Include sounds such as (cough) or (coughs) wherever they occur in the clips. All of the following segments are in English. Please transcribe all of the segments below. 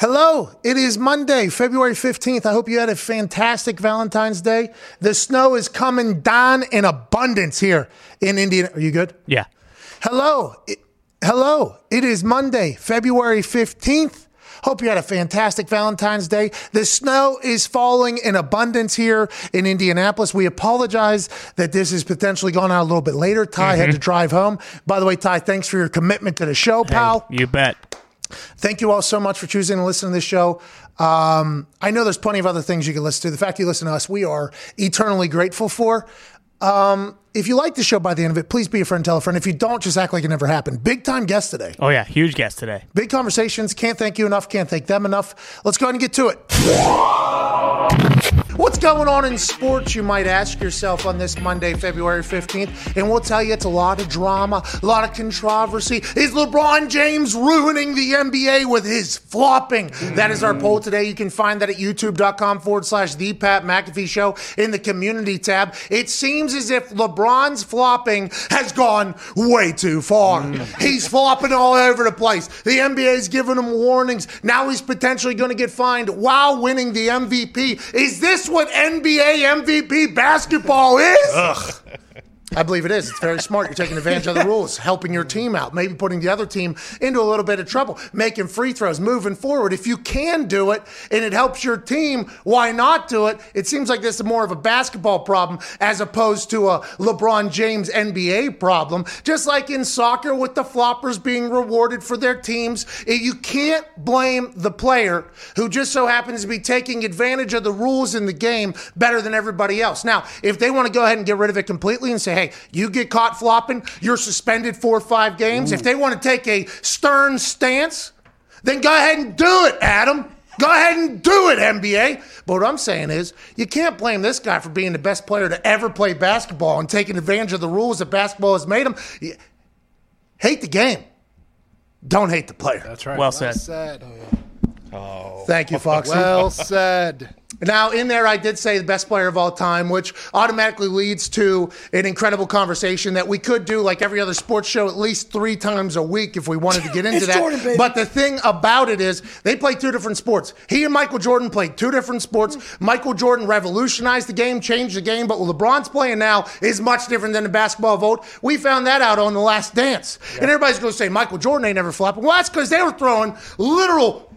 Hello, it is Monday, February 15th. I hope you had a fantastic Valentine's Day. The snow is coming down in abundance here in Indiana. Are you good? Yeah. Hello, it, hello. It is Monday, February 15th. Hope you had a fantastic Valentine's Day. The snow is falling in abundance here in Indianapolis. We apologize that this is potentially going out a little bit later. Ty had to mm-hmm. drive home. By the way, Ty, thanks for your commitment to the show, pal. You bet. Thank you all so much for choosing to listen to this show. Um, I know there's plenty of other things you can listen to. The fact you listen to us, we are eternally grateful for. Um, if you like the show by the end of it, please be a friend, tell a friend. If you don't, just act like it never happened. Big time guest today. Oh yeah, huge guest today. Big conversations. Can't thank you enough. Can't thank them enough. Let's go ahead and get to it. What's going on in sports, you might ask yourself on this Monday, February 15th? And we'll tell you it's a lot of drama, a lot of controversy. Is LeBron James ruining the NBA with his flopping? That is our poll today. You can find that at youtube.com forward slash the Pat McAfee show in the community tab. It seems as if LeBron's flopping has gone way too far. Mm. He's flopping all over the place. The NBA's giving him warnings. Now he's potentially going to get fined while winning the MVP. Is this what NBA MVP basketball is? I believe it is. It's very smart. You're taking advantage of the rules, helping your team out, maybe putting the other team into a little bit of trouble, making free throws, moving forward. If you can do it and it helps your team, why not do it? It seems like this is more of a basketball problem as opposed to a LeBron James NBA problem. Just like in soccer with the floppers being rewarded for their teams, eh, you can't blame the player who just so happens to be taking advantage of the rules in the game better than everybody else. Now, if they want to go ahead and get rid of it completely and say, hey, you get caught flopping, you're suspended four or five games. If they want to take a stern stance, then go ahead and do it, Adam. Go ahead and do it, NBA. But what I'm saying is, you can't blame this guy for being the best player to ever play basketball and taking advantage of the rules that basketball has made him. You- hate the game. Don't hate the player. That's right. Well said. said. Oh, Oh. Thank you, Foxy. Well said. Now, in there, I did say the best player of all time, which automatically leads to an incredible conversation that we could do like every other sports show at least three times a week if we wanted to get into (laughs) that. Jordan, baby. But the thing about it is, they play two different sports. He and Michael Jordan played two different sports. Michael Jordan revolutionized the game, changed the game, but what LeBron's playing now is much different than the basketball vote. We found that out on The Last Dance. And everybody's going to say, Michael Jordan ain't never flopping. Well, that's because they were throwing literal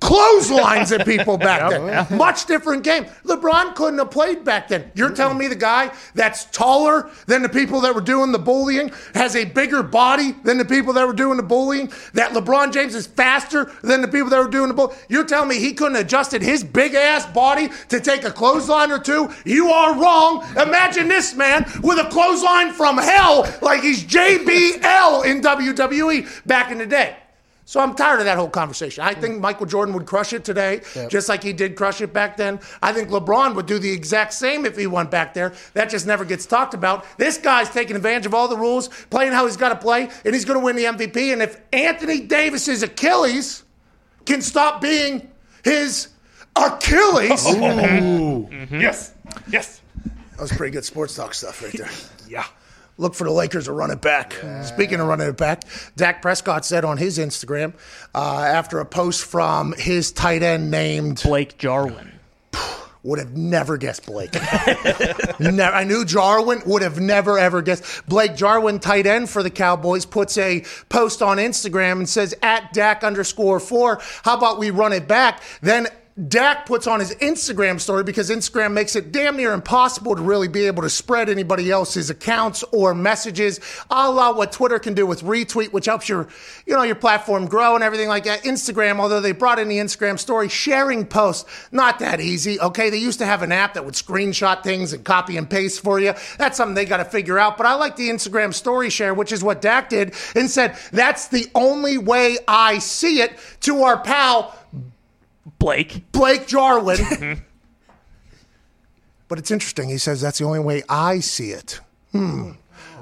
clotheslines at people back then. Much different game. LeBron couldn't have played back then. You're telling me the guy that's taller than the people that were doing the bullying has a bigger body than the people that were doing the bullying? That LeBron James is faster than the people that were doing the bullying? You're telling me he couldn't have adjusted his big ass body to take a clothesline or two? You are wrong. Imagine this man with a clothesline from hell like he's JBL in WWE back in the day. So I'm tired of that whole conversation. I think Michael Jordan would crush it today, just like he did crush it back then. I think LeBron would do the exact same if he went back there. That just never gets talked about. This guy's taking advantage of all the rules, playing how he's got to play, and he's going to win the MVP. And if Anthony Davis's Achilles can stop being his Achilles, oh. (laughs) Yes. Yes. that was pretty good sports talk stuff right there. (laughs) Yeah. Look for the Lakers to run it back. Speaking of running it back, Dak Prescott said on his Instagram uh, after a post from his tight end named Blake Jarwin. (sighs) would have never guessed Blake. (laughs) never, I knew Jarwin would have never ever guessed. Blake Jarwin, tight end for the Cowboys, puts a post on Instagram and says at Dak underscore four. How about we run it back? Then Dak puts on his Instagram story because Instagram makes it damn near impossible to really be able to spread anybody else's accounts or messages, a la what Twitter can do with retweet, which helps your, you know, your platform grow and everything like that. Instagram, although they brought in the Instagram story, sharing posts, not that easy. Okay, they used to have an app that would screenshot things and copy and paste for you. That's something they got to figure out. But I like the Instagram story share, which is what Dak did, and said that's the only way I see it to our pal Blake. Blake Jarwin. (laughs) but it's interesting. He says that's the only way I see it. Hmm.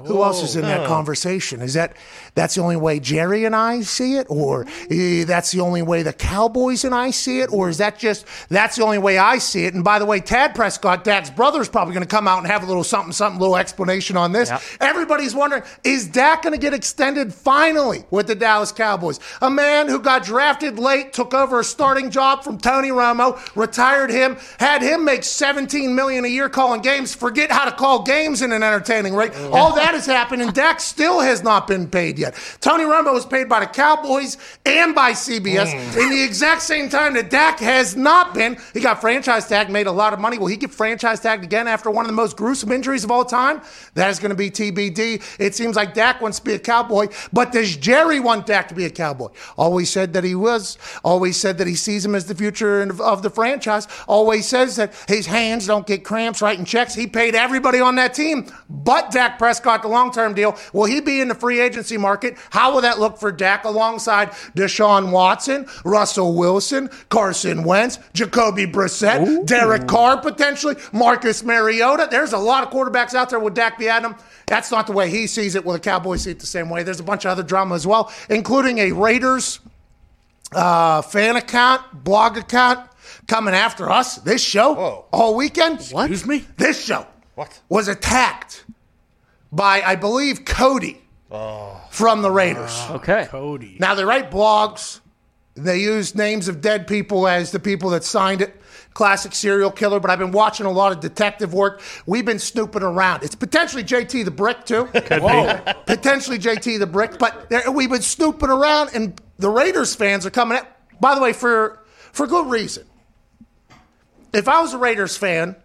Who else is in that conversation? Is that that's the only way Jerry and I see it, or eh, that's the only way the Cowboys and I see it, or is that just that's the only way I see it? And by the way, Tad Prescott, Dak's brother, is probably going to come out and have a little something, something, little explanation on this. Yep. Everybody's wondering, is Dak going to get extended finally with the Dallas Cowboys? A man who got drafted late, took over a starting job from Tony Romo, retired him, had him make 17 million a year calling games. Forget how to call games in an entertaining rate. All that has happened, and Dak still has not been paid yet. Tony Romo was paid by the Cowboys and by CBS hmm. in the exact same time that Dak has not been. He got franchise tagged, made a lot of money. Will he get franchise tagged again after one of the most gruesome injuries of all time? That is going to be TBD. It seems like Dak wants to be a Cowboy, but does Jerry want Dak to be a Cowboy? Always said that he was. Always said that he sees him as the future of of the franchise. Always says that his hands don't get cramps writing checks. He paid everybody on that team, but Dak Prescott, the long term deal. Will he be in the free agency market? How will that look for Dak alongside Deshaun Watson, Russell Wilson, Carson Wentz, Jacoby Brissett, Derek Carr potentially, Marcus Mariota? There's a lot of quarterbacks out there with Dak be at them. That's not the way he sees it. Will the Cowboys see it the same way. There's a bunch of other drama as well, including a Raiders uh, fan account, blog account coming after us. This show Whoa. all weekend. Excuse me? This show What? was attacked by, I believe, Cody from the Raiders. Ah, okay. Cody. Now they write blogs. They use names of dead people as the people that signed it. Classic serial killer, but I've been watching a lot of detective work. We've been snooping around. It's potentially JT the Brick too. (laughs) Could Whoa. potentially JT the Brick, but there, we've been snooping around, and the Raiders fans are coming. At, by the way, for for good reason. If I was a Raiders fan,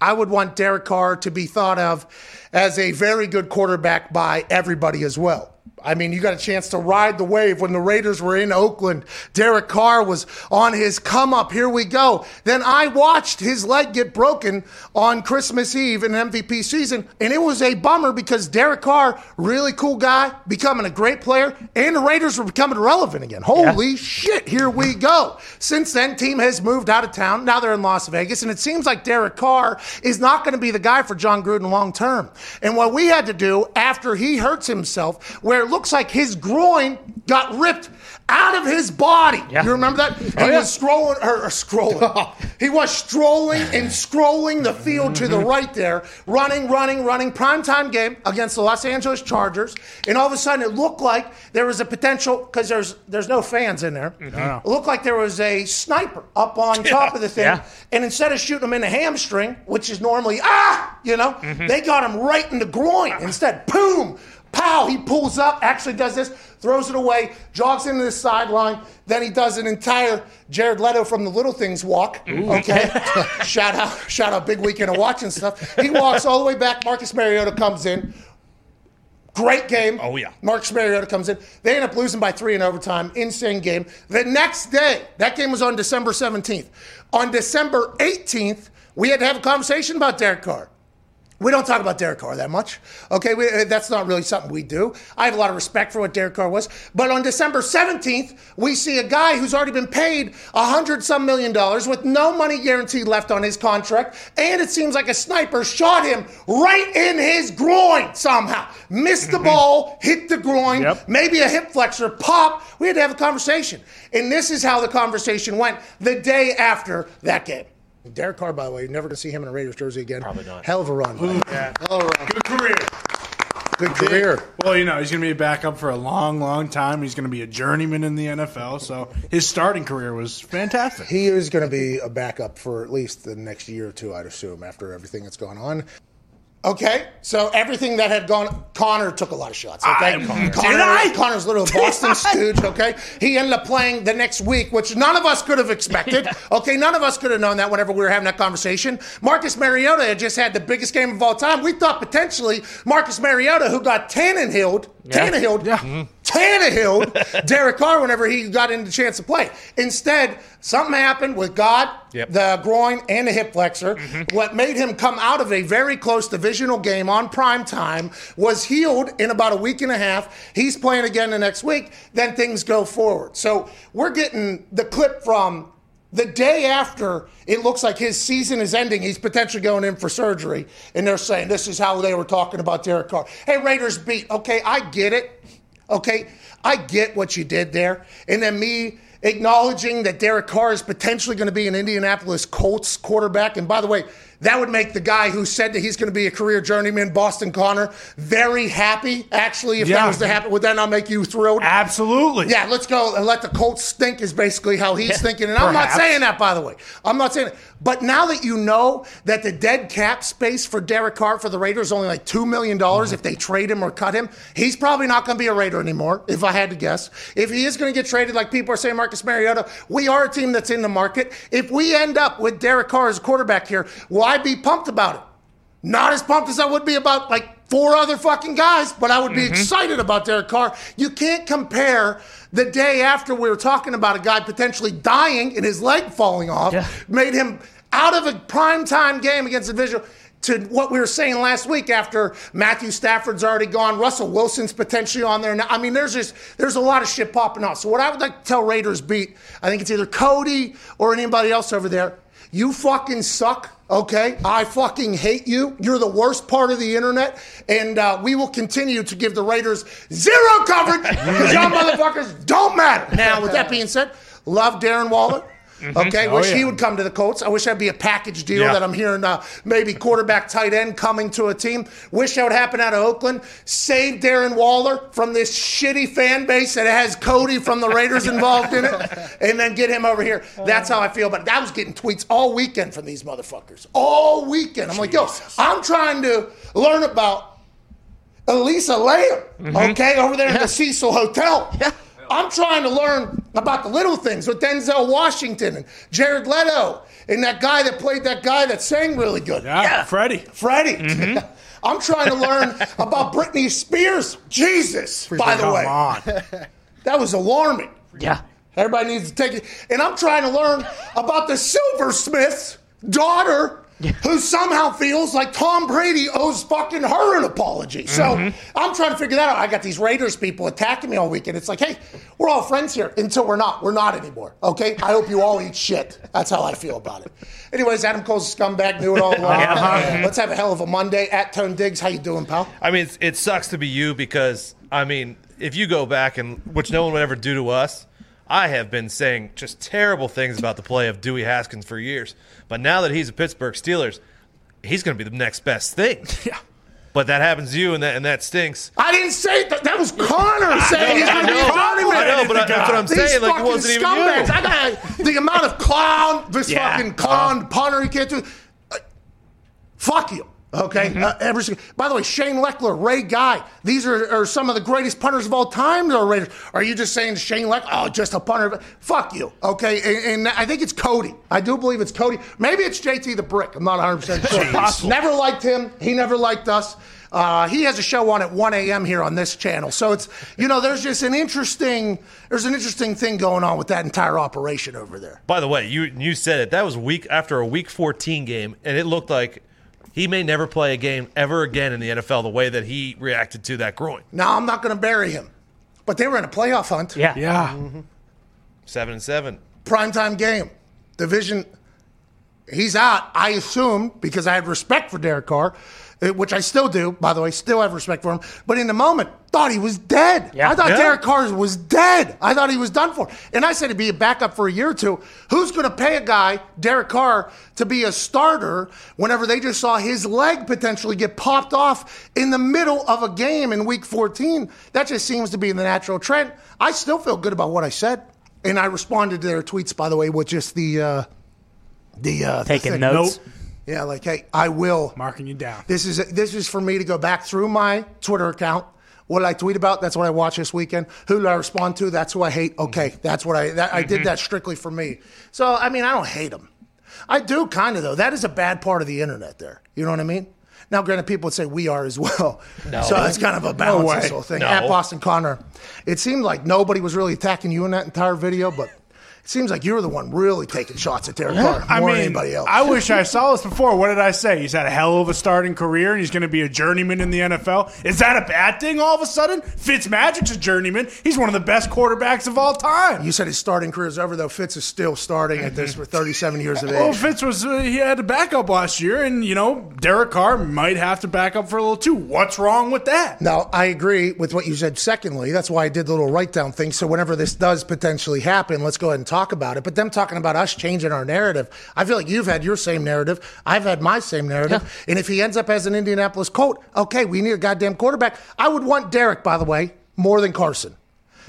I would want Derek Carr to be thought of as a very good quarterback by everybody as well. I mean, you got a chance to ride the wave when the Raiders were in Oakland. Derek Carr was on his come up. Here we go. Then I watched his leg get broken on Christmas Eve in MVP season, and it was a bummer because Derek Carr, really cool guy, becoming a great player, and the Raiders were becoming relevant again. Holy shit, here we go. Since then, team has moved out of town. Now they're in Las Vegas, and it seems like Derek Carr is not going to be the guy for Jon Gruden long term. And what we had to do after he hurts himself, where looks like his groin got ripped out of his body. Yeah. You remember that? He was strolling or, or scrolling. (laughs) he was strolling and scrolling the field to the right there, running, running, running. Primetime game against the Los Angeles Chargers, and all of a sudden it looked like there was a potential because there's there's no fans in there. It looked like there was a sniper up on (laughs) top of the thing, Yeah. and instead of shooting him in the hamstring, which is normally ah, you know, they got him right in the groin. Instead, boom. Pow, he pulls up, actually does this, throws it away, jogs into the sideline. Then he does an entire Jared Leto from the Little Things walk. Okay. (laughs) shout out, shout out, big weekend of watching stuff. He walks all the way back. Marcus Mariota comes in. Great game. Oh, yeah. Marcus Mariota comes in. They end up losing by three in overtime. Insane game. The next day, that game was on December 17th. On December 18th, we had to have a conversation about Derek Carr. We don't talk about Derek Carr that much. Okay, we, uh, that's not really something we do. I have a lot of respect for what Derek Carr was. But on December 17th, we see a guy who's already been paid a hundred some million dollars with no money guaranteed left on his contract. And it seems like a sniper shot him right in his groin somehow. Missed the ball, hit the groin, Yep. maybe a hip flexor, pop. We had to have a conversation. And this is how the conversation went the day after that game. Derek Carr, by the way, you're never going to see him in a Raiders jersey again. Probably not. Hell of a run. Yeah. Hell of a run. Good career. Good career. Well, you know, he's going to be a backup for a long, long time. He's going to be a journeyman in the NFL. So his starting career was fantastic. He is going to be a backup for at least the next year or two, I'd assume, after everything that's gone on. Okay, so everything that had gone, Connor took a lot of shots. Okay, I- Connor. Connor, Did I? Connor's little (laughs) Boston stooge. Okay, he ended up playing the next week, which none of us could have expected. (laughs) Okay, none of us could have known that whenever we were having that conversation. Marcus Mariota had just had the biggest game of all time. We thought potentially Marcus Mariota, who got Tannehilled, Yeah. Tannehilled, Yeah. Mm-hmm. Tannehilled (laughs) Derek Carr whenever he got in the chance to play. Instead, something happened with God, Yep. the groin, and the hip flexor. Mm-hmm. What made him come out of a very close divisional game on prime time was healed in about a week and a half. He's playing again the next week. Then things go forward. So we're getting the clip from The day after it looks like his season is ending, he's potentially going in for surgery, and they're saying this is how they were talking about Derek Carr. Hey, Raiders beat. Okay, I get it. Okay, I get what you did there, and then me acknowledging that Derek Carr is potentially going to be an Indianapolis Colts quarterback. And by the way, that would make the guy who said that he's going to be a career journeyman, Boston Connor, very happy. Actually, if that was to happen, would that not make you thrilled? Absolutely. Yeah, let's go and let the Colts stink is basically how he's thinking. And I'm not saying that, by the way. I'm not saying it. But now that you know that the dead cap space for Derek Carr for the Raiders is only like $2 million if they trade him or cut him, he's probably not going to be a Raider anymore, if I had to guess. If he is going to get traded, like people are saying, Marcus Mariota, we are a team that's in the market. If we end up with Derek Carr as a quarterback here, will I be pumped about it? Not as pumped as I would be about like four other fucking guys, but I would be mm-hmm. excited about Derek Carr. You can't compare the day after we were talking about a guy potentially dying and his leg falling off, Yeah. made him out of a primetime game against the visual. To what we were saying last week, after Matthew Stafford's already gone, Russell Wilson's potentially on there now. I mean, there's just there's a lot of shit popping off. So what I would like to tell Raiders beat, I think it's either Cody or anybody else over there. You fucking suck, okay? I fucking hate you. You're the worst part of the internet, and uh, we will continue to give the Raiders zero coverage because (laughs) y'all motherfuckers don't matter. Now, with that being said, love Darren Waller. Okay, wish he would come to the Colts. I wish that'd be a package deal Yeah. that I'm hearing. Uh, maybe quarterback, tight end coming to a team. Wish that would happen out of Oakland. Save Darren Waller from this shitty fan base that has Cody from the Raiders (laughs) involved in it, and then get him over here. That's how I feel. But I was getting tweets all weekend from these motherfuckers. All weekend. I'm like, yo, I'm trying to learn about Elisa Lam, okay, over there at the Cecil Hotel. I'm trying to learn about the little things with Denzel Washington and Jared Leto and that guy that played that guy that sang really good. Yeah, Freddie. Freddie. Mm-hmm. (laughs) I'm trying to learn (laughs) about Britney Spears. Jesus, by the way. Come way. on. (laughs) That was alarming. Yeah. Everybody needs to take it. And I'm trying to learn about the Silversmith's daughter who somehow feels like Tom Brady owes fucking her an apology. So I'm trying to figure that out. I got these Raiders people attacking me all weekend. It's like, hey, we're all friends here until we're not. We're not anymore. Okay? I hope you all eat shit. That's how I feel about it. Anyways, Adam Cole's a scumbag. Knew it all along. (laughs) Uh, Let's have a hell of a Monday. At Tone Diggs, how you doing, pal? I mean, it's, it sucks to be you because I mean, if you go back and which no one would ever do to us, I have been saying just terrible things about the play of Dwayne Haskins for years. But now that he's a Pittsburgh Steelers, he's going to be the next best thing. (laughs) Yeah. But that happens to you, and that and that stinks. I didn't say that. That was Connor saying he's going to be a journeyman. I know, but I- that's what I'm These saying. Like it wasn't even you. I got the amount of clown, this Yeah. fucking clown punter he can't do. Uh, fuck you. Okay. Mm-hmm. Uh, every single, by the way, Shane Lechler, Ray Guy, these are, are some of the greatest punters of all time. Are Raiders. Are you just saying Shane Lechler? Oh, just a punter. Fuck you. Okay. And, and I think it's Cody. I do believe it's Cody. Maybe it's JT the Brick. I'm not 100 percent sure. (laughs) Never liked him. He never liked us. Uh, he has a show on at 1 a.m. here on this channel. So it's, you know, there's just an interesting, there's an interesting thing going on with that entire operation over there. By the way, you you said it. That was week after a week 14 game, and it looked like he may never play a game ever again in the NFL. The way that he reacted to that groin, Now, I'm not going to bury him, but they were in a playoff hunt. Yeah. Yeah. seven and seven. Primetime game. Division. He's out, I assume, because I had respect for Derek Carr, eh, which I still do, by the way, still have respect for him. But in the moment, thought he was dead. Yeah. I thought Yeah. Derek Carr was dead. I thought he was done for. And I said he'd be a backup for a year or two. Who's going to pay a guy, Derek Carr, to be a starter whenever they just saw his leg potentially get popped off in the middle of a game in week 14? That just seems to be the natural trend. I still feel good about what I said. And I responded to their tweets, by the way, with just the. Uh, the uh, Taking thing. notes. Nope. Yeah, like hey, I will. Marking you down. This is this is for me to go back through my Twitter account. What I tweet about? That's what I watch this weekend. Who did I respond to? That's who I hate. Mm-hmm. Okay, that's what I that, I did mm-hmm. that strictly for me. So I mean, I don't hate them. I do kind of though. That is a bad part of the internet. There, you know what I mean. Now, granted, people would say we are as well. No. So it's kind of a balance way. this whole thing. No. At Boston Connor, it seemed like nobody was really attacking you in that entire video, but Seems like you're the one really taking shots at Derek Carr I more mean, than anybody else. I wish I saw this before. What did I say? He's had a hell of a starting career, and he's going to be a journeyman in the NFL. Is that a bad thing? All of a sudden, Fitzmagic's a journeyman. He's one of the best quarterbacks of all time. you said his starting career is over, though. Fitz is still starting at this for 37 years of age. Well. Fitz was uh, he had to back up last year, and you know Derek Carr might have to back up for a little too. What's wrong with that? Now, I agree with what you said. Secondly, that's why I did the little write down thing. So, whenever this does potentially happen, let's go ahead and talk about it. But them talking about us changing our narrative, I feel like you've had your same narrative. I've had my same narrative. And if he ends up as an Indianapolis Colt, okay, we need a goddamn quarterback. I would want Derek, by the way, more than Carson.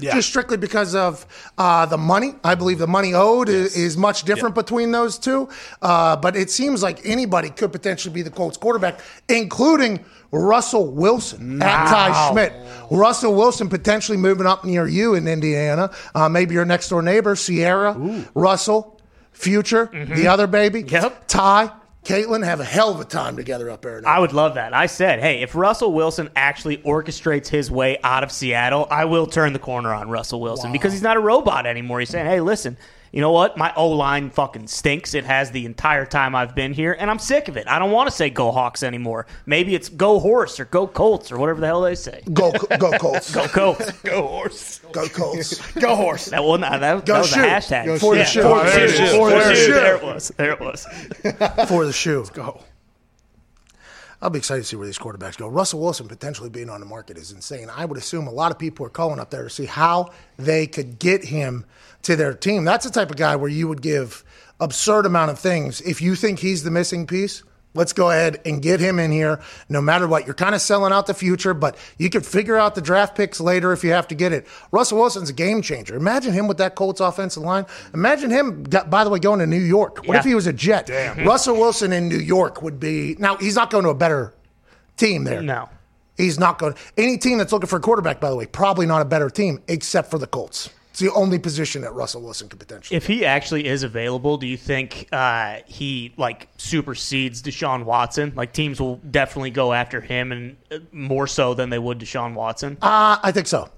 Yeah. Just strictly because of uh, the money. I believe the money owed is, is much different between those two. Uh, but it seems like anybody could potentially be the Colts quarterback, including Russell Wilson at Ty Schmidt. Russell Wilson potentially moving up near you in Indiana. Uh, maybe your next door neighbor, Ciara, Russell, Future, the other baby. Yep. Ty, Caitlin have a hell of a time together up there. Now. I would love that. I said, hey, if Russell Wilson actually orchestrates his way out of Seattle, I will turn the corner on Russell Wilson because he's not a robot anymore. He's saying, hey, listen, you know what? My O line fucking stinks. It has the entire time I've been here, and I'm sick of it. I don't want to say go Hawks anymore. Maybe it's go Horse or go Colts or whatever the hell they say. Go, go Colts. (laughs) Go Colts. (laughs) Go horse. Go Colts. go Horse. That wasn't that, that, Go that was shoe. a hashtag. Go For the shoe. For the There it shoe. is. For For the the shoe. shoe. There it was. There it was. (laughs) for the shoe. Go. I'll be excited to see where these quarterbacks go. Russell Wilson potentially being on the market is insane. I would assume a lot of people are calling up there to see how they could get him to their team. That's the type of guy where you would give absurd amount of things. If you think he's the missing piece, let's go ahead and get him in here no matter what. You're kind of selling out the future, but you could figure out the draft picks later if you have to get it. Russell Wilson's a game changer. Imagine him with that Colts offensive line. Imagine him, by the way, going to New York. What Yeah. if he was a Jet? Damn. Mm-hmm. Russell Wilson in New York would be. Now, he's not going to a better team there. No. He's not going. Any team that's looking for a quarterback, by the way, probably not a better team except for the Colts. It's the only position that Russell Wilson could potentially. If he actually is available, do you think uh, he like supersedes Deshaun Watson? Like teams will definitely go after him, and uh, more so than they would Deshaun Watson. uh, I think so.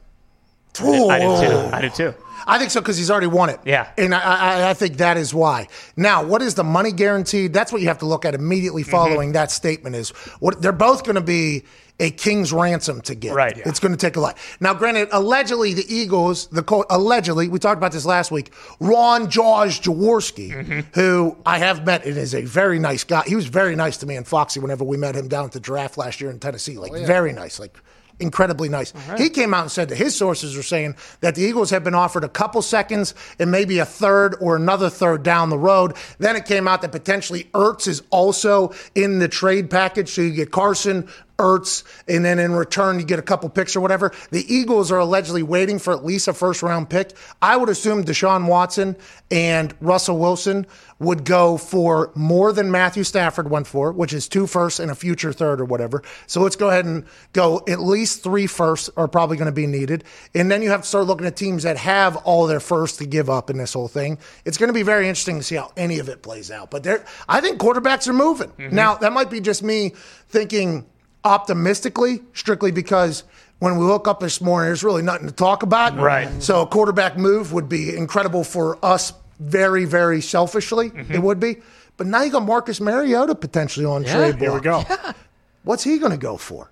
I do too. I do too. I think so because he's already won it. Yeah. and I, I, I think that is why. Now, what is the money guaranteed? That's what you have to look at immediately Mm-hmm. following that statement. Is what they're both going to be a king's ransom to get. Right, yeah. It's going to take a lot. Now, granted, allegedly the Eagles, the Col- allegedly we talked about this last week. Ron Jaws Jaworski, Mm-hmm. who I have met, and is a very nice guy. He was very nice to me and Foxy whenever we met him down at the draft last year in Tennessee. Like very nice. Like incredibly nice. He came out and said that his sources are saying that the Eagles have been offered a couple seconds and maybe a third or another third down the road. Then it came out that potentially Ertz is also in the trade package. So you get Carson, Ertz, and then in return you get a couple picks or whatever. The Eagles are allegedly waiting for at least a first round pick. I would assume Deshaun Watson and Russell Wilson would go for more than Matthew Stafford went for, which is two firsts and a future third or whatever. So let's go ahead and go at least three firsts are probably going to be needed. And then you have to start looking at teams that have all their firsts to give up in this whole thing. It's going to be very interesting to see how any of it plays out. But there, I think quarterbacks are moving. Mm-hmm. Now, that might be just me thinking optimistically, strictly because when we woke up this morning, there's really nothing to talk about. Right. So a quarterback move would be incredible for us very, very selfishly. Mm-hmm. It would be. But now you got Marcus Mariota potentially on trade Here we block. go. (laughs) What's he going to go for?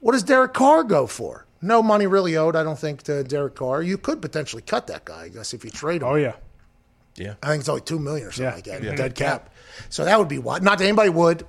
What does Derek Carr go for? No money really owed, I don't think, to Derek Carr. You could potentially cut that guy, I guess, if you trade him. Oh yeah. Yeah. I think it's only two million or something Yeah. like that, Yeah. dead cap. So that would be what. Not that anybody would.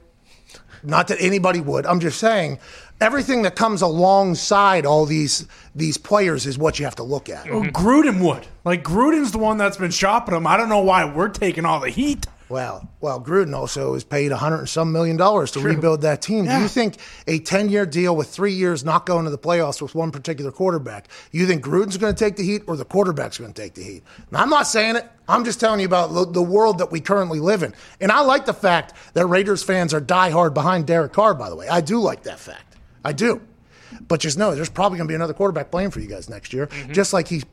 Not that anybody would. I'm just saying, everything that comes alongside all these these players is what you have to look at. Well, Gruden would. Like Gruden's the one that's been shopping them. I don't know why we're taking all the heat. Well, well, Gruden also is paid a hundred and some million dollars to rebuild that team. Do you think a ten year deal with three years not going to the playoffs with one particular quarterback? You think Gruden's going to take the heat or the quarterback's going to take the heat? Now, I'm not saying it. I'm just telling you about the- the world that we currently live in. And I like the fact that Raiders fans are diehard behind Derek Carr. By the way, I do like that fact. I do. But just know there's probably going to be another quarterback playing for you guys next year. Mm-hmm. Just like he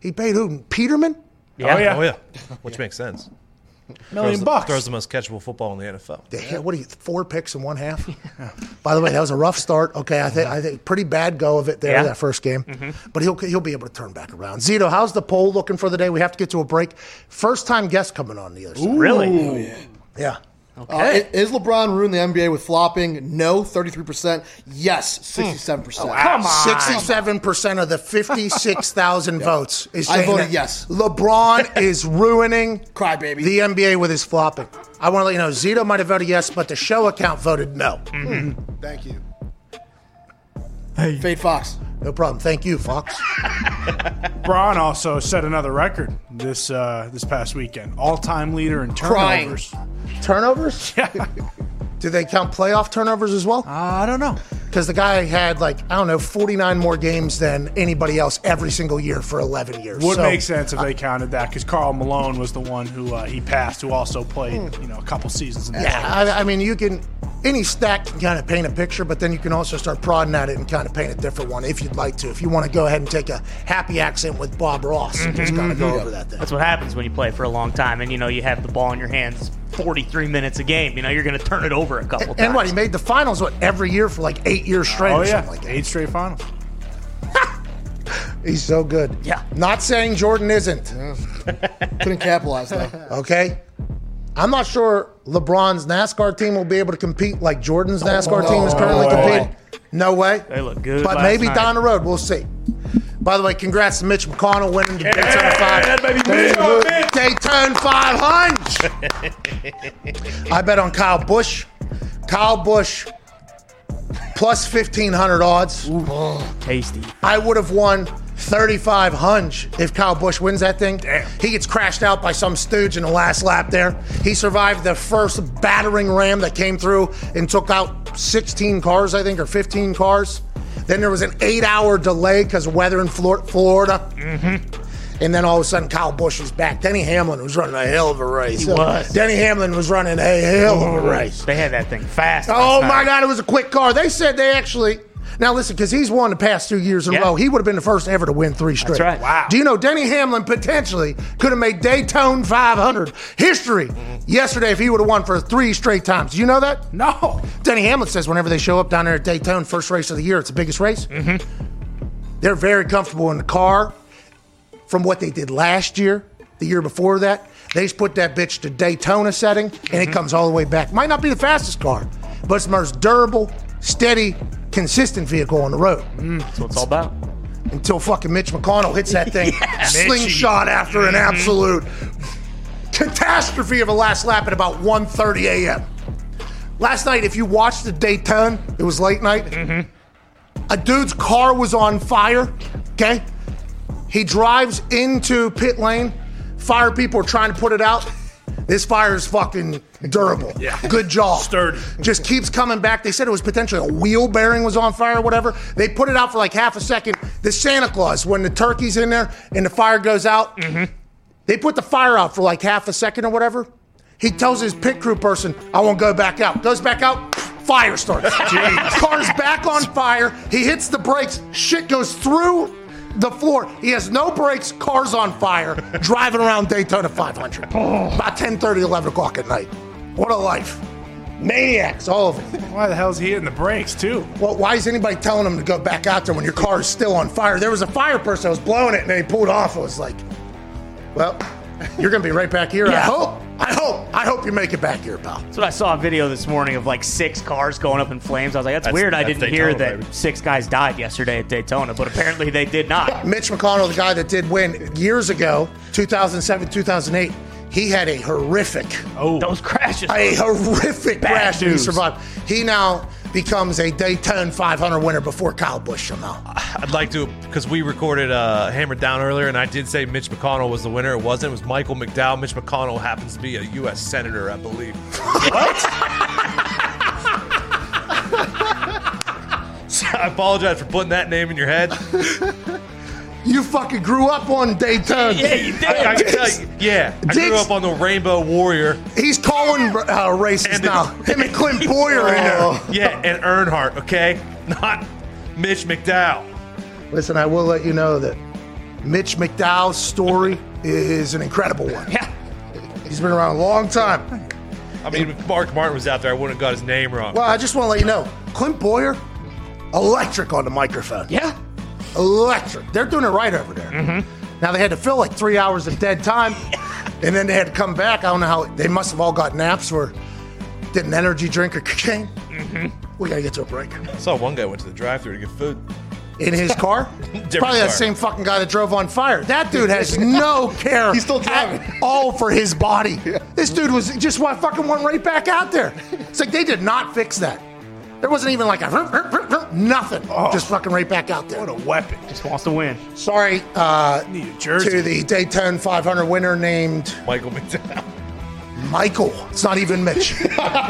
he paid who Peterman. Yeah. Oh, yeah. Oh yeah. (laughs) Which makes sense. Million throws, bucks. throws the most catchable football in the NFL. They had, what are you, four picks in one half? (laughs) By the way, that was a rough start. Okay, I think I think pretty bad go of it there Yeah. that first game, mm-hmm. but he'll he'll be able to turn back around. Zito, how's the poll looking for the day? We have to get to a break. First time guest coming on the other side. Really? Yeah. Uh, is LeBron ruined the NBA with flopping? No, 33%. Yes, 67%. Come on. Sixty-seven percent of the fifty-six thousand (laughs) votes is I voted that yes. LeBron (laughs) is ruining Crybaby. the NBA with his flopping. I want to let you know Zito might have voted yes, but the show account voted no. Thank you. Fade Fox. No problem. Thank you, Fox. (laughs) Bron also set another record this uh, this past weekend. All time leader in Crying. turnovers. turnovers? (laughs) Yeah. Do they count playoff turnovers as well? Uh, I don't know. Because the guy had like I don't know, forty-nine more games than anybody else every single year for eleven years. Would So, make sense if they counted that because Karl Malone was the one who uh, he passed, who also played hmm. you know a couple seasons in the Yeah, I, I mean, you can any stack can kind of paint a picture, but then you can also start prodding at it and kind of paint a different one if you'd like to. If you want to go ahead and take a happy accent with Bob Ross and just kind of go mm-hmm. over that thing. That's what happens when you play for a long time and you know you have the ball in your hands 43 minutes a game. You know you're going to turn it over a couple times. And what he made the finals what every year for like eight years straight. Oh or yeah, like that. eight straight finals. (laughs) He's so good. Yeah. Not saying Jordan isn't. (laughs) Couldn't capitalize, though. (laughs) Okay. I'm not sure LeBron's NASCAR team will be able to compete like Jordan's NASCAR team is currently no competing. No way. They look good But maybe night. down the road, we'll see. By the way, congrats to Mitch McConnell winning the Daytona 5. baby, Mitch. Mitch. Daytona 500. (laughs) I bet on Kyle Busch. Kyle Busch plus 1,500 odds. Ooh, tasty. I would have won 35 hunch if Kyle Busch wins that thing. Damn. He gets crashed out by some stooge in the last lap there. He survived the first battering ram that came through and took out 16 cars, I think, or 15 cars. Then there was an eight hour delay because of weather in Flor- Florida. Mm-hmm. And then all of a sudden, Kyle Busch was back. Denny Hamlin was running a hell of a race. He was. Denny Hamlin was running a hell of a race. They had that thing fast. Oh my night. God, it was a quick car. They said they actually. Now listen, because he's won the past two years in Yeah. a row. He would have been the first ever to win three straight. right. Wow. Do you know Denny Hamlin potentially could have made Daytona 500 history yesterday if he would have won for three straight times? Do you know that? No. Denny Hamlin says whenever they show up down there at Daytona, first race of the year, it's the biggest race. Mm-hmm. They're very comfortable in the car. From what they did last year, the year before that, they just put that bitch to Daytona setting, and Mm-hmm. it comes all the way back. Might not be the fastest car, but it's the most durable, steady, consistent vehicle on the road. Mm, that's what it's all about. Until fucking Mitch McConnell hits that (laughs) thing slingshot after an mm-hmm. absolute catastrophe of a last lap at about 1.30 a.m. Last night, if you watched the Daytona, it was late night. Mm-hmm. A dude's car was on fire. Okay, he drives into pit lane. Fire people are trying to put it out. This fire is fucking durable. (laughs) Yeah. Good job. Sturdy. Just keeps coming back. They said it was potentially a wheel bearing was on fire or whatever. They put it out for like half a second. The Santa Claus, when the turkey's in there and the fire goes out, mm-hmm. they put the fire out for like half a second or whatever. He tells his pit crew person, I won't go back out. Goes back out, fire starts. (laughs) Car's back on fire. He hits the brakes. Shit goes through the floor. He has no brakes. Car's on fire. (laughs) driving around Daytona 500. About 10 30, 11 o'clock at night. What a life. Maniacs, all of them. Why the hell's he hitting the brakes too? Well, why is anybody telling him to go back out there when your car is still on fire? There was a fire person that was blowing it and then he pulled off. It was like, well, you're going to be right back here. Yeah. I hope. I hope. I hope you make it back here, pal. So I saw a video this morning of like six cars going up in flames. I was like, that's, That's- weird. I didn't hear that baby. six guys died yesterday at Daytona, but apparently they did not. (laughs) Mitch McConnell, the guy that did win years ago, 2007, 2008, he had a horrific, oh Those crashes. a horrific crash that he survived. He now becomes a Daytona 500 winner before Kyle Busch somehow. I'd like to because we recorded uh, Hammered Down earlier, and I did say Mitch McConnell was the winner. It wasn't. It was Michael McDowell. Mitch McConnell happens to be a U.S. senator, I believe. What? (laughs) I apologize for putting that name in your head. (laughs) You fucking grew up on Daytona. yeah, you did. I, I can tell you, yeah, I grew up on the Rainbow Warrior. He's calling uh, races And- now. (laughs) Him and Clint Bowyer in there. (laughs) Yeah, and Earnhardt, okay, not Mitch McDowell. Listen, I will let you know that Mitch McDowell's story is an incredible one. yeah. He's been around a long time. I mean, if Mark Martin was out there, I wouldn't have got his name wrong. Well, I just want to let you know, Clint Bowyer, electric on the microphone. Yeah. Electric. They're doing it right over there. Mm-hmm. Now they had to fill like three hours of dead time, and then they had to come back. I don't know how they must have all got naps or did an energy drink or cocaine. Mm-hmm. We gotta get to a break. I saw one guy went to the drive-thru to get food. In his car, (laughs) probably that same fucking guy that drove on fire. That dude has (laughs) no care. He's still driving. at all for his body. This dude was just wa- fucking went right back out there. It's like they did not fix that. There wasn't even like a nothing. Just fucking right back out there. What a weapon. Just wants to win. Sorry uh, Need a jersey. to the Daytona 500 winner named Michael McDowell. Michael. It's not even Mitch.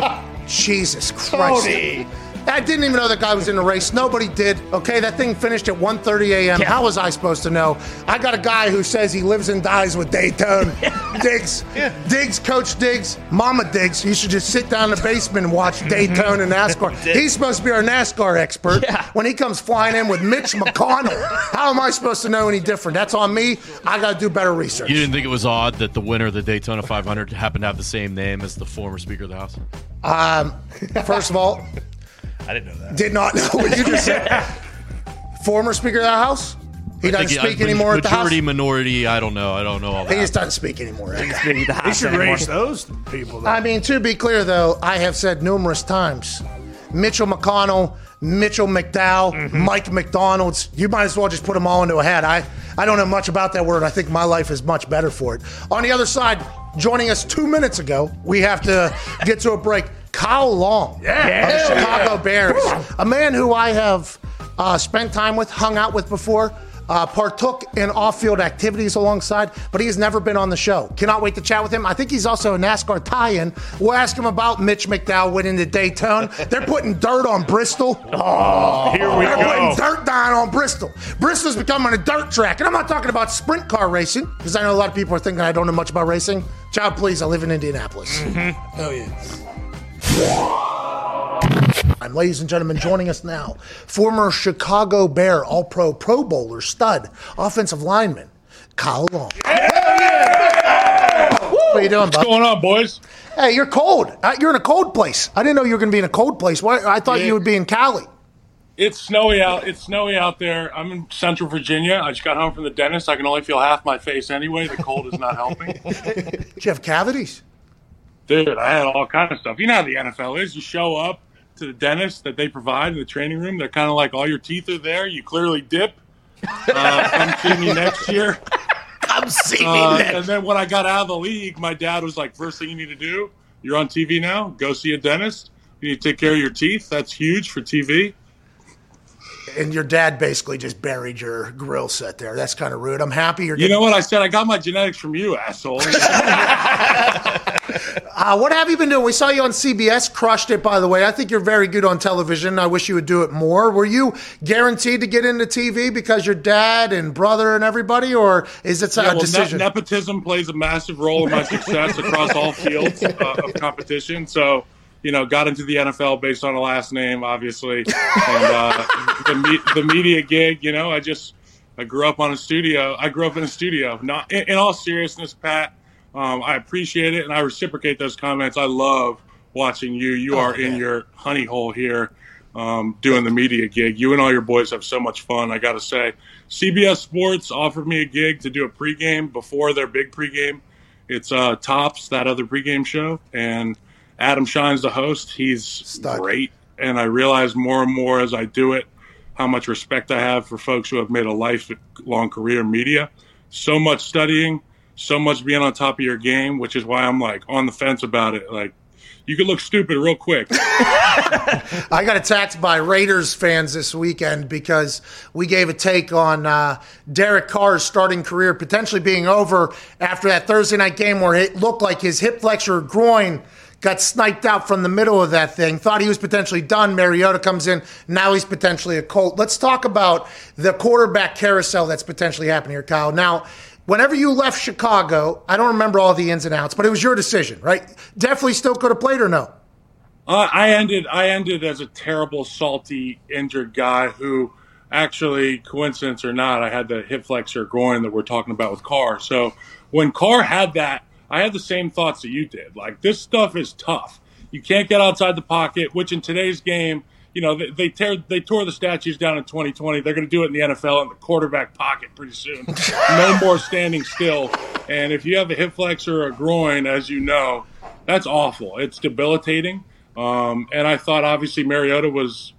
(laughs) Jesus Christ. Tony. I didn't even know that guy was in the race. Nobody did. Okay, that thing finished at 1.30 a.m. Yeah. How was I supposed to know? I got a guy who says he lives and dies with Daytona. (laughs) Diggs. Diggs, Coach Diggs, Mama Diggs. You should just sit down in the basement and watch Daytona and NASCAR. (laughs) He's supposed to be our NASCAR expert. Yeah. When he comes flying in with Mitch (laughs) McConnell, how am I supposed to know any different? That's on me. I got to do better research. You didn't think it was odd that the winner of the Daytona 500 happened to have the same name as the former Speaker of the House? Um, First of all, I didn't know that. did not know what you just said. (laughs) Former Speaker of the House? He doesn't Think- uh, speak I- anymore at the House? Majority, minority, I don't know. I don't know all He that. just doesn't speak anymore. The They house should anymore. raise those people. Though. I mean, to be clear, though, I have said numerous times Mitchell McConnell, Mitchell McDowell, mm-hmm. Mike McDonald's. You might as well just put them all into a hat. I, I don't know much about that word. I think my life is much better for it. On the other side, joining us two minutes ago, we have to get to a break. Kyle Long of the Chicago Bears, a man who I have uh, spent time with, hung out with before. Uh, partook in off-field activities alongside, but he has never been on the show. Cannot wait to chat with him. I think he's also a NASCAR tie-in. We'll ask him about Mitch McDowell winning the Daytona. They're putting dirt on Bristol. Oh, here we go. They're putting dirt down on Bristol. Bristol's becoming a dirt track, and I'm not talking about sprint car racing because I know a lot of people are thinking I don't know much about racing. Child, please, I live in Indianapolis. Hell yeah. And ladies and gentlemen, joining us now, former Chicago Bear All Pro Pro Bowler, stud, offensive lineman, Kyle Long. What are you doing, bud? What's going on, boys? Hey, you're cold. Uh, You're in a cold place. I didn't know you were going to be in a cold place. I thought Yeah. you would be in Cali. It's snowy out. It's snowy out there. I'm in Central Virginia. I just got home from the dentist. I can only feel half my face anyway. The cold is not helping. (laughs) Do you have cavities? Dude, I had all kind of stuff. You know how the NFL is. You show up to the dentist that they provide in the training room. They're kind of like, all your teeth are there. You clearly dip. Uh, come see me next year. (laughs) I'm seeing Uh, next. and then when I got out of the league, my dad was like, first thing you need to do, you're on TV now. Go see a dentist. You need to take care of your teeth. That's huge for TV. And your dad basically just buried your grill set there. That's kind of rude. I'm happy you're You know what I said? I got my genetics from you, asshole. (laughs) Uh, what have you been doing? We saw you on CBS, crushed it, by the way. I think you're very good on television. I wish you would do it more. Were you guaranteed to get into TV because your dad and brother and everybody, or is it a Yeah, well, ne- decision? nepotism plays a massive role in my success across all fields (laughs) uh, of competition. So, you know, got into the NFL based on a last name, obviously, and uh, (laughs) the me- the media gig. You know, I just I grew up on a studio. I grew up in a studio. Not in, in all seriousness, Pat. Um, I appreciate it and I reciprocate those comments. I love watching you. You are in your honey hole here. Um, doing the media gig. You and all your boys have so much fun. I got to say, CBS Sports offered me a gig to do a pregame before their big pregame. It's uh, Tops, that other pregame show, and Adam Schein's the host. He's Stud. great, and I realize more and more as I do it how much respect I have for folks who have made a lifelong career in media. So much studying, so much being on top of your game, which is why I'm like on the fence about it. Like, you could look stupid real quick. (laughs) I got attacked by Raiders fans this weekend because we gave a take on uh, Derek Carr's starting career potentially being over after that Thursday night game where it looked like his hip flexor groin got sniped out from the middle of that thing. Thought he was potentially done. Mariota comes in. Now he's potentially a Colt. Let's talk about the quarterback carousel that's potentially happening here, Kyle. Now, whenever you left Chicago, I don't remember all the ins and outs, but it was your decision, right? Definitely still could have played or no? Uh, I ended. I ended as a terrible, salty, injured guy who, actually, coincidence or not, I had the hip flexor groin that we're talking about with Carr. So when Carr had that, I had the same thoughts that you did. Like this stuff is tough. You can't get outside the pocket, which in today's game, you know, they, they tear they tore the statues down in 2020. They're going to do it in the NFL in the quarterback pocket pretty soon. (laughs) no more standing still. And if you have a hip flexor or a groin, as you know, that's awful. It's debilitating. Um, and I thought obviously Mariota was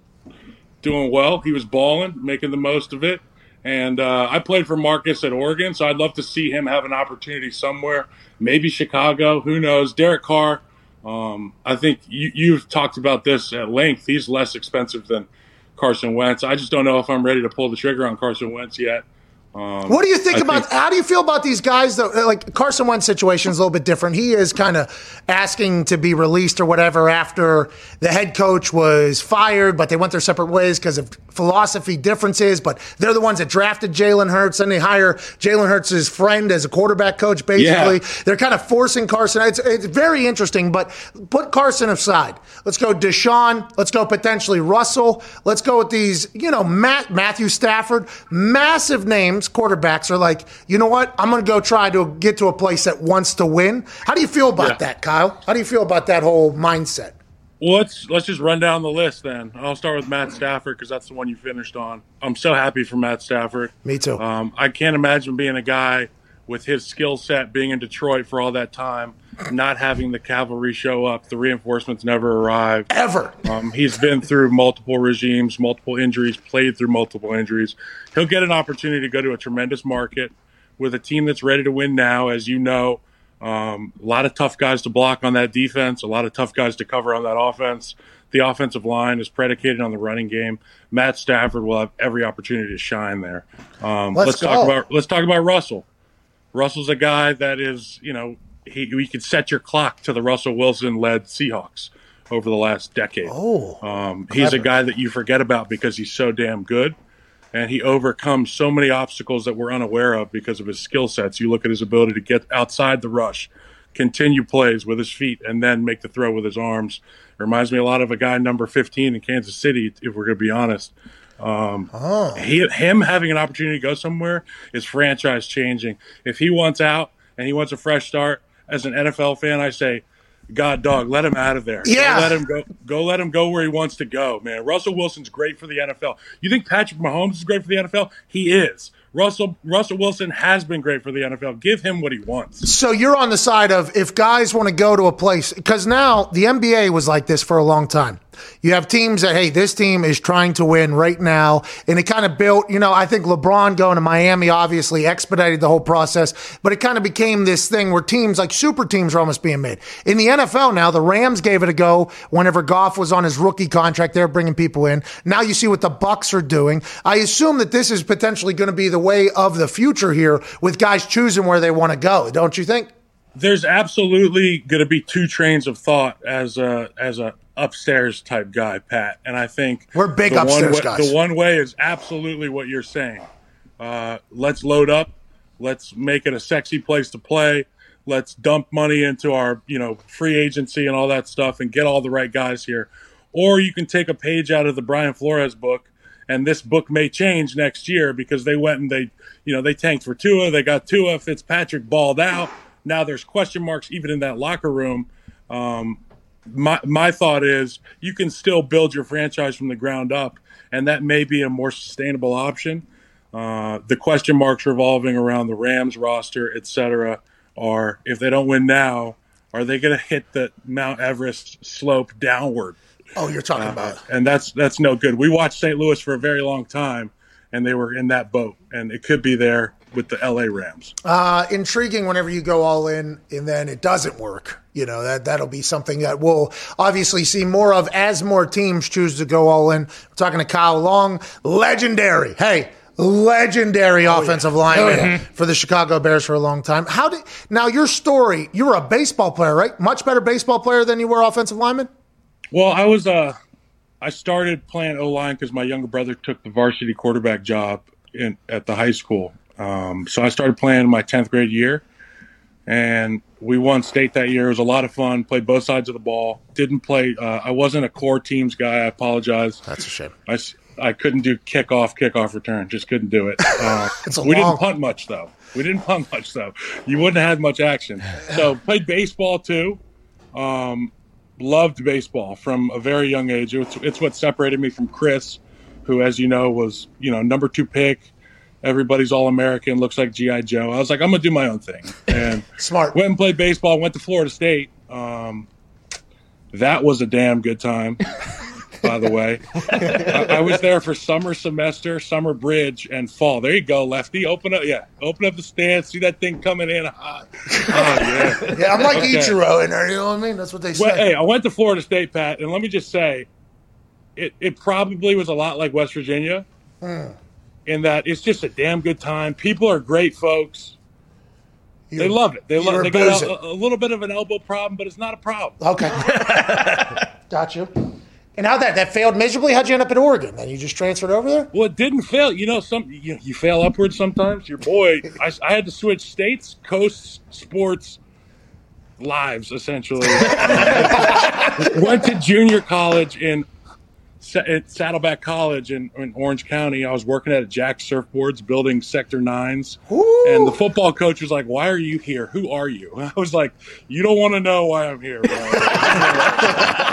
doing well. He was balling, making the most of it. And uh, I played for Marcus at Oregon, so I'd love to see him have an opportunity somewhere. Maybe Chicago. Who knows? Derek Carr. Um, I think you, you've talked about this at length. He's less expensive than Carson Wentz. I just don't know if I'm ready to pull the trigger on Carson Wentz yet. Um, What do you think I about? think- how do you feel about these guys? Though, like Carson Wentz situation is a little bit different. He is kind of asking to be released or whatever after the head coach was fired, but they went their separate ways because of philosophy differences. But they're the ones that drafted Jalen Hurts, and they hire Jalen Hurts' friend as a quarterback coach. Basically, Yeah. they're kind of forcing Carson. It's, it's very interesting. But put Carson aside. Let's go Deshaun. Let's go potentially Russell. Let's go with these. You know, Matt Matthew Stafford, massive names. Quarterbacks are like, you know what? I'm going to go try to get to a place that wants to win. How do you feel about Yeah. that, Kyle? How do you feel about that whole mindset? Well, let's let's just run down the list then. I'll start with Matt Stafford because that's the one you finished on. I'm so happy for Matt Stafford. Me too. Um, I can't imagine being a guy with his skill set, being in Detroit for all that time, not having the cavalry show up, the reinforcements never arrived. Ever. Um, he's been through multiple regimes, multiple injuries, played through multiple injuries. He'll get an opportunity to go to a tremendous market with a team that's ready to win now, as you know. Um, a lot of tough guys to block on that defense, a lot of tough guys to cover on that offense. The offensive line is predicated on the running game. Matt Stafford will have every opportunity to shine there. Um, Let's let's, talk about let's talk about Russell. Russell's a guy that is, you know, he we could set your clock to the Russell Wilson led Seahawks over the last decade. Oh, Um, he's a guy that you forget about because he's so damn good, and he overcomes so many obstacles that we're unaware of because of his skill sets. You look at his ability to get outside the rush, continue plays with his feet, and then make the throw with his arms. Reminds me a lot of a guy number 15 in Kansas City, if we're going to be honest. Um, he, him having an opportunity to go somewhere is franchise changing. If he wants out and he wants a fresh start, as an NFL fan, I say, God dog, let him out of there. Yeah. Go let him go. Go let him go where he wants to go, man. Russell Wilson's great for the NFL. You think Patrick Mahomes is great for the NFL? He is. Russell Russell Wilson has been great for the NFL. Give him what he wants. So you're on the side of if guys want to go to a place because now the NBA was like this for a long time. You have teams that hey, this team is trying to win right now, and it kind of built. You know, I think LeBron going to Miami obviously expedited the whole process, but it kind of became this thing where teams like super teams are almost being made. In the NFL now, the Rams gave it a go whenever Goff was on his rookie contract. They're bringing people in. Now you see what the Bucs are doing. I assume that this is potentially going to be the way of the future here with guys choosing where they want to go. Don't you think? There's absolutely going to be two trains of thought as a as a upstairs type guy, Pat. And I think We're big the one upstairs way, guys. The one way is absolutely what you're saying. Uh, let's load up. Let's make it a sexy place to play. Let's dump money into our, you know, free agency and all that stuff and get all the right guys here. Or you can take a page out of the Brian Flores book, and this book may change next year because they went and they, you know, they tanked for Tua. They got Tua. Fitzpatrick balled out. Now there's question marks even in that locker room. Um, my my thought is you can still build your franchise from the ground up, and that may be a more sustainable option. Uh, the question marks revolving around the Rams roster, et cetera, are if they don't win now, are they going to hit the Mount Everest slope downward? Oh, you're talking about And that's that's no good. We watched St. Louis for a very long time, and they were in that boat, and it could be there with the LA Rams. uh, intriguing whenever you go all in and then it doesn't work. You know that that'll be something that we'll obviously see more of as more teams choose to go all in. We're talking to Kyle Long, legendary. Hey. Legendary offensive lineman (laughs) for the Chicago Bears for a long time. How did now your story? You were a baseball player, right? Much better baseball player than you were offensive lineman. Well, I was uh, I started playing O line because my younger brother took the varsity quarterback job in at the high school. Um, so I started playing my tenth grade year, and we won state that year. It was a lot of fun. Played both sides of the ball. Didn't play. Uh, I wasn't a core teams guy. I apologize. That's a shame. I, I couldn't do kickoff, kickoff return. Just couldn't do it. (laughs) Uh, It's a we long- didn't punt much though. We didn't punt much though. You wouldn't have had much action. (sighs) So played baseball too. Um, loved baseball from a very young age. It's, it's what separated me from Chris, who, as you know, was you know number two pick. Everybody's all American. Looks like GI Joe. I was like, I'm gonna do my own thing, and (laughs) Smart. went and played baseball. Went to Florida State. Um, that was a damn good time. (laughs) By the way, I, I was there for summer semester, summer bridge, and fall. There you go, lefty. Open up, yeah. Open up the stand. See that thing coming in hot. Oh yeah. Yeah, I'm like Okay. Ichiro in there. You know what I mean? That's what they say. Well, hey, I went to Florida State, Pat, and let me just say, it, it probably was a lot like West Virginia, in that it's just a damn good time. People are great folks. They You're- love it. They you're love. They got a, a little bit of an elbow problem, but it's not a problem. Okay. (laughs) Got you. And how that that failed miserably? How'd you end up in Oregon? Then you just transferred over there? Well, it didn't fail. You know, some you, you fail upwards sometimes. Your boy, I, I had to switch states, coasts, sports, lives essentially. (laughs) Went to junior college in Sa- at Saddleback College in, in Orange County. I was working at Jack Surfboards, building Sector Nines, and the football coach was like, "Why are you here? Who are you?" (laughs) I was like, "You don't want to know why I'm here." bro." (laughs)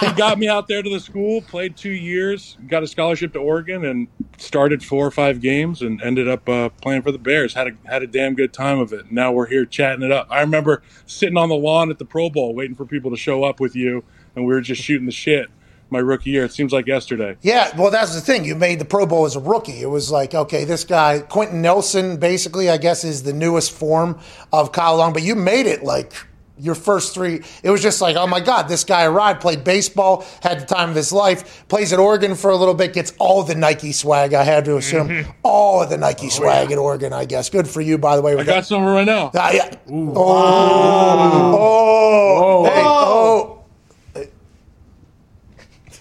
he got me out there to the school, played two years, got a scholarship to Oregon, and started four or five games, and ended up uh, playing for the Bears. had a had a damn good time of it. Now we're here chatting it up. I remember sitting on the lawn at the Pro Bowl, waiting for people to show up with you, and we were just shooting the shit. My rookie year, it seems like yesterday. Yeah, well, that's the thing. You made the Pro Bowl as a rookie. It was like, okay, this guy, Quenton Nelson, basically, I guess, is the newest form of Kyle Long, but you made it like your first three. It was just like, oh my God, this guy arrived, played baseball, had the time of his life, plays at Oregon for a little bit, gets all the Nike swag, I had to assume. All of the Nike swag at Oregon, I guess. Good for you, by the way. I got some right now. Ah, yeah. Oh, oh, hey, oh.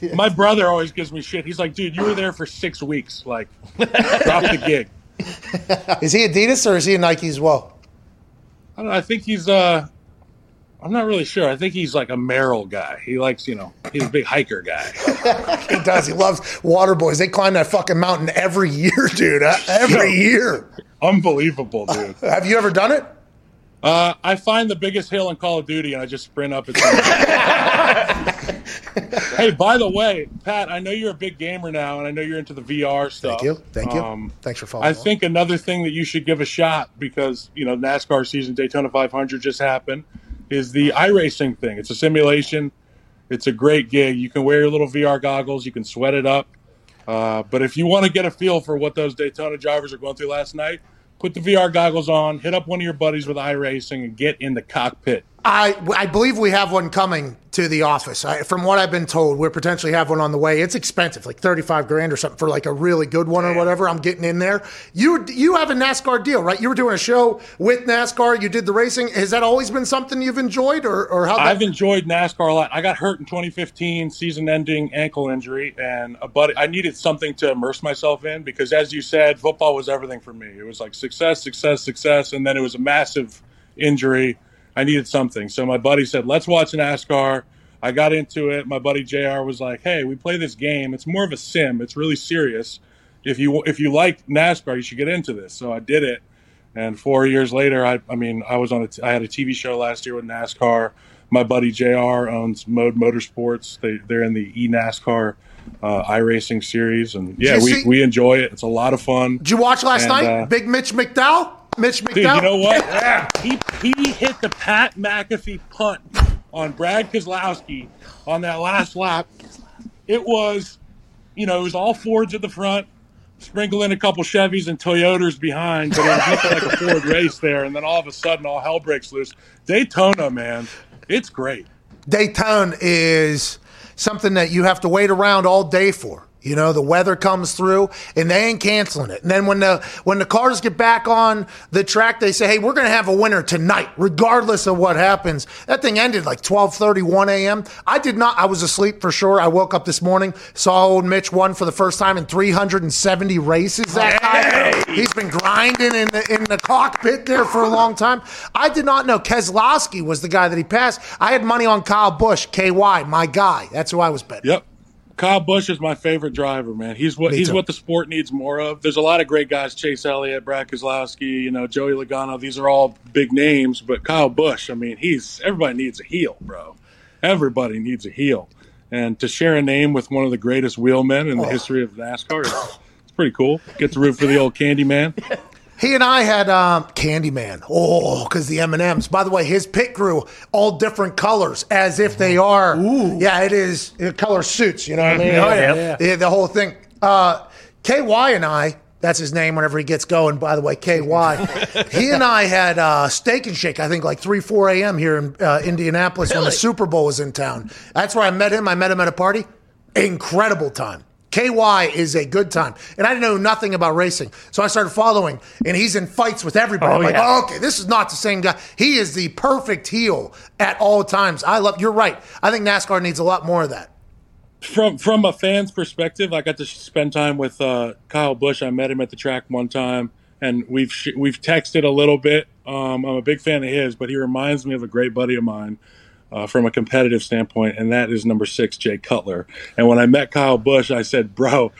(laughs) My brother always gives me shit. He's like, dude, you were there for six weeks. Like, drop the gig. (laughs) Is he Adidas or is he a Nike as well? I don't know. I think he's uh I'm not really sure. I think he's like a Merrill guy. He likes, you know, he's a big hiker guy. (laughs) He does. He loves water boys. They climb that fucking mountain every year, dude. Uh, Every year. Unbelievable, dude. Have you ever done it? Uh, I find the biggest hill in Call of Duty and I just sprint up it. (laughs) hey, by the way, Pat, I know you're a big gamer now and I know you're into the VR stuff. Thank you. Thank you. Um, Thanks for following. I along. think another thing that you should give a shot because you know NASCAR season Daytona 500 just happened is the iRacing thing. It's a simulation. It's a great gig. You can wear your little VR goggles. You can sweat it up. Uh, but if you want to get a feel for what those Daytona drivers are going through last night, put the VR goggles on, hit up one of your buddies with iRacing, and get in the cockpit. I, I believe we have one coming to the office. I, from what I've been told, we potentially have one on the way. It's expensive, like thirty-five grand or something for like a really good one or whatever. I'm getting in there. You you have a NASCAR deal, right? You were doing a show with NASCAR. You did the racing. Has that always been something you've enjoyed, or or how? I've enjoyed NASCAR a lot. I got hurt in 2015, season-ending ankle injury, and a buddy. I needed something to immerse myself in because, as you said, football was everything for me. It was like success, success, success, and then it was a massive injury. I needed something, so my buddy said, "Let's watch NASCAR." I got into it. My buddy Jr. was like, "Hey, we play this game. It's more of a sim. It's really serious. If you if you like NASCAR, you should get into this." So I did it. And four years later, I, I mean, I was on a, t- I had a TV show last year with NASCAR. My buddy Jr. owns Mode Motorsports. They they're in the e NASCAR uh, iRacing series, and yeah, we, see- we enjoy it. It's a lot of fun. Did you watch last And, night? uh, Big Mitch McDowell. Mitch McDowell. Dude, you know what? (laughs) he he hit the Pat McAfee punt on Brad Keselowski on that last lap. It was, you know, it was all Fords at the front, sprinkle in a couple Chevys and Toyotas behind, but it was like a Ford race there. And then all of a sudden, all hell breaks loose. Daytona, man, it's great. Daytona is something that you have to wait around all day for. You know, the weather comes through and they ain't canceling it. And then when the when the cars get back on the track, they say, "Hey, we're going to have a winner tonight, regardless of what happens." That thing ended like 12:30, 1 a.m. I did not. I was asleep for sure. I woke up this morning, saw old Mitch won for the first time in 370 races. That guy, he's been grinding in the in the cockpit there for a long time. I did not know Keselowski was the guy that he passed. I had money on Kyle Busch, KY, my guy. That's who I was betting. Yep. Kyle Busch is my favorite driver, man. He's what Me he's too. what the sport needs more of. There's a lot of great guys: Chase Elliott, Brad Keselowski, you know, Joey Logano. These are all big names, but Kyle Busch, I mean, he's everybody needs a heel, bro. Everybody needs a heel, and to share a name with one of the greatest wheelmen in the oh. history of NASCAR, is, it's pretty cool. Get to root for the old Candyman. (laughs) He and I had um, Candyman. Oh, because the M and M's. By the way, his pit crew all different colors, as if they are. Ooh. Yeah, it is uh, color suits. You know what I mean? Oh, yeah. The, the whole thing. Uh, KY and I. That's his name whenever he gets going. By the way, KY. (laughs) he and I had uh, steak and shake. I think like three, four a.m. here in uh, Indianapolis when the Super Bowl was in town. That's where I met him. I met him at a party. Incredible time. KY is a good time. And I didn't know nothing about racing. So I started following, and he's in fights with everybody. Oh, I'm like, yeah. oh, okay, this is not the same guy. He is the perfect heel at all times. I love, you're right. I think NASCAR needs a lot more of that. from from a fan's perspective, I got to spend time with uh, Kyle Busch. I met him at the track one time, and we've sh- we've texted a little bit. Um, I'm a big fan of his, but he reminds me of a great buddy of mine uh, from a competitive standpoint, and that is number six, Jay Cutler. And when I met Kyle Busch, I said, "Bro."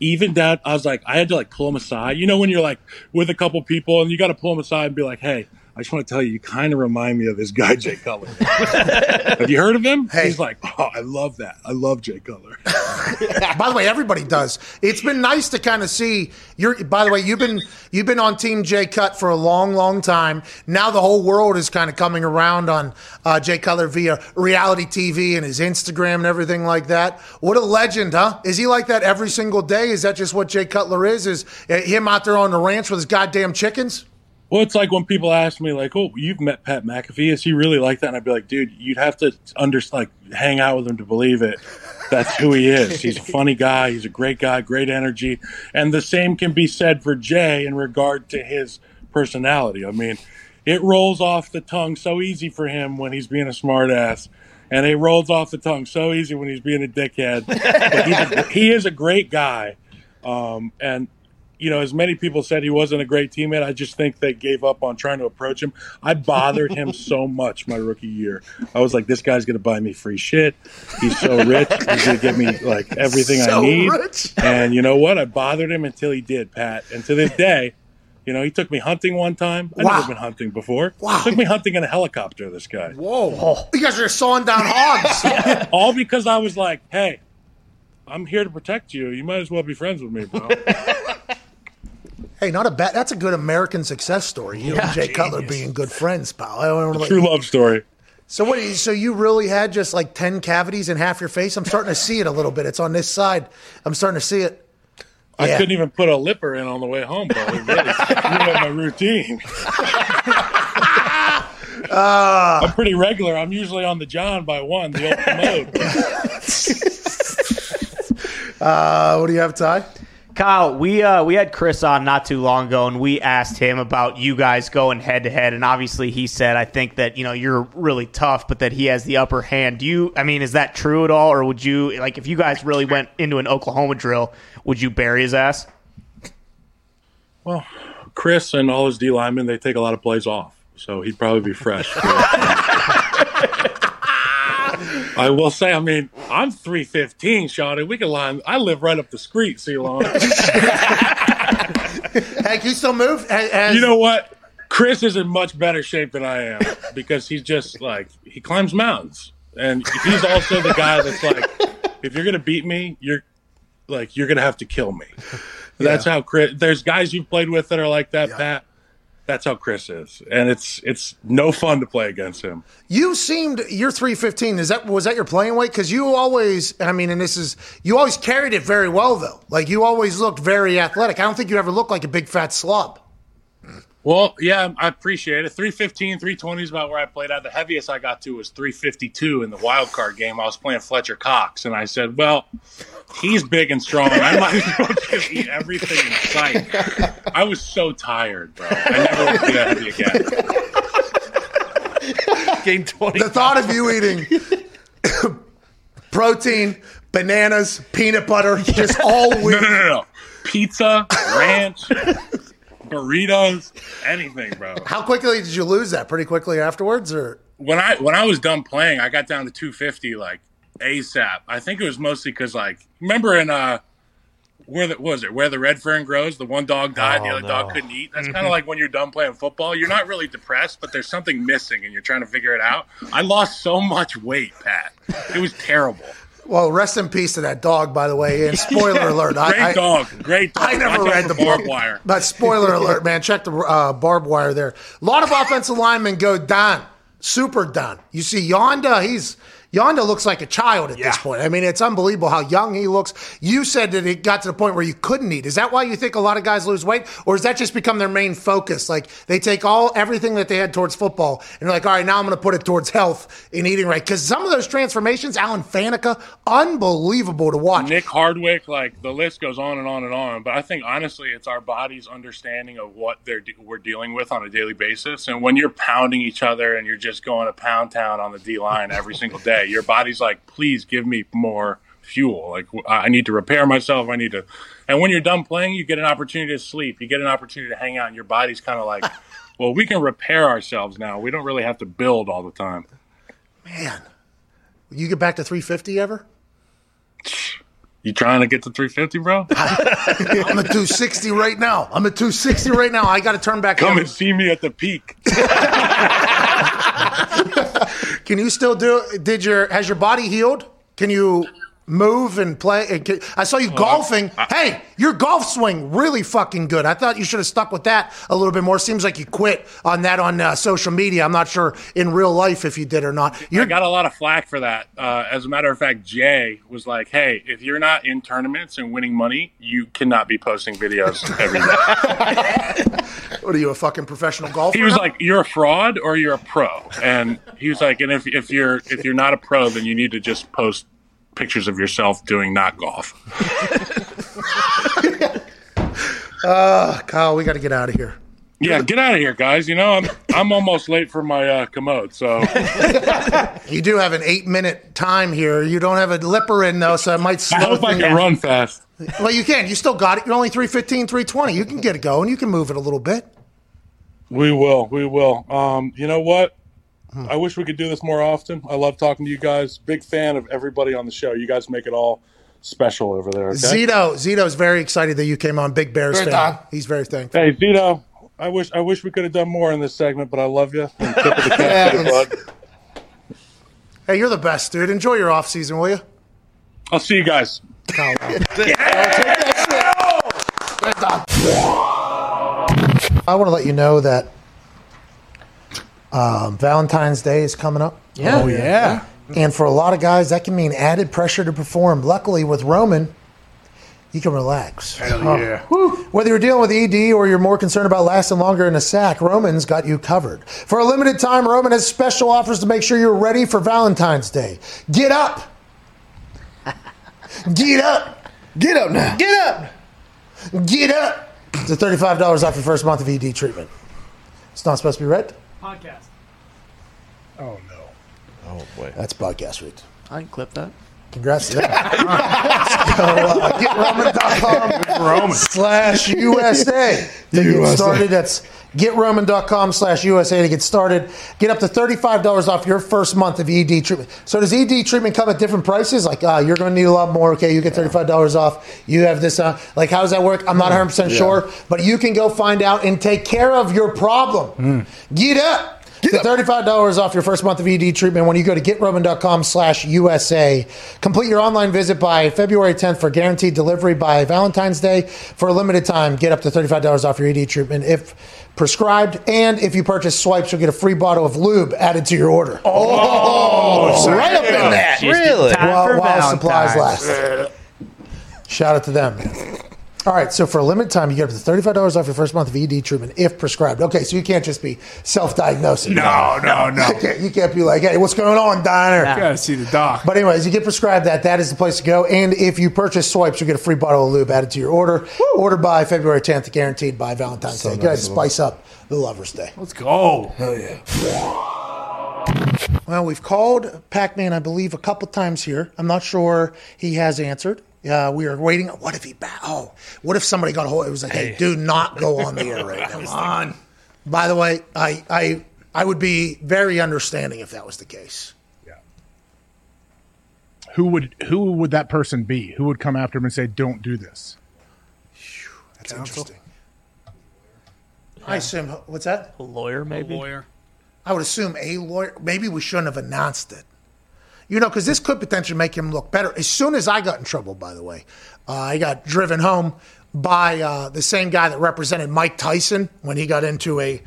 Even that, I was like, I had to like pull him aside. You know, when you're like with a couple people and you got to pull him aside and be like, "Hey, I just want to tell you, you kind of remind me of this guy, Jay Cutler." (laughs) Have you heard of him? Hey. He's like, "Oh, I love that. I love Jay Cutler." (laughs) By the way, everybody does. It's been nice to kind of see you're by the way, you've been you've been on Team Jay Cut for a long, long time. Now the whole world is kind of coming around on uh, Jay Cutler via reality TV and his Instagram and everything like that. What a legend, huh? Is he like that every single day? Is that just what Jay Cutler is? Is uh, him out there on the ranch with his goddamn chickens? Well, it's like when people ask me, like, "Oh, you've met Pat McAfee? Is he really like that?" And I'd be like, "Dude, you'd have to under like hang out with him to believe it. That's who he is. He's a funny guy. He's a great guy, great energy, and the same can be said for Jay in regard to his personality. I mean, it rolls off the tongue so easy for him when he's being a smartass, and it rolls off the tongue so easy when he's being a dickhead. He is a great guy, um, and you know, as many people said he wasn't a great teammate, I just think they gave up on trying to approach him. I bothered him so much my rookie year. I was like, this guy's going to buy me free shit. He's so rich. He's going to give me like everything I need. rich. And you know what? I bothered him until he did, Pat. And to this day, you know, he took me hunting one time. I'd Wow. never been hunting before. Wow. Took me hunting in a helicopter, this guy. Whoa! You guys are sawing down hogs. (laughs) All because I was like, hey, I'm here to protect you. You might as well be friends with me, bro. (laughs) hey, not a bad. That's a good American success story. You and Jay Cutler being good friends, pal. I don't know, True love story. So what? So you really had just like ten cavities in half your face? I'm starting to see it a little bit. It's on this side. I'm starting to see it. I Yeah. couldn't even put a lipper in on the way home, bro. It really (laughs) my routine. I'm pretty regular. I'm usually on the John by one, the old mode. (laughs) Uh, what do you have, Ty? Kyle, we uh, we had Chris on not too long ago, and we asked him about you guys going head to head, and obviously he said, "I think that you know you're really tough, but that he has the upper hand." Do you? I mean, is that true at all, or would you like if you guys really went into an Oklahoma drill, would you bury his ass? Well, Chris and all his D linemen, they take a lot of plays off, so he'd probably be fresh. (laughs) I will say, I mean, I'm 315, Shawty. We can line. I live right up the street, see long. (laughs) Hey, can you still move? Has- has- You know what? Chris is in much better shape than I am because he's just like he climbs mountains, and he's also the guy that's like, if you're gonna beat me, you're like you're gonna have to kill me. That's how Chris. There's guys you've played with that are like that, Pat. That's how Chris is, and it's it's no fun to play against him. you seemed you're 315. Is that was that your playing weight? Because you always, I mean, and this is you always carried it very well though. Like you always looked very athletic. I don't think you ever looked like a big fat slob. Well, yeah, I appreciate it. 315, 320 is about where I played at. The heaviest I got to was 352 in the wild card game. I was playing Fletcher Cox, and I said, well, he's big and strong. I might as well just eat everything in sight. I was so tired, bro. I never want to be that heavy again. Gained 20. The thought of you eating (coughs) protein, bananas, peanut butter, just (laughs) all No, week. no, no, no. Pizza, ranch, burritos, anything, bro. How quickly did you lose that? Pretty quickly afterwards, or when I when I was done playing, I got down to 250 like ASAP. I think it was mostly because, like, remember in uh, where the, what was it? Where the red fern grows, the one dog died, the Oh, other dog couldn't eat. That's (laughs) kind of like when you're done playing football. You're not really depressed, but there's something missing, and you're trying to figure it out. I lost so much weight, Pat. It was terrible. Well, rest in peace to that dog, by the way. And (laughs) spoiler alert. Great I, dog, great dog. I never Watch read the barbed wire. But spoiler alert, man. Check the uh, barbed wire there. A lot of offensive linemen go down, super done. You see Yanda, he's Yanda looks like a child at this point. I mean, it's unbelievable how young he looks. You said that it got to the point where you couldn't eat. Is that why you think a lot of guys lose weight, or does that just become their main focus? Like they take all everything that they had towards football and they're like, all right, now I'm going to put it towards health and eating right. Because some of those transformations, Alan Faneca, unbelievable to watch. Nick Hardwick, like the list goes on and on and on. But I think honestly, it's our body's understanding of what they're we're dealing with on a daily basis. And when you're pounding each other and you're just going to pound town on the D line every single day, your body's like, please give me more fuel. Like I I need to repair myself. I need to. And when you're done playing, you get an opportunity to sleep. You get an opportunity to hang out. And your body's kind of like, (laughs) well, we can repair ourselves now. We don't really have to build all the time. Man, you get back to 350 ever? You trying to get to 350, bro? (laughs) I'm at 260 right now. I'm at 260 right now. I got to turn back. Come and see me at the peak. (laughs) Can you still do? Did your has your body healed? Can you move and play? and I saw you golfing. hey, your golf swing really fucking good. I thought you should have stuck with that a little bit more. Seems like you quit on that on uh, social media. I'm not sure in real life if you did or not. I You're got a lot of flack for that. Uh, as a matter of fact, Jay was like, "Hey, if you're not in tournaments and winning money, you cannot be posting videos every day." (laughs) what are you a fucking professional golfer? he was now? like, "You're a fraud or you're a pro," and he was like, "And if if you're if you're not a pro, then you need to just post pictures of yourself doing not golf." (laughs) Kyle, we got to get out of here. Yeah, get out of here, guys. You know, I'm I'm almost late for my uh, commode, so (laughs) You do have an eight minute time here. You don't have a lipper in though, so it might slow I hope I things can run fast. Well, you can. You still got it. You're only 315, 320. You can get it going. You can move it a little bit. We will. We will. Um, you know what? I wish we could do this more often. I love talking to you guys. Big fan of everybody on the show. You guys make it all special over there. Okay? Zito, Zito's very excited that you came on. Big Bears Very fan. done. He's very thankful. Hey, Zito. I wish I wish we could have done more in this segment, but I love you. And tip of the cap to you, (laughs) bud. Hey, you're the best, dude. Enjoy your off season, will you? I'll see you guys. Kyle, wow. (laughs) I want to let you know that um, Valentine's Day is coming up. Yeah. Oh yeah. And for a lot of guys, that can mean added pressure to perform. Luckily, with Roman, you can relax. Hell yeah. Whether you're dealing with ED or you're more concerned about lasting longer in a sack, Roman's got you covered. For a limited time, Roman has special offers to make sure you're ready for Valentine's Day. Get up! (laughs) Get up! Get up now. Get up! Get up! It's $35 off your first month of ED treatment. It's not supposed to be read. Podcast. Oh no. Oh boy. That's podcast read. I can clip that. Congrats to them. (laughs) so, uh, getroman.com Roman. slash USA to get started. That's getroman.com slash USA to get started. Get up to $35 off your first month of ED treatment. So does ED treatment come at different prices? Like, uh, you're going to need a lot more. Okay, you get $35 off. You have this. Uh, like, how does that work? I'm not 100% sure, but you can go find out and take care of your problem. Get up. Get $35 off your first month of ED treatment when you go to getroman.com slash USA. Complete your online visit by February 10th for guaranteed delivery by Valentine's Day. For a limited time, get up to $35 off your ED treatment if prescribed. And if you purchase swipes, you'll get a free bottle of lube added to your order. Oh, oh right up in that. Really? Time while, for while supplies last. Shout out to them. All right, so for a limited time, you get up to $35 off your first month of ED treatment if prescribed. Okay, so you can't just be self diagnosing. No, no, no. (laughs) You can't, you can't be like, hey, what's going on, Diner? Gotta see the doc. But anyways, you get prescribed that. That is the place to go. And if you purchase swipes, you get a free bottle of lube added to your order. Order by February 10th, guaranteed by Valentine's Day. Good, spice up the Lover's Day. Let's go. Hell yeah. Well, we've called Pac-Man, I believe, a couple times here. I'm not sure he has answered. Uh, we were waiting. What if he? Ba- oh, what if somebody got a hold? It was like, hey, do not go on the air right (laughs) now. Come on. By the way, I, I, I would be very understanding if that was the case. Yeah. Who would who would that person be? Who would come after him and say, "Don't do this"? That's interesting. I assume what's that? A lawyer, maybe. lawyer. I would assume a lawyer. Maybe we shouldn't have announced it. You know, because this could potentially make him look better. As soon as I got in trouble, by the way, uh, I got driven home by uh, the same guy that represented Mike Tyson when he got into a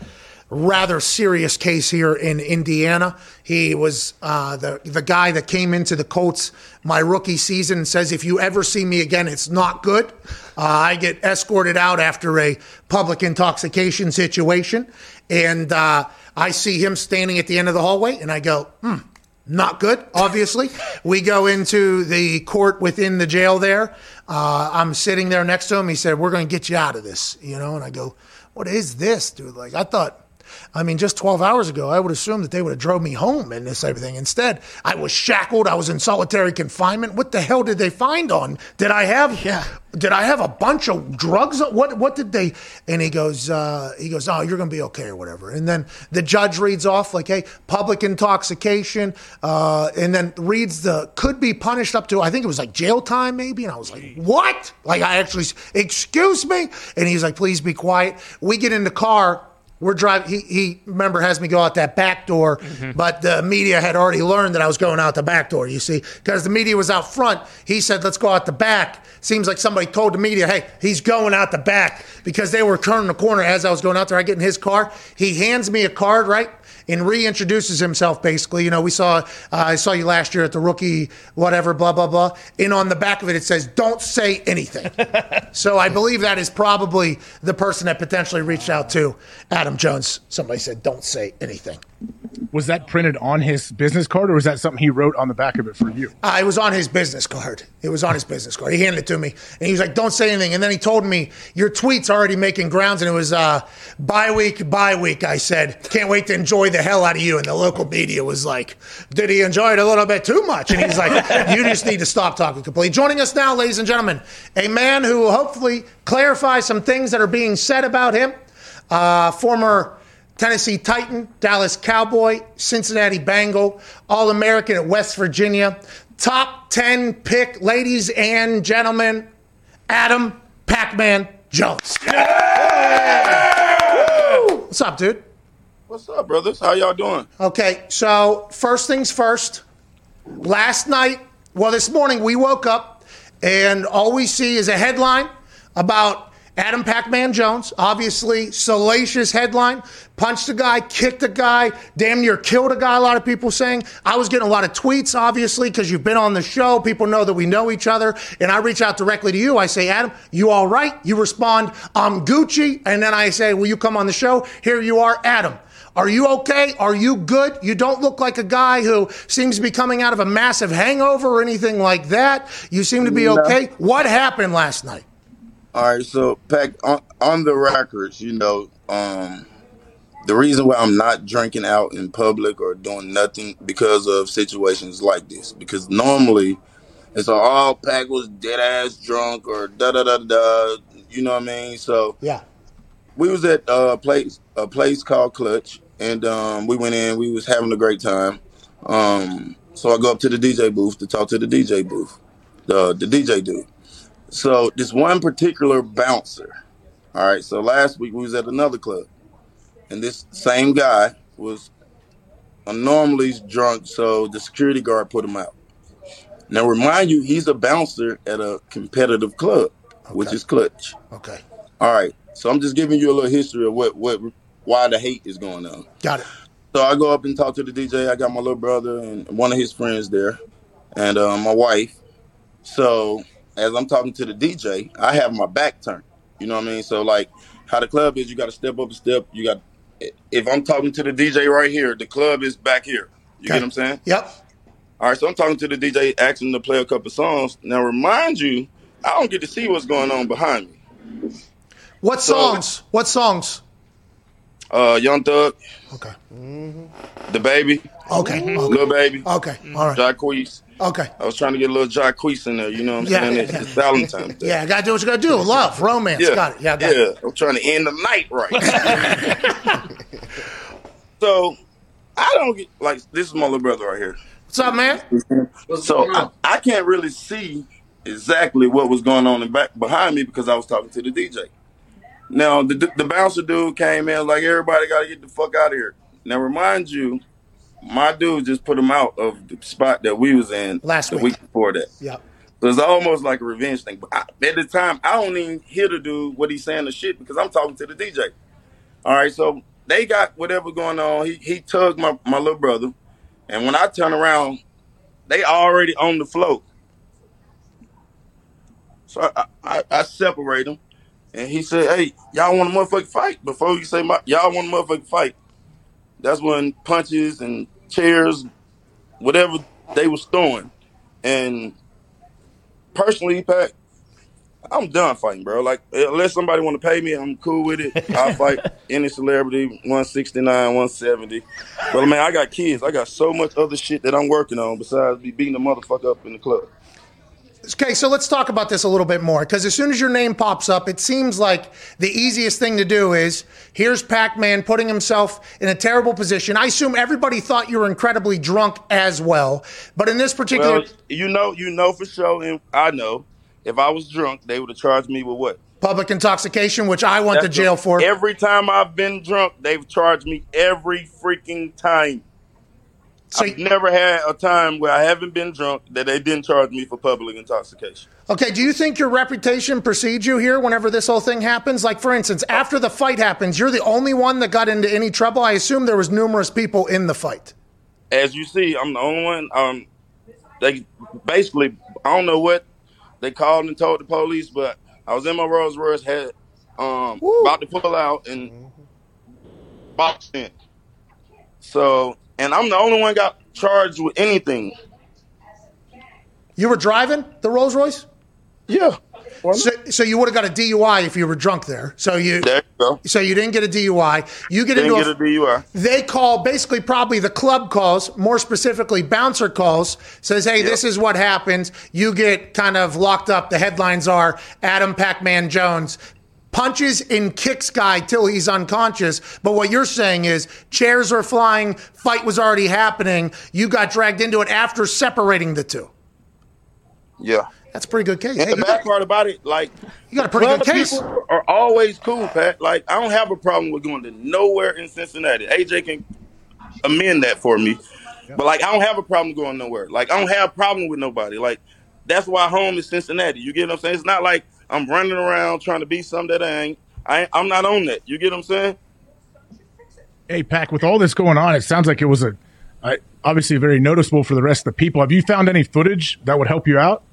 rather serious case here in Indiana. He was uh, the the guy that came into the Colts my rookie season and says, "If you ever see me again, it's not good." Uh, I get escorted out after a public intoxication situation, and uh, I see him standing at the end of the hallway, and I go, "Hmm." Not good, obviously. we go into the court within the jail there. Uh, I'm sitting there next to him. He said, We're going to get you out of this, you know? And I go, What is this, dude? Like, I thought, I mean, just 12 hours ago, I would assume that they would have drove me home and this everything. Instead, I was shackled. I was in solitary confinement. What the hell did they find on? Did I have? Yeah. Did I have a bunch of drugs? What What did they? And he goes, uh, he goes, oh, you're gonna be okay or whatever. And then the judge reads off like, hey, public intoxication, uh, and then reads the could be punished up to I think it was like jail time maybe. And I was like, what? Like I actually, excuse me. And he's like, please be quiet. We get in the car. We're driving. He, he remember has me go out that back door, mm-hmm. but the media had already learned that I was going out the back door. You see, because the media was out front. He said, "Let's go out the back." Seems like somebody told the media, "Hey, he's going out the back," because they were turning the corner as I was going out there. I get in his car. He hands me a card, right? And reintroduces himself basically. You know, we saw uh, I saw you last year at the rookie whatever blah blah blah. And on the back of it it says don't say anything. (laughs) so I believe that is probably the person that potentially reached out to Adam Jones. Somebody said don't say anything. Was that printed on his business card, or was that something he wrote on the back of it for you? Uh, it was on his business card. It was on his business card. He handed it to me, and he was like, "Don't say anything." And then he told me, "Your tweet's already making grounds," and it was uh, bye week, bye week. I said, "Can't wait to enjoy the hell out of you." And the local media was like, "Did he enjoy it a little bit too much?" And he's like, (laughs) "You just need to stop talking completely." Joining us now, ladies and gentlemen, a man who will hopefully clarify some things that are being said about him. Uh, former Tennessee Titan, Dallas Cowboy, Cincinnati Bengal, All American at West Virginia, top 10 pick, ladies and gentlemen, Adam Pac Man Jones. What's up, dude? What's up, brothers? How y'all doing? Okay, so first things first. Last night, well, this morning, we woke up and all we see is a headline about Adam Pac Man Jones. Obviously, salacious headline. Punched a guy, kicked a guy, damn near killed a guy. A lot of people saying. I was getting a lot of tweets, obviously, because you've been on the show. People know that we know each other. And I reach out directly to you. I say, Adam, you all right? You respond, I'm Gucci. And then I say, Will you come on the show? Here you are, Adam. Are you okay? Are you good? You don't look like a guy who seems to be coming out of a massive hangover or anything like that. You seem to be No. okay. What happened last night? All right, so Pac, on, on the records, you know, um, the reason why I'm not drinking out in public or doing nothing because of situations like this. Because normally it's all oh, Pac was dead ass drunk or da da da da. You know what I mean? So Yeah. we was at a place a place called Clutch, and um, we went in. We was having a great time. Um, so I go up to the DJ booth to talk to the DJ booth, the the DJ dude. So this one particular bouncer. All right. So last week we was at another club, and this same guy was normally drunk. So the security guard put him out. Now remind you, he's a bouncer at a competitive club, which is Clutch. Okay. All right. So I'm just giving you a little history of what what why the hate is going on. Got it. So I go up and talk to the DJ. I got my little brother and one of his friends there, and uh, my wife. So as I'm talking to the DJ, I have my back turned. You know what I mean? So like how the club is, you got to step up a step. You got if I'm talking to the DJ right here, the club is back here. You Okay. get what I'm saying? Yep. All right, so I'm talking to the DJ, asking to play a couple songs. Now, remind you, I don't get to see what's going on behind me. What So- songs? What songs? Uh, Young Thug, Okay. the baby, Okay. Okay. little baby, Okay. All right. Jacquees. Okay. I was trying to get a little Jacquees in there. You know what I'm Yeah, saying? yeah, It's, yeah. it's Valentine's Day. Yeah, gotta do what you gotta do. Love, romance. Yeah, Got it. Yeah, got yeah. it. I'm trying to end the night right. (laughs) so I don't get like this is my little brother right here. What's up, man? So I, I can't really see exactly what was going on in back behind me because I was talking to the DJ. Now the the bouncer dude came in like everybody got to get the fuck out of here. Now remind you, my dude just put him out of the spot that we was in Last the week. week before that. Yep. So it's almost like a revenge thing. But I, at the time, I don't even hear the dude what he's saying the shit because I'm talking to the DJ. All right, so they got whatever going on. He he tugged my, my little brother, and when I turn around, they already on the float. So I, I, I separate them, and he said, "Hey, y'all want a motherfucking fight?" Before you say my, y'all want a motherfucking fight. That's when punches and chairs, whatever they was throwing, and personally, Pat, I'm done fighting, bro. Like unless somebody want to pay me, I'm cool with it. I'll (laughs) fight any celebrity, 169, 170. But man, I got kids. I got so much other shit that I'm working on besides be beating the motherfucker up in the club. Okay, so let's talk about this a little bit more because as soon as your name pops up, it seems like the easiest thing to do is here's Pac Man putting himself in a terrible position. I assume everybody thought you were incredibly drunk as well, but in this particular. Well, you know, you know for sure, and I know if I was drunk, they would have charged me with what? Public intoxication, which I went to jail for. Every time I've been drunk, they've charged me every freaking time. So- I've never had a time where I haven't been drunk that they didn't charge me for public intoxication. Okay, do you think your reputation precedes you here whenever this whole thing happens? Like, for instance, after the fight happens, you're the only one that got into any trouble. I assume there was numerous people in the fight. As you see, I'm the only one. Um, they basically, I don't know what they called and told the police, but I was in my Rolls Royce, had um about to pull out and boxed in. So, and I'm the only one got charged with anything. You were driving the Rolls Royce? Yeah. So, so you would have got a DUI if you were drunk there. So you, There you go. so you didn't get a DUI. You get Didn't into get a, a DUI. they call basically probably the club calls, more specifically bouncer calls, says, hey, this is what happens. You get kind of locked up. The headlines are Adam Pac-Man Jones punches and kicks guy till he's unconscious. But what you're saying is chairs are flying, fight was already happening. You got dragged into it after separating the two. Yeah. That's a pretty good case. And Hey, the you, bad got, part about it, like you got a pretty good case. people are always cool, Pat. Like I don't have a problem with going to nowhere in Cincinnati. AJ can amend that for me. But like I don't have a problem going nowhere. Like I don't have a problem with nobody. Like that's why home is Cincinnati. You get what I'm saying? It's not like I'm running around trying to be something that I ain't. I, I'm not on that. You get what I'm saying? Hey, Pack, with all this going on, it sounds like it was a uh, obviously very noticeable for the rest of the people. Have you found any footage that would help you out?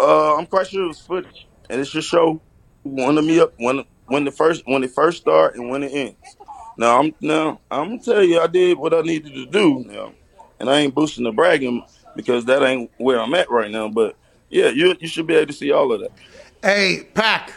Uh, I'm quite sure it was footage, and it should show one of me up when when the first when it first start and when it ends. Now I'm now I'm gonna tell you I did what I needed to do now, and I ain't boosting the bragging because that ain't where I'm at right now. But yeah, you you should be able to see all of that. Hey, Pack.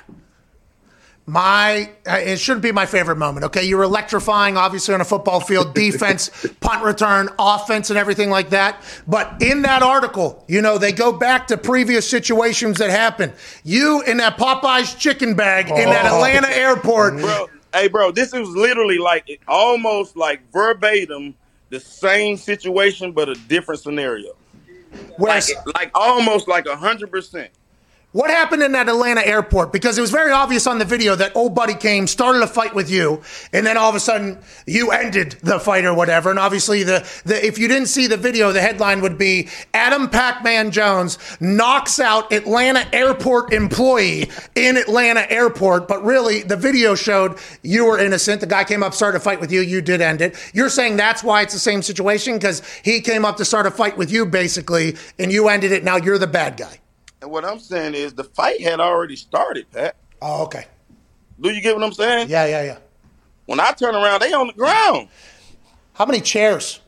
My uh, it shouldn't be my favorite moment. Okay, you're electrifying, obviously on a football field, (laughs) defense, punt return, offense, and everything like that. But in that article, you know they go back to previous situations that happened. You in that Popeyes chicken bag in that Atlanta airport. bro. Hey, bro, this is literally like almost like verbatim the same situation, but a different scenario. Like, like almost like a hundred percent. What happened in that Atlanta airport? Because it was very obvious on the video that old buddy came, started a fight with you, and then all of a sudden you ended the fight or whatever. And obviously, the, the if you didn't see the video, the headline would be Adam Pac-Man Jones knocks out Atlanta airport employee in Atlanta airport. But really, the video showed you were innocent. The guy came up, started a fight with you. You did end it. You're saying that's why it's the same situation because he came up to start a fight with you, basically, and you ended it. Now you're the bad guy. And what I'm saying is the fight had already started, Pat. Oh, okay. Do you get what I'm saying? Yeah, yeah, yeah. When I turn around, they on the ground. How many chairs?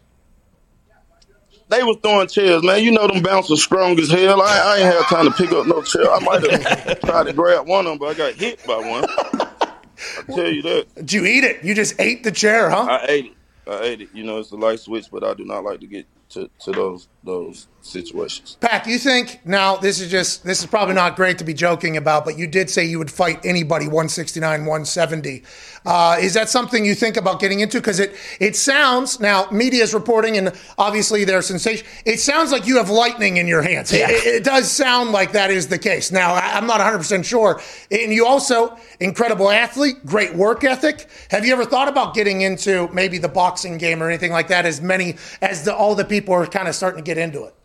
They was throwing chairs, man. You know them bouncers strong as hell. I, I ain't had time to pick up no chair. I might have (laughs) tried to grab one of them, but I got hit by one. I tell you that. Did you eat it? You just ate the chair, huh? I ate it. I ate it. You know, it's a light switch, but I do not like to get to, to those those situations. Pack, you think now this is just this is probably not great to be joking about, but you did say you would fight anybody 169, 170. Uh, is that something you think about getting into? Because it it sounds now media is reporting and obviously there's sensation. It sounds like you have lightning in your hands. It, it- it does sound like that is the case. Now I- I'm not 100 percent sure. And you also incredible athlete, great work ethic. Have you ever thought about getting into maybe the boxing game or anything like that? As many as the, all the people are kind of starting to get into it.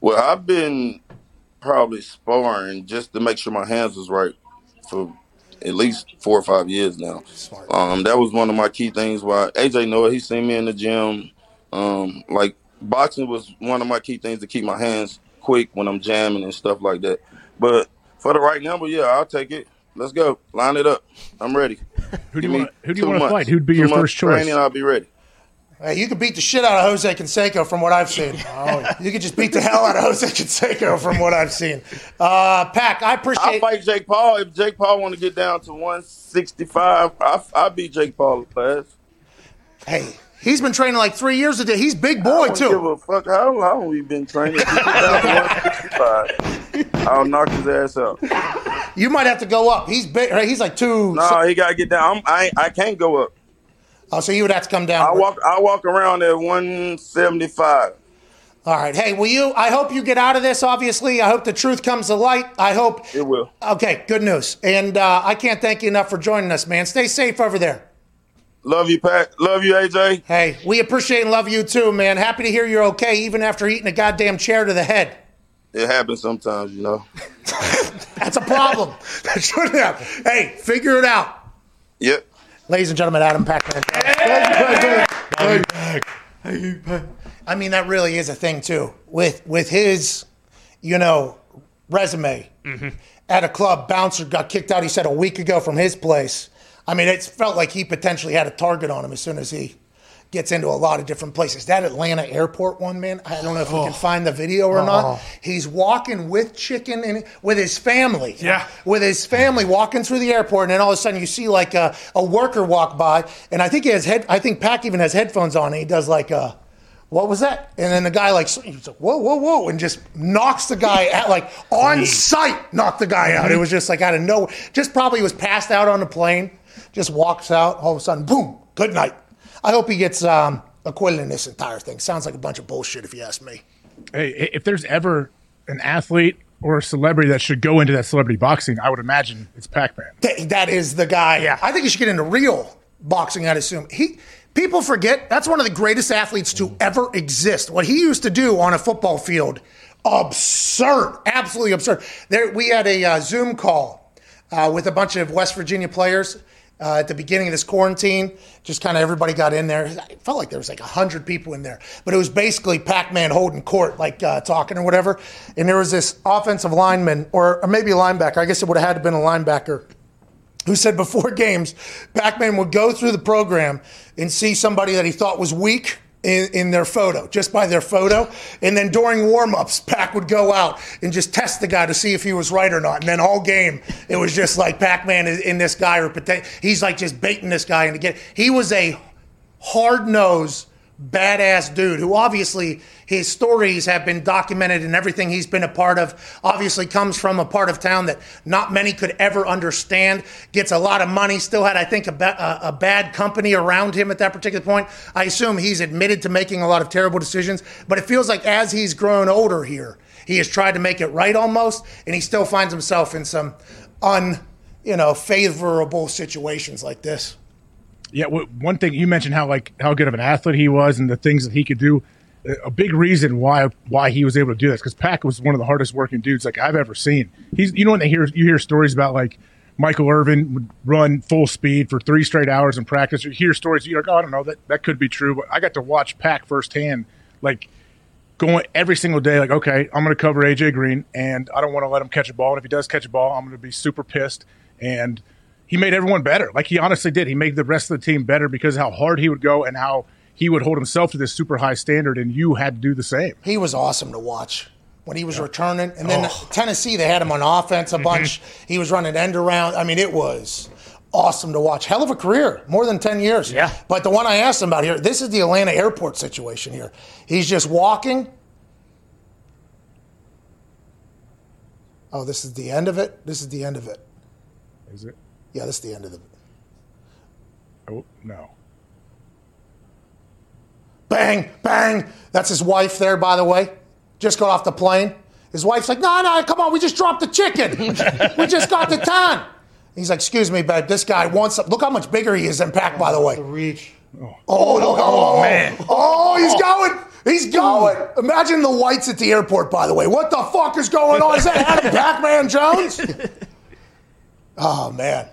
Well, I've been probably sparring just to make sure my hands was right for at least four or five years now. Um, that was one of my key things. Why AJ Noah, he seen me in the gym. Um, like boxing was one of my key things to keep my hands quick when I'm jamming and stuff like that. But for the right number, yeah, I'll take it. Let's go. Line it up. I'm ready. (laughs) Who do Give you want? Who do you want to fight? Who'd be Two your first choice? Training, I'll be ready. Hey, you could beat the shit out of Jose Canseco from what I've seen. (laughs) Oh, You could just beat the hell out of Jose Canseco from what I've seen. Uh, Pack, I appreciate. I'll fight Jake Paul if Jake Paul want to get down to 165. I I beat Jake Paul fast. Hey, he's been training like three years a day. He's big boy too. I don't give a fuck how long we been training. If he get down to 165, I'll knock his ass out. You might have to go up. He's big. right? He's like two. No, he gotta get down. I'm, I I can't go up. Oh, so you would have to come down. I walk I walk around at 175. All right. Hey, will you? I hope you get out of this. Obviously, I hope the truth comes to light. I hope. It will. Okay. Good news. And uh, I can't thank you enough for joining us, man. Stay safe over there. Love you, Pat. Love you, AJ. Hey, we appreciate and love you too, man. Happy to hear you're okay, even after eating a goddamn chair to the head. It happens sometimes, you know. (laughs) That's a problem. That shouldn't have. Hey, figure it out. Yep. Ladies and gentlemen, Adam Pac-Man. I mean, that really is a thing too. With with his, you know, resume mm-hmm. at a club, bouncer got kicked out. He said a week ago from his place. I mean, it felt like he potentially had a target on him as soon as he gets into a lot of different places. That Atlanta airport one, man. I don't know if we can oh. find the video or not. Uh-huh. He's walking with chicken and with his family. Yeah. with his family walking through the airport, and then all of a sudden you see like a, a worker walk by, and I think he has head. I think Pac even has headphones on, and he does like a. What was that? And then the guy like, he's like, whoa, whoa, whoa, and just knocks the guy out, like on sight, knocked the guy out. It was just like out of nowhere. Just probably was passed out on the plane. Just walks out. All of a sudden, boom, good night. I hope he gets um, acquitted in this entire thing. Sounds like a bunch of bullshit, if you ask me. Hey, if there's ever an athlete or a celebrity that should go into that celebrity boxing, I would imagine it's Pac-Man. Th- that is the guy. Yeah. I think he should get into real boxing. I'd assume he. People forget that's one of the greatest athletes to ever exist. What he used to do on a football field, absurd, absolutely absurd. There, we had a uh, Zoom call uh, with a bunch of West Virginia players uh, at the beginning of this quarantine. Just kind of everybody got in there. It felt like there was like a hundred people in there, but it was basically Pac-Man holding court, like uh, talking or whatever. And there was this offensive lineman, or, or maybe a linebacker. I guess it would have had to been a linebacker who said before (laughs) games, Pac-Man would go through the program and see somebody that he thought was weak in, in their photo, just by their photo. And then during warm-ups, Pac would go out and just test the guy to see if he was right or not. And then all game, it was just like Pac-Man is in this guy, or he's like just baiting this guy And again, He was a hard-nosed, badass dude who obviously his stories have been documented and everything he's been a part of obviously comes from a part of town that not many could ever understand gets a lot of money still had i think a, ba- a, bad company around him at that particular point. I assume he's admitted to making a lot of terrible decisions but it feels like as he's grown older here he has tried to make it right almost and he still finds himself in some un you know favorable situations like this Yeah, one thing you mentioned how like how good of an athlete he was and the things that he could do. A big reason why why he was able to do this because Pac was one of the hardest working dudes like I've ever seen. He's you know when they hear you hear stories about like Michael Irvin would run full speed for three straight hours in practice. You hear stories you're like oh, I don't know that that could be true, but I got to watch Pac firsthand like going every single day like okay I'm going to cover AJ Green and I don't want to let him catch a ball and if he does catch a ball I'm going to be super pissed and he made everyone better. Like he honestly did. He made the rest of the team better because of how hard he would go and how he would hold himself to this super high standard, and you had to do the same. he was awesome to watch when he was returning. And then oh. Tennessee, they had him on offense a mm-hmm. bunch. He was running end around. I mean, it was awesome to watch. Hell of a career, more than 10 years. Yeah. But the one I asked him about here, this is the Atlanta airport situation here. He's just walking. Oh, this is the end of it? This is the end of it. Is it? Yeah, that's the end of the. Oh no. Bang, bang. That's his wife there, by the way. Just got off the plane. His wife's like, no, no, come on, we just dropped the chicken. (laughs) we just got the ton. He's like, excuse me, babe, this guy wants some. Look how much bigger he is than Pac, by the way. The reach. Oh, oh, oh look, oh, oh, man. Oh, he's going. He's going. Imagine the whites at the airport, by the way. What the fuck is going on? Is that Adam (laughs) Pac-Man Jones? (laughs) Oh, man.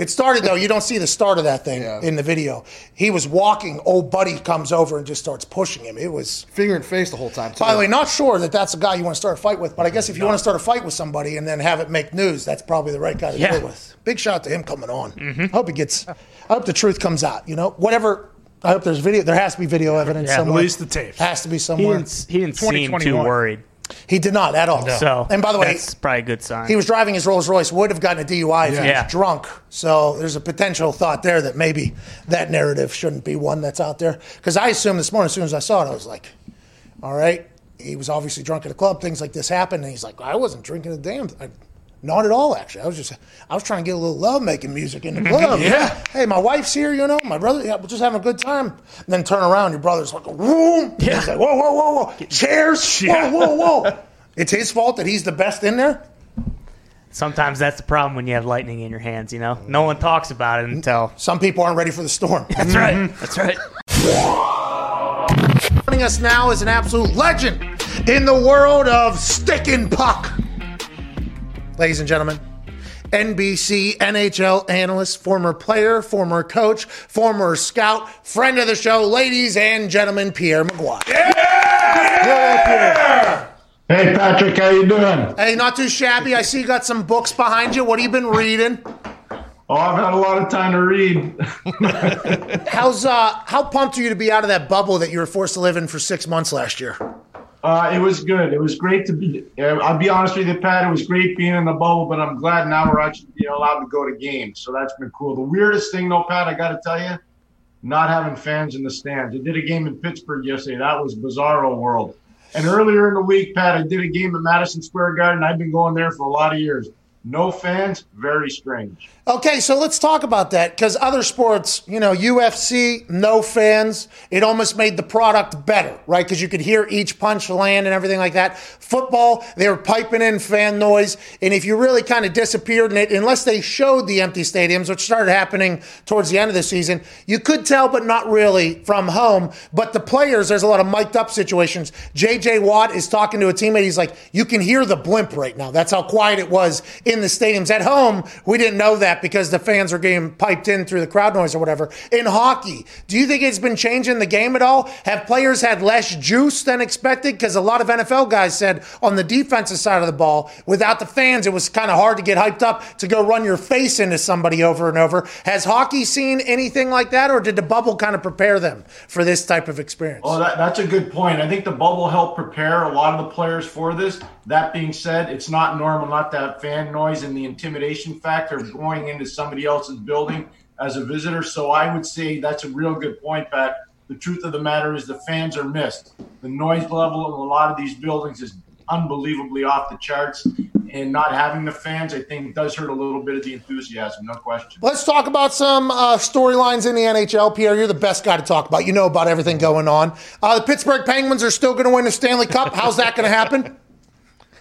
It started, though. You don't see the start of that thing Yeah. in the video. He was walking. Old buddy comes over and just starts pushing him. It was. Finger and face the whole time. Too. By the way, not sure that that's a guy you want to start a fight with, but I guess if you want to start a fight with somebody and then have it make news, that's probably the right guy to Yeah. do it with. Big shout out to him coming on. Mm-hmm. I hope he gets. I hope the truth comes out. You know, whatever. I hope there's video. There has to be video evidence Yeah, somewhere. release the tapes. Has to be He somewhere. didn't, he didn't seem too worried. He did not at all. So, and by the way, that's probably a good sign. he was driving his Rolls Royce. Would have gotten a DUI if he Yeah. was drunk. So there's a potential thought there that maybe that narrative shouldn't be one that's out there. Because I assumed this morning, as soon as I saw it, I was like, "All right." He was obviously drunk at a club. Things like this happen, and he's like, "I wasn't drinking a damn." I, not at all, actually. I was just, I was trying to get a little love making music in the club. (laughs) Yeah. Hey, my wife's here, you know. My brother, yeah, we're just having a good time. And then turn around, your brother's like, "Whoom!" Yeah. He's like, "Whoa, whoa, whoa, whoa! Yeah. Whoa, whoa, whoa!" (laughs) it's his fault that he's the best in there. Sometimes that's the problem when you have lightning in your hands. You know, no one talks about it until. Some people aren't ready for the storm. (laughs) That's right. That's right. Joining us now is an absolute legend in the world of stick and puck. Ladies and gentlemen, NBC NHL analyst, former player, former coach, former scout, friend of the show, ladies and gentlemen, Pierre McGuire. Hey Patrick, how you doing? Hey, not too shabby. I see you got some books behind you. What have you been reading? Oh, I've had a lot of time to read. (laughs) How's uh how pumped are you to be out of that bubble that you were forced to live in for six months last year? Uh, it was good. It was great to be. Uh, I'll be honest with you, Pat. It was great being in the bubble, but I'm glad now we're actually being allowed to go to games. So that's been cool. The weirdest thing, though, Pat, I got to tell you, not having fans in the stands. I did a game in Pittsburgh yesterday. That was bizarro world. And earlier in the week, Pat, I did a game at Madison Square Garden. I've been going there for a lot of years. No fans, very strange. Okay, so let's talk about that because other sports, you know, UFC, no fans, it almost made the product better, right? Because you could hear each punch land and everything like that. Football, they were piping in fan noise. And if you really kind of disappeared in it, unless they showed the empty stadiums, which started happening towards the end of the season, you could tell, but not really from home. But the players, there's a lot of mic'd up situations. JJ Watt is talking to a teammate. He's like, you can hear the blimp right now. That's how quiet it was in the stadiums. At home, we didn't know that because the fans were getting piped in through the crowd noise or whatever. In hockey, do you think it's been changing the game at all? Have players had less juice than expected? Because a lot of NFL guys said on the defensive side of the ball, without the fans, it was kind of hard to get hyped up to go run your face into somebody over and over. Has hockey seen anything like that, or did the bubble kind of prepare them for this type of experience? Oh, that, that's a good point. I think the bubble helped prepare a lot of the players for this. That being said, it's not normal not to have fan noise and the intimidation factor of going into somebody else's building as a visitor. So I would say that's a real good point, Pat. The truth of the matter is the fans are missed. The noise level in a lot of these buildings is unbelievably off the charts. And not having the fans, I think, does hurt a little bit of the enthusiasm, no question. Let's talk about some uh, storylines in the NHL. Pierre, you're the best guy to talk about. You know about everything going on. Uh, the Pittsburgh Penguins are still going to win the Stanley Cup. How's that going to happen?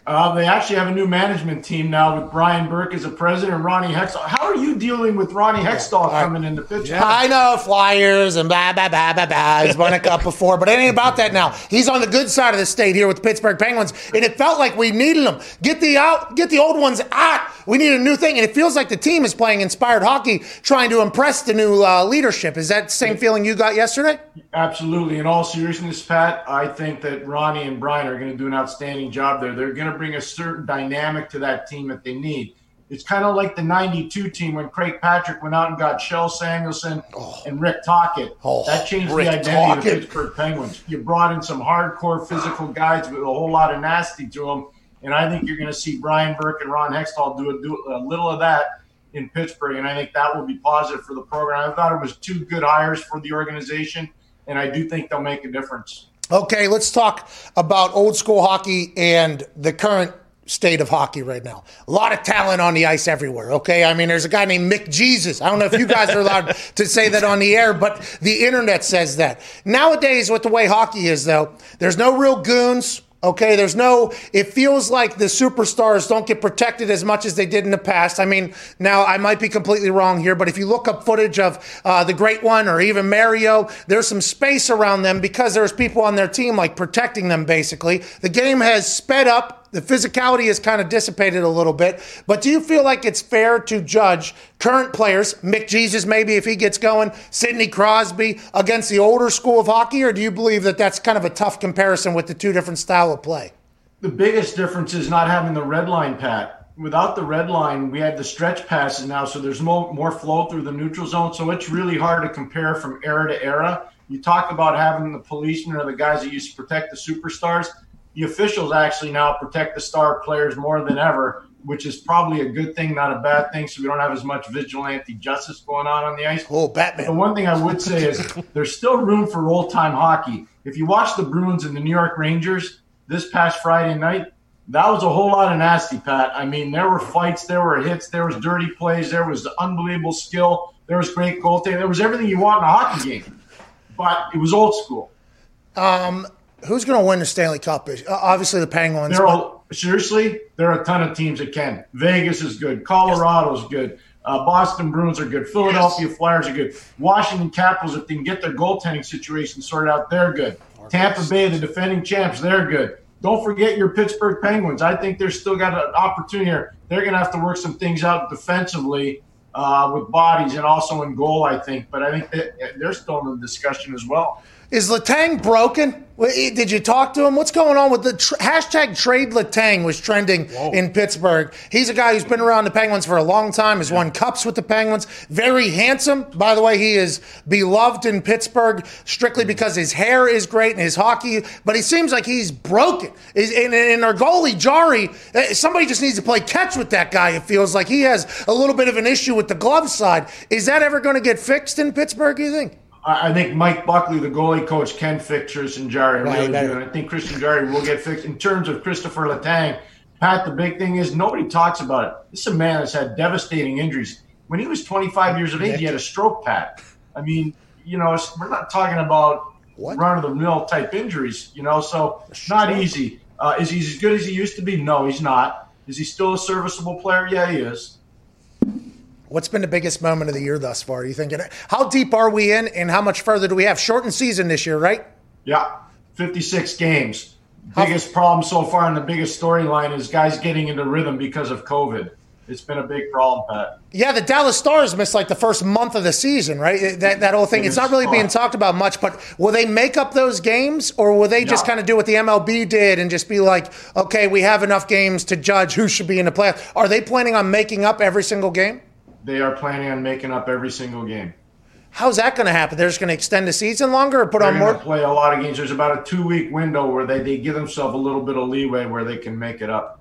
Uh, they actually have a new management team now with Brian Burke as a president and Ronnie Hextall. How are you dealing with Ronnie Hextall coming in into Pittsburgh? I know Flyers and blah blah blah blah blah. He's won a cup before, but it ain't about that now. He's on the good side of the state here with the Pittsburgh Penguins, and it felt like we needed him. Get the out, get the old ones out. We need a new thing, and it feels like the team is playing inspired hockey, trying to impress the new uh, leadership. Is that the same feeling you got yesterday? Absolutely. In all seriousness, Pat, I think that Ronnie and Brian are going to do an outstanding job there. They're going to bring a certain dynamic to that team that they need. It's kind of like the 92 team when Craig Patrick went out and got Kjell Samuelsson oh. and Rick Tocchet. Oh, that changed Rick the identity of the Pittsburgh Penguins. You brought in some hardcore physical guys with a whole lot of nasty to them. And I think you're going to see Brian Burke and Ron Hextall do a, do a little of that in Pittsburgh, and I think that will be positive for the program. I thought it was two good hires for the organization, and I do think they'll make a difference. Okay, let's talk about old school hockey and the current state of hockey right now. A lot of talent on the ice everywhere. Okay, I mean, there's a guy named Mick Jesus. I don't know if you guys are allowed (laughs) to say that on the air, but the internet says that. Nowadays, with the way hockey is, though, there's no real goons. Okay, there's no, it feels like the superstars don't get protected as much as they did in the past. I mean, now I might be completely wrong here, but if you look up footage of uh, the Great One or even Mario, there's some space around them because there's people on their team like protecting them basically. The game has sped up the physicality has kind of dissipated a little bit. But do you feel like it's fair to judge current players, Mick Jesus maybe if he gets going, Sidney Crosby against the older school of hockey, or do you believe that that's kind of a tough comparison with the two different style of play? The biggest difference is not having the red line, Pat. Without the red line, we have the stretch passes now, so there's more, more flow through the neutral zone. So it's really hard to compare from era to era. You talk about having the policemen or the guys that used to protect the superstars the officials actually now protect the star players more than ever, which is probably a good thing, not a bad thing. So we don't have as much vigilante justice going on on the ice. Oh, Batman. The one thing I would say is (laughs) there's still room for old time hockey. If you watch the Bruins and the New York Rangers this past Friday night, that was a whole lot of nasty, Pat. I mean, there were fights, there were hits, there was dirty plays, there was unbelievable skill, there was great goaltending, there was everything you want in a hockey game. But it was old school. Um, who's going to win the Stanley Cup? Uh, obviously, the Penguins. There are, seriously, there are a ton of teams that can. Vegas is good. Colorado's yes. good. Uh, Boston Bruins are good. Philadelphia yes. Flyers are good. Washington Capitals, if they can get their goaltending situation sorted out, they're good. Tampa Bay, the defending champs, they're good. Don't forget your Pittsburgh Penguins. I think they're still got an opportunity here. They're going to have to work some things out defensively uh, with bodies and also in goal, I think. But I think that they're still in the discussion as well. Is Letang broken? Did you talk to him? What's going on with the tr- hashtag trade Letang was trending Whoa. in Pittsburgh. He's a guy who's been around the Penguins for a long time, has won cups with the Penguins. Very handsome. By the way, he is beloved in Pittsburgh strictly because his hair is great and his hockey, but he seems like he's broken. In, in our goalie, Jarry, eh, somebody just needs to play catch with that guy. It feels like he has a little bit of an issue with the glove side. Is that ever going to get fixed in Pittsburgh, you think? I think Mike Buckley, the goalie coach, can fix Tristan Jarry. Right, really right. do. And I think Tristan Jarry will get fixed. In terms of Kristopher Letang, Pat, the big thing is nobody talks about it. This is a man that's had devastating injuries. When he was 25 years of age, he had a stroke, Pat. I mean, you know, we're not talking about run of the mill type injuries, you know, so not easy. Uh, is he as good as he used to be? No, he's not. Is he still a serviceable player? Yeah, he is. What's been the biggest moment of the year thus far? Are you thinking? How deep are we in, and how much further do we have? Shortened season this year, right? Yeah, 56 games. Biggest problem so far, and the biggest storyline is guys getting into rhythm because of COVID. It's been a big problem, Pat. Yeah, the Dallas Stars missed like the first month of the season, right? That that whole thing. It's not really being talked about much, but will they make up those games, or will they just no. kind of do what the MLB did and just be like, okay, we have enough games to judge who should be in the playoffs? Are they planning on making up every single game? They are planning on making up every single game. How's that going to happen? They're just going to extend the season longer or put They're on more? Play a lot of games. There's about a two week window where they, they give themselves a little bit of leeway where they can make it up.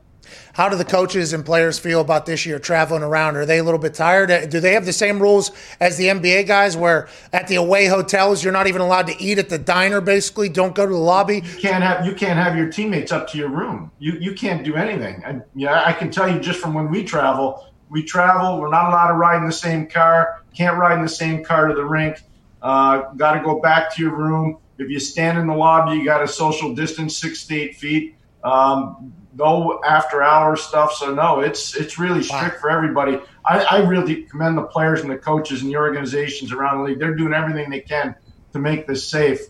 How do the coaches and players feel about this year traveling around? Are they a little bit tired? Uh, do they have the same rules as the NBA guys where at the away hotels you're not even allowed to eat at the diner basically, don't go to the lobby? You can't have you can't have your teammates up to your room. You you can't do anything. I, yeah, I can tell you just from when we travel, we travel. We're not allowed to ride in the same car. Can't ride in the same car to the rink. Uh, got to go back to your room. If you stand in the lobby, you got to social distance six to eight feet. Um, no after hours stuff. So no, it's it's really strict wow. for everybody. I, I, really commend the players and the coaches and the organizations around the league. They're doing everything they can to make this safe.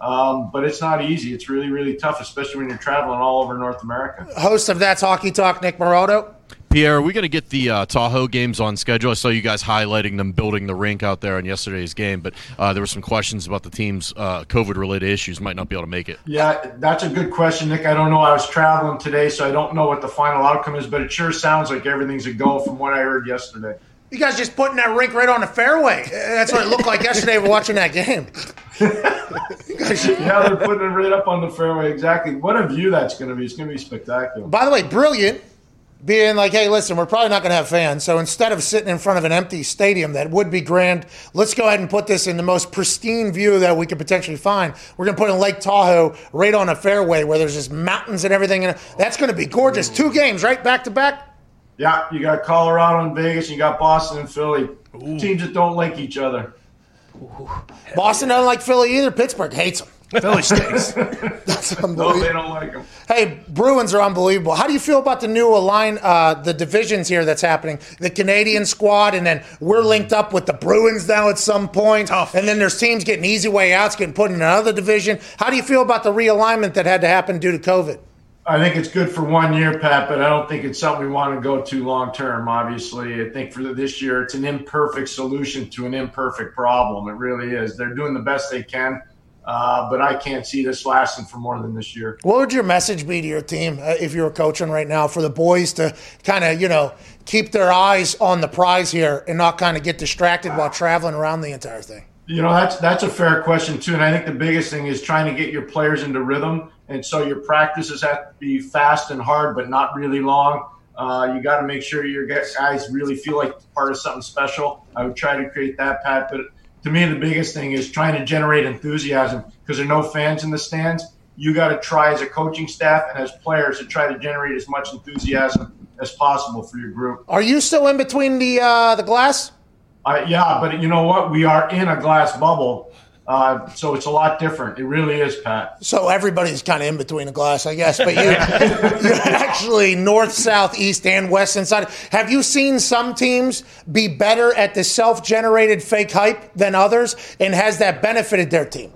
Um, but it's not easy. It's really, really tough, especially when you're traveling all over North America. Host of That's Hockey Talk, Nick Maroto. Pierre, are we going to get the uh, Tahoe games on schedule? I saw you guys highlighting them building the rink out there in yesterday's game, but uh, there were some questions about the team's uh, COVID related issues. Might not be able to make it. Yeah, that's a good question, Nick. I don't know. I was traveling today, so I don't know what the final outcome is, but it sure sounds like everything's a go from what I heard yesterday. You guys just putting that rink right on the fairway. That's what it looked like yesterday watching that game. (laughs) (laughs) yeah, they're putting it right up on the fairway. Exactly. What a view that's going to be. It's going to be spectacular. By the way, brilliant being like, hey, listen, we're probably not going to have fans. So instead of sitting in front of an empty stadium that would be grand, let's go ahead and put this in the most pristine view that we could potentially find. We're going to put in Lake Tahoe right on a fairway where there's just mountains and everything. And that's going to be gorgeous. Two games, right? Back to back. Yeah, you got Colorado and Vegas, you got Boston and Philly. Teams that don't like each other. Boston doesn't like Philly either. Pittsburgh hates them. Philly stinks. (laughs) That's No, unbelievable. they don't like them. Hey, Bruins are unbelievable. How do you feel about the new align, uh, the divisions here that's happening? The Canadian squad, and then we're linked up with the Bruins now at some point. Tough. And then there's teams getting easy way outs, getting put in another division. How do you feel about the realignment that had to happen due to COVID? I think it's good for one year, Pat, but I don't think it's something we want to go to long term. Obviously, I think for this year, it's an imperfect solution to an imperfect problem. It really is. They're doing the best they can, uh, but I can't see this lasting for more than this year. What would your message be to your team uh, if you were coaching right now for the boys to kind of, you know, keep their eyes on the prize here and not kind of get distracted while traveling around the entire thing? You know, that's that's a fair question too, and I think the biggest thing is trying to get your players into rhythm, and so your practices have to be fast and hard, but not really long. Uh, you got to make sure your guys really feel like part of something special. I would try to create that, Pat. But to me, the biggest thing is trying to generate enthusiasm because there are no fans in the stands. You got to try as a coaching staff and as players to try to generate as much enthusiasm as possible for your group. Are you still in between the uh, the glass? Uh, yeah, but you know what? We are in a glass bubble, uh, so it's a lot different. It really is, Pat. So everybody's kind of in between the glass, I guess. But you, (laughs) you're actually north, south, east, and west inside. Have you seen some teams be better at the self-generated fake hype than others, and has that benefited their team?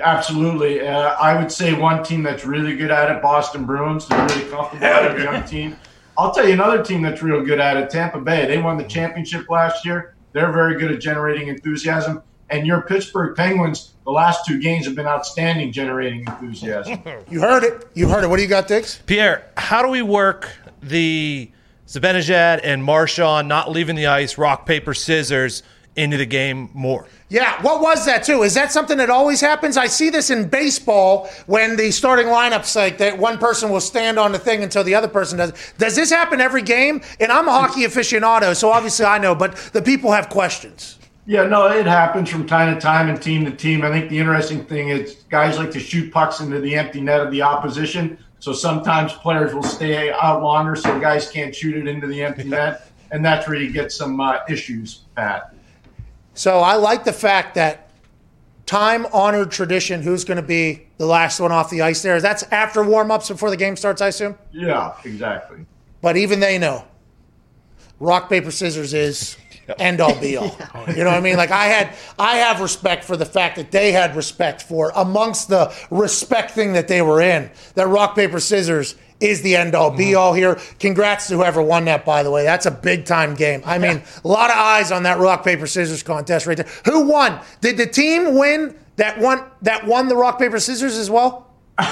Absolutely. Uh, I would say one team that's really good at it, Boston Bruins. They're really comfortable at it, a young (laughs) team. I'll tell you another team that's real good at it, Tampa Bay. They won the championship last year. They're very good at generating enthusiasm. And your Pittsburgh Penguins, the last two games have been outstanding generating enthusiasm. (laughs) You heard it. You heard it. What do you got, Diggs? Pierre, how do we work the Zibanejad and Marchand not leaving the ice, rock, paper, scissors into the game more? Yeah, what was that too? Is that something that always happens? I see this in baseball when the starting lineups like that one person will stand on the thing until the other person does. Does this happen every game? And I'm a hockey aficionado, so obviously I know, but the people have questions. Yeah, no, it happens from time to time and team to team. I think the interesting thing is guys like to shoot pucks into the empty net of the opposition. So sometimes players will stay out longer so guys can't shoot it into the empty (laughs) net. And that's where you get some uh, issues, Pat. So I like the fact that time honored tradition, who's going to be the last one off the ice there? That's after warm ups before the game starts, I assume? Yeah, exactly. But even they know rock, paper, scissors is end all be all. (laughs) You know what I mean? Like I had I have respect for the fact that they had respect for amongst the respect thing that they were in, that rock, paper, scissors is the end all be mm-hmm. all here. Congrats to whoever won that, by the way. That's a big time game. I mean, a lot of eyes on that rock, paper, scissors contest right there. Who won? Did the team win that won that won the rock, paper, scissors as well? (laughs)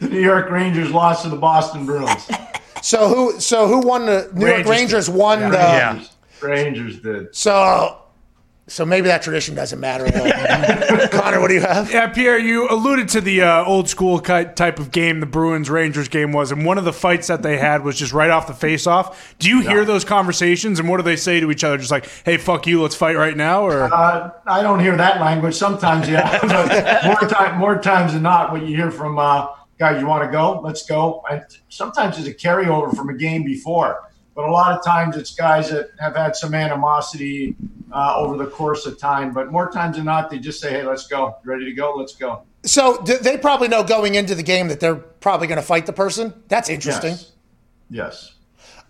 The New York Rangers lost to the Boston Bruins. (laughs) So who so who won the New York Rangers Rangers won the Yeah. Rangers did. So, so maybe that tradition doesn't matter at all. (laughs) Connor, what do you have? Yeah, Pierre, you alluded to the uh, old school ki- type of game the Bruins Rangers game was, and one of the fights that they had was just right off the face off. Do you hear those conversations, and what do they say to each other? Just like, "Hey, fuck you, let's fight right now," or Uh, I don't hear that language. Sometimes, yeah, (laughs) but more time, more times than not, what you hear from uh, guys, you want to go? Let's go. And sometimes it's a carryover from a game before, but a lot of times it's guys that have had some animosity uh, over the course of time. But more times than not, they just say, "Hey, let's go. Ready to go? Let's go." So they probably know going into the game that they're probably going to fight the person. That's interesting. Yes. Yes.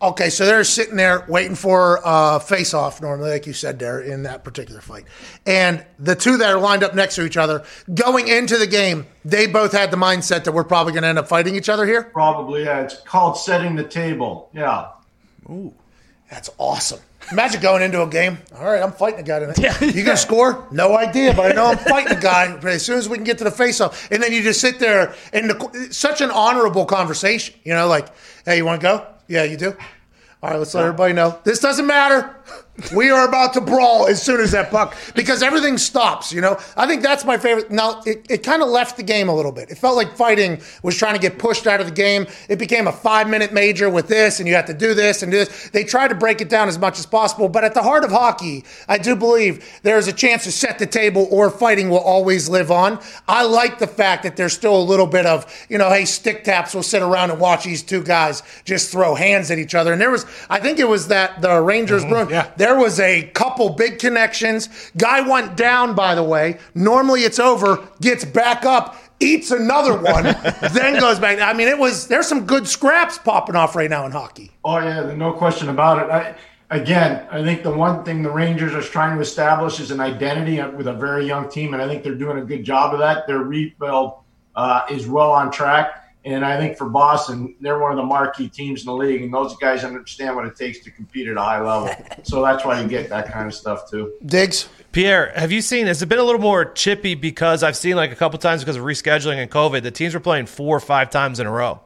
Okay, so they're sitting there waiting for uh, face off normally, like you said there in that particular fight, and the two that are lined up next to each other going into the game, they both had the mindset that we're probably going to end up fighting each other here. Probably. Yeah. It's called setting the table. Yeah. That's awesome. Imagine going into a game. All right, I'm fighting a guy tonight. You gonna score? No idea, but I know I'm fighting a guy. But as soon as we can get to the face-off, and then you just sit there and the, such an honorable conversation. You know, like, hey, you want to go? Yeah, you do. All right, let's let everybody know this doesn't matter. We are about to brawl as soon as that puck because everything stops. You know, I think that's my favorite. Now it, it kind of left the game a little bit. It felt like fighting was trying to get pushed out of the game. It became a five minute major with this, and you have to do this and do this. They tried to break it down as much as possible, but at the heart of hockey, I do believe there is a chance to set the table, or fighting will always live on. I like the fact that there's still a little bit of you know, hey, stick taps. We'll sit around and watch these two guys just throw hands at each other. And there was, I think it was that the Rangers mm-hmm. Bruins. yeah. There was a couple big connections. Guy went down, by the way. Normally it's over, gets back up, eats another one, (laughs) then goes back. I mean, it was there's some good scraps popping off right now in hockey. Oh yeah, no question about it. I, again, I think the one thing the Rangers are trying to establish is an identity with a very young team, and I think they're doing a good job of that. Their rebuild uh, is well on track. And I think for Boston, they're one of the marquee teams in the league, and those guys understand what it takes to compete at a high level. (laughs) So that's why you get that kind of stuff too. Diggs. Pierre, have you seen? Has it been a little more chippy because I've seen like a couple times because of rescheduling and COVID, the teams were playing four or five times in a row.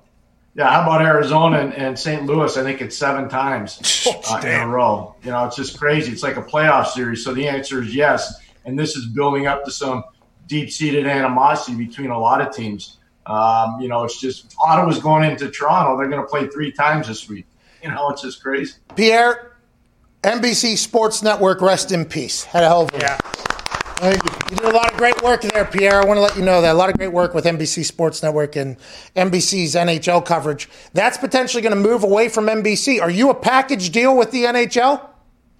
Yeah, how about Arizona and, and St. Louis? I think it's seven times (laughs) uh, in a row. You know, it's just crazy. It's like a playoff series. So the answer is yes. And this is building up to some deep seated animosity between a lot of teams. Um, you know, it's just Ottawa's going into Toronto. They're going to play three times this week. You know, it's just crazy. Pierre, NBC Sports Network, rest in peace. Had a hell of a Yeah. Thank you. You do a lot of great work there, Pierre. I want to let you know that a lot of great work with NBC Sports Network and NBC's NHL coverage. That's potentially going to move away from NBC. Are you a package deal with the NHL?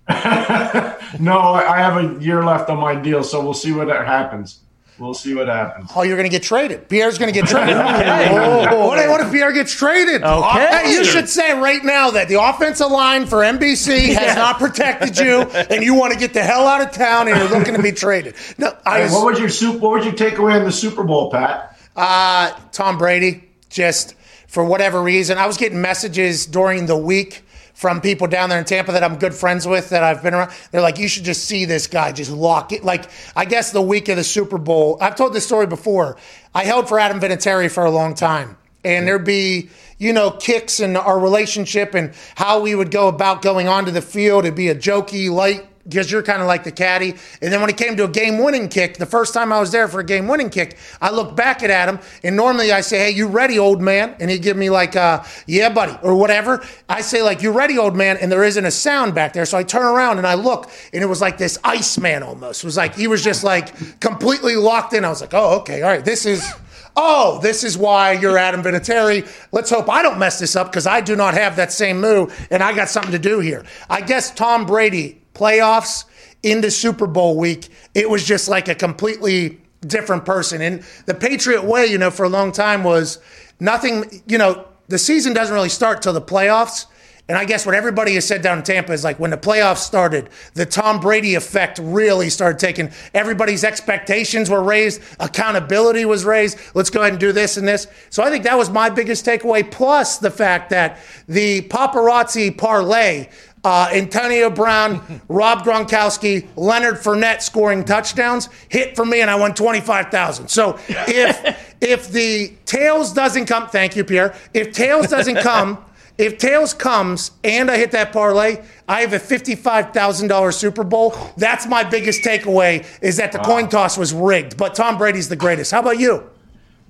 (laughs) No, I I have a year left on my deal, so we'll see what happens. We'll see what happens. Oh, you're going to get traded. Pierre's going to get traded. (laughs) oh, what, if- what if Pierre gets traded? Okay. Hey, you should say right now that the offensive line for NBC (laughs) has not protected you, and you want to get the hell out of town, and you're looking to be traded. No, I Hey, was, what was your soup? What would you take away in the Super Bowl, Pat? Uh, Tom Brady, just for whatever reason. I was getting messages during the week from people down there in Tampa that I'm good friends with that I've been around. They're like, you should just see this guy just lock it. Like, I guess the week of the Super Bowl, I've told this story before. I held for Adam Vinatieri for a long time. And there'd be, you know, kicks in our relationship and how we would go about going onto the field. It'd be a jokey, light because you're kind of like the caddy. And then when it came to a game winning kick, the first time I was there for a game winning kick, I looked back at Adam and normally I say, Hey, you ready, old man? And he'd give me like, uh, yeah, buddy, or whatever. I say like, you ready, old man? And there isn't a sound back there. So I turn around and I look and it was like this ice man almost. It was like, he was just like completely locked in. I was like, Oh, okay. All right. This is, Oh, this is why you're Adam Vinatieri. Let's hope I don't mess this up because I do not have that same move and I got something to do here. I guess Tom Brady, playoffs into Super Bowl week, it was just like a completely different person. And the Patriot way, you know, for a long time was nothing, you know, the season doesn't really start till the playoffs. And I guess what everybody has said down in Tampa is like when the playoffs started, the Tom Brady effect really started taking everybody's expectations were raised, accountability was raised. Let's go ahead and do this and this. So I think that was my biggest takeaway, plus the fact that the paparazzi parlay uh, Antonio Brown, (laughs) Rob Gronkowski, Leonard Fournette scoring touchdowns hit for me, and I won twenty five thousand. So if (laughs) if the tails doesn't come, thank you, Pierre. If tails doesn't come, if tails comes and I hit that parlay, I have a fifty five thousand dollars Super Bowl. That's my biggest takeaway is that the coin toss was rigged. But Tom Brady's the greatest. How about you?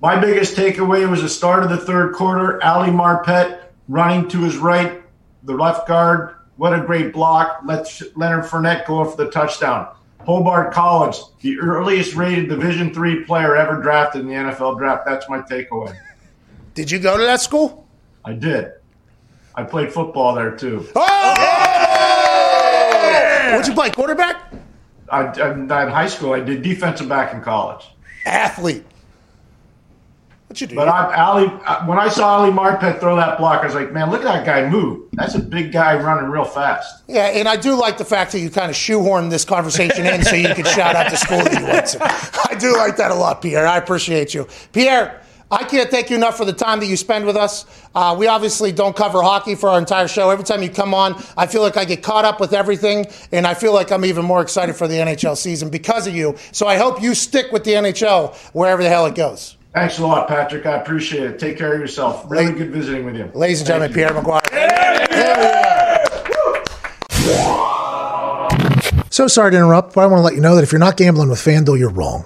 My biggest takeaway was the start of the third quarter. Ali Marpet running to his right, the left guard. What a great block. Let's Leonard Fournette go for the touchdown. Hobart College, the earliest rated Division three player ever drafted in the NFL draft. That's my takeaway. Did you go to that school? I did. I played football there too. Oh! What'd you play? Quarterback? I, I, in high school, I did defensive back in college. Athlete. What you do? But I, Ali, when I saw Ali Marpet throw that block, I was like, man, look at that guy move. That's a big guy running real fast. Yeah, and I do like the fact that you kind of shoehorned this conversation in so you could shout out the school that you went to. I do like that a lot, Pierre. I appreciate you. Pierre, I can't thank you enough for the time that you spend with us. Uh, we obviously don't cover hockey for our entire show. Every time you come on, I feel like I get caught up with everything, and I feel like I'm even more excited for the NHL season because of you. So I hope you stick with the NHL wherever the hell it goes. Thanks a lot, Patrick. I appreciate it. Take care of yourself. Really good visiting with you. Ladies and gentlemen. Pierre McGuire. So sorry to interrupt, but I want to let you know that if you're not gambling with FanDuel, you're wrong.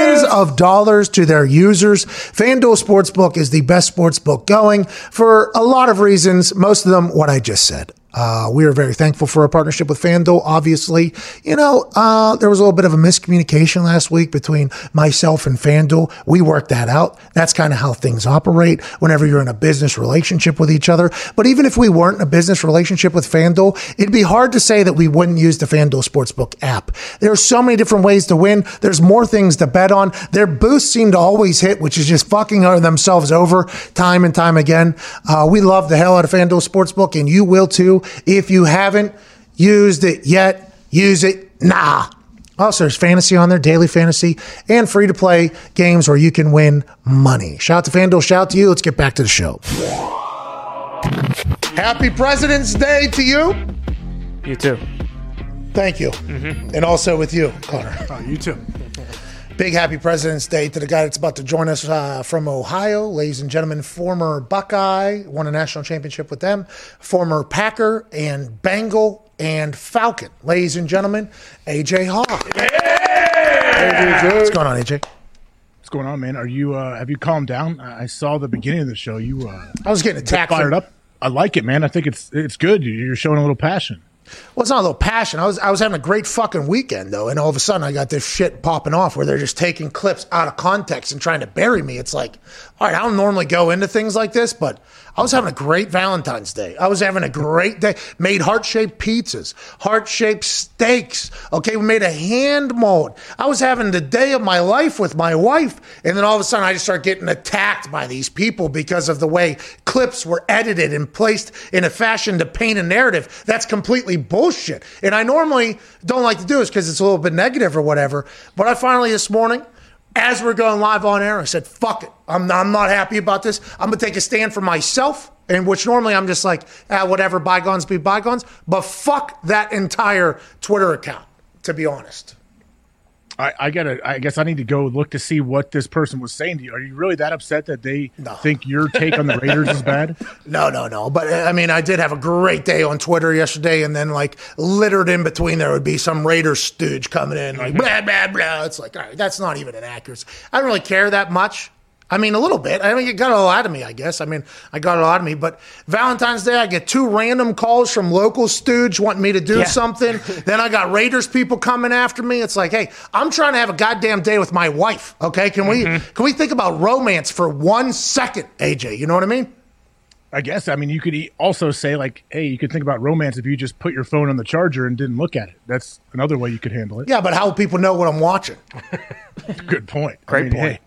of dollars to their users. FanDuel Sportsbook is the best sportsbook going for a lot of reasons, most of them what I just said. Uh, we are very thankful for our partnership with FanDuel. Obviously, you know, uh, there was a little bit of a miscommunication last week between myself and FanDuel. We worked that out. That's kind of how things operate whenever you're in a business relationship with each other. But even if we weren't in a business relationship with FanDuel, it'd be hard to say that we wouldn't use the FanDuel Sportsbook app. There are so many different ways to win. There's more things to bet on. Their boosts seem to always hit, which is just fucking themselves over time and time again. Uh, we love the hell out of FanDuel Sportsbook, and you will too. If you haven't used it yet, use it now. Also, there's fantasy on there, daily fantasy, and free to play games where you can win money. Shout out to FanDuel, shout out to you. Let's get back to the show. Happy President's Day to you. You too. Thank you. Mm-hmm. And also with you, Connor. Oh, you too. Big happy President's Day to the guy that's about to join us uh, from Ohio. Ladies and gentlemen, former Buckeye, won a national championship with them, former Packer and Bengal and Falcon. Ladies and gentlemen, AJ Hawk. What's going on, AJ? What's going on, man? Are you? Uh, have you calmed down? I I saw the beginning of the show. You uh, I was getting attacked. fired up. I like it, man. I think it's it's good. You're showing a little passion. Well, it's not a little passion. I was I was having a great fucking weekend though, and all of a sudden I got this shit popping off where they're just taking clips out of context and trying to bury me. It's like, all right, I don't normally go into things like this, but I was having a great Valentine's Day. I was having a great day. Made heart shaped pizzas, heart shaped steaks. Okay, we made a hand mold. I was having the day of my life with my wife, and then all of a sudden I just start getting attacked by these people because of the way clips were edited and placed in a fashion to paint a narrative. That's completely bullshit. And I normally don't like to do this because it's a little bit negative or whatever. But I finally this morning as we're going live on air, I said, fuck it. I'm not, I'm not happy about this. I'm going to take a stand for myself, and which normally I'm just like, ah, whatever, bygones be bygones. But fuck that entire Twitter account, to be honest. I, I gotta. I guess I need to go look to see what this person was saying to you. Are you really that upset that they think your take on the Raiders is bad? (laughs) No, no, no. But uh, I mean, I did have a great day on Twitter yesterday, and then like littered in between there would be some Raiders stooge coming in, like blah blah blah. It's like, all right, that's not even an accuracy. I don't really care that much. I mean, a little bit. I mean, it got a lot out of me, I guess. I mean, I got a lot of me. But Valentine's Day, I get two random calls from local stooge wanting me to do Yeah. something. (laughs) then I got Raiders people coming after me. It's like, hey, I'm trying to have a goddamn day with my wife. Okay, can we mm-hmm. can we think about romance for one second, AJ? You know what I mean? I guess. I mean, you could e- also say like, hey, you could think about romance if you just put your phone on the charger and didn't look at it. That's another way you could handle it. Yeah, but how will people know what I'm watching? (laughs) Good point. Great I mean, point. Hey,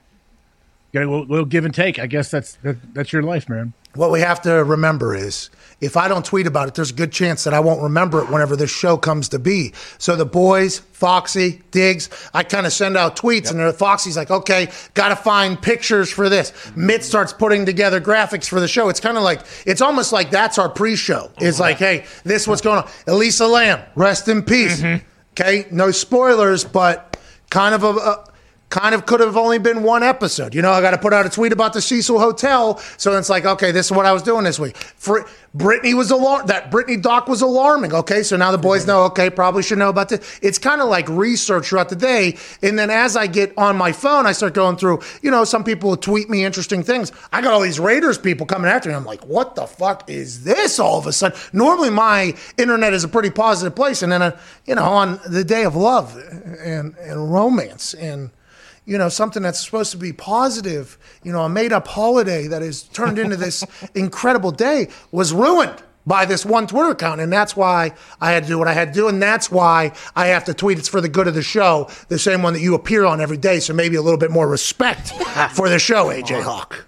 got a little, give and take. I guess that's that, that's your life, man. What we have to remember is if I don't tweet about it, there's a good chance that I won't remember it whenever this show comes to be. So the boys, Foxy, Diggs, I kind of send out tweets and and Foxy's like, okay, got to find pictures for this. Mitt starts putting together graphics for the show. It's kind of like, it's almost like that's our pre show. It's like, hey, this what's going on. Elisa Lam, rest in peace. Mm-hmm. Okay, no spoilers, but kind of a. a kind of could have only been one episode. You know, I got to put out a tweet about the Cecil Hotel. So it's like, okay, this is what I was doing this week. For Brittany was alarm that Brittany doc was alarming. Okay, so now the boys know. Okay, probably should know about this. It's kind of like research throughout the day, and then as I get on my phone, I start going through. You know, some people will tweet me interesting things. I got all these Raiders people coming after me. I'm like, what the fuck is this? All of a sudden, normally my internet is a pretty positive place, and then uh, you know, on the day of love and and romance and you know, something that's supposed to be positive, you know, a made up holiday that is turned into this (laughs) incredible day was ruined by this one Twitter account. And that's why I had to do what I had to do. And that's why I have to tweet. It's for the good of the show, the same one that you appear on every day. So maybe a little bit more respect (laughs) for the show, AJ Hawk.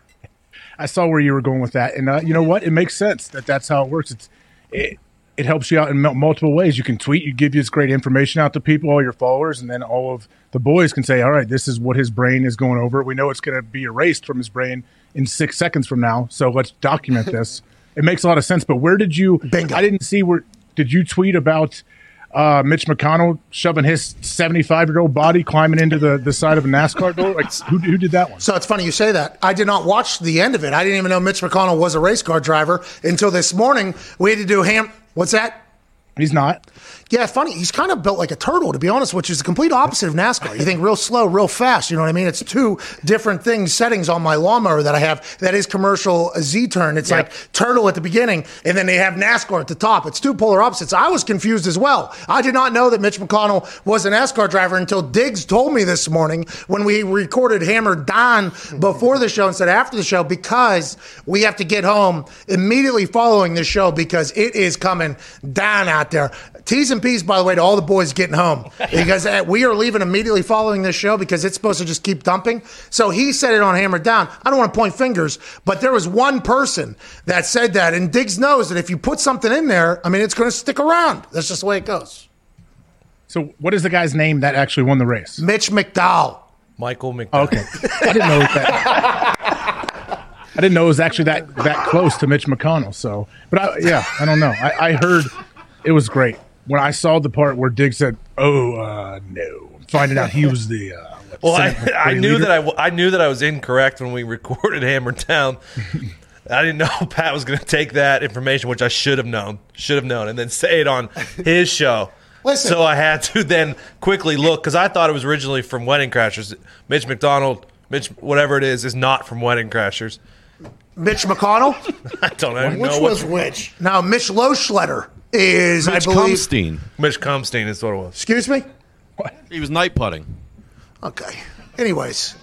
I saw where you were going with that, and uh, you know what? It makes sense that that's how it works. It's, it, it helps you out in multiple ways. You can tweet, you give this great information out to people, all your followers, and then all of the boys can say, "All right, this is what his brain is going over. We know it's going to be erased from his brain in six seconds from now. So let's document (laughs) this." It makes a lot of sense. But where did you? Bingo. I didn't see where. Did you tweet about uh, Mitch McConnell shoving his seventy-five-year-old body climbing into the, the side of a NASCAR door? Like who, who did that one? So it's funny you say that. I did not watch the end of it. I didn't even know Mitch McConnell was a race car driver until this morning. We had to do ham. What's that? He's not. Yeah, funny. He's kind of built like a turtle, to be honest, which is the complete opposite of NASCAR. You think real slow, real fast. You know what I mean? It's two different things, settings on my lawnmower that I have. That is commercial Z turn. It's like turtle at the beginning, and then they have NASCAR at the top. It's two polar opposites. I was confused as well. I did not know that Mitch McConnell was a NASCAR driver until Diggs told me this morning when we recorded Hammer Down before the show instead of after the show because we have to get home immediately following the show because it is coming down out there. T's and P's, by the way, to all the boys getting home because uh, we are leaving immediately following this show because it's supposed to just keep dumping. So he said it on Hammer Down. I don't want to point fingers, but there was one person that said that, and Diggs knows that if you put something in there, I mean, it's going to stick around. That's just the way it goes. So what is the guy's name that actually won the race? Mitch McDowell. Michael McDowell. Okay, I didn't know that. I didn't know it was actually that that close to Mitch McConnell. So, but I, yeah, I don't know. I, I heard it was great when I saw the part where Dick said, "Oh uh, no," finding out he was the. Uh, Well, I, I knew leader. that I, w- I knew that I was incorrect when we (laughs) recorded Hammer Down. I didn't know Pat was going to take that information, which I should have known, should have known, and then say it on his show. Listen. So I had to then quickly look because I thought it was originally from Wedding Crashers. Mitch McDonald, Mitch, whatever it is, is not from Wedding Crashers. Mitch McConnell. (laughs) I don't even Which know was what. which? now, Mitch Loschletter is, Mitch I believe. Kumstein. Mitch Comstein is what it was. Excuse me? He was night putting. Okay. Anyways,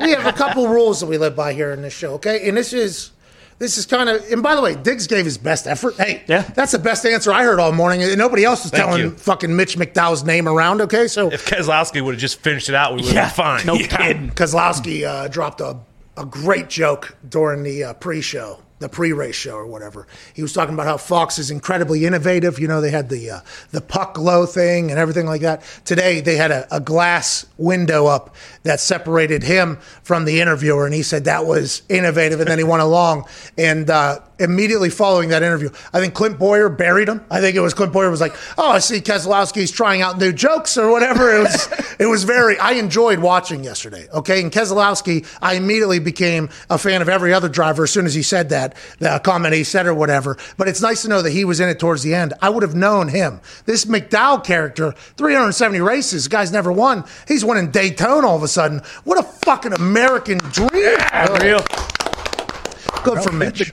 we have a couple rules that we live by here in this show, okay? And this is this is kind of and by the way, Diggs gave his best effort. Hey, Yeah. that's the best answer I heard all morning. And nobody else was Thank telling you. fucking Mitch McDowell's name around, okay? So If Keselowski would have just finished it out, we would have been fine. No kidding. Kozlowski uh, dropped a, a great joke during the uh, pre-show, the pre-race show or whatever. He was talking about how Fox is incredibly innovative. You know, they had the uh, the puck glow thing and everything like that. Today they had a, a glass window up that separated him from the interviewer, and he said that was innovative. And then he went along and. Uh, Immediately following that interview, I think Clint Bowyer buried him. I think it was Clint Bowyer was like, "Oh, I see Keselowski's trying out new jokes or whatever." It was, it was very. I enjoyed watching yesterday. Okay, and Keselowski, I immediately became a fan of every other driver as soon as he said that the comment he said or whatever. But it's nice to know that he was in it towards the end. I would have known him. This McDowell character, 370 races, guy's never won. He's winning Daytona all of a sudden. What a fucking American dream! Real. Good for Mitch.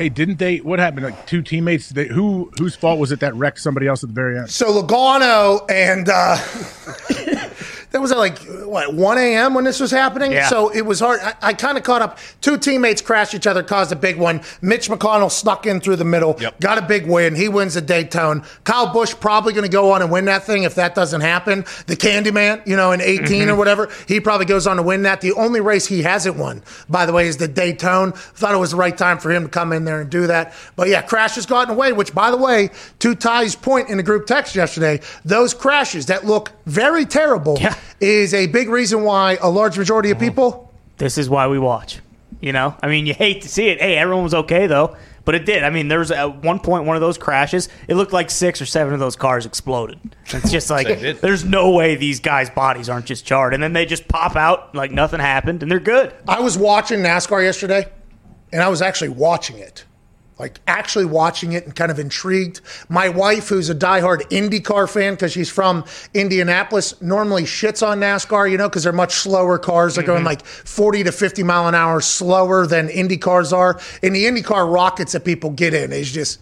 Hey, didn't they? What happened? Like two teammates. They, who whose fault was it that wrecked somebody else at the very end? So Logano and uh, (laughs) that was at like what 1 a.m. when this was happening. Yeah. So it was hard. I, I kind of caught up. Two teammates crashed each other, caused a big one. Mitch McConnell snuck in through the middle, Yep. got a big win. He wins the Daytona. Kyle Busch probably going to go on and win that thing if that doesn't happen. The Candyman, you know, in 18 mm-hmm. or whatever, he probably goes on to win that. The only race he hasn't won, by the way, is the Daytona. Thought it was the right time for him to come in there and do that. But yeah, crashes gotten away. Which, by the way, to Ty's point in the group text yesterday, those crashes that look very terrible Yeah. Is a big reason why a large majority of mm-hmm. people. This is why we watch. You know, I mean, you hate to see it. Hey, everyone was okay though, but it did. I mean, there was at one point one of those crashes. It looked like six or seven of those cars exploded. It's just like there's no way these guys' bodies aren't just charred, and then they just pop out like nothing happened, and they're good. I was watching NASCAR yesterday, and I was actually watching it. Like actually watching it and kind of intrigued. My wife, who's a diehard IndyCar fan because she's from Indianapolis, normally shits on NASCAR, you know, because they're much slower cars. They're going mm-hmm. like 40 to 50 mile an hour slower than Indy cars are. And the IndyCar rockets that people get in is just,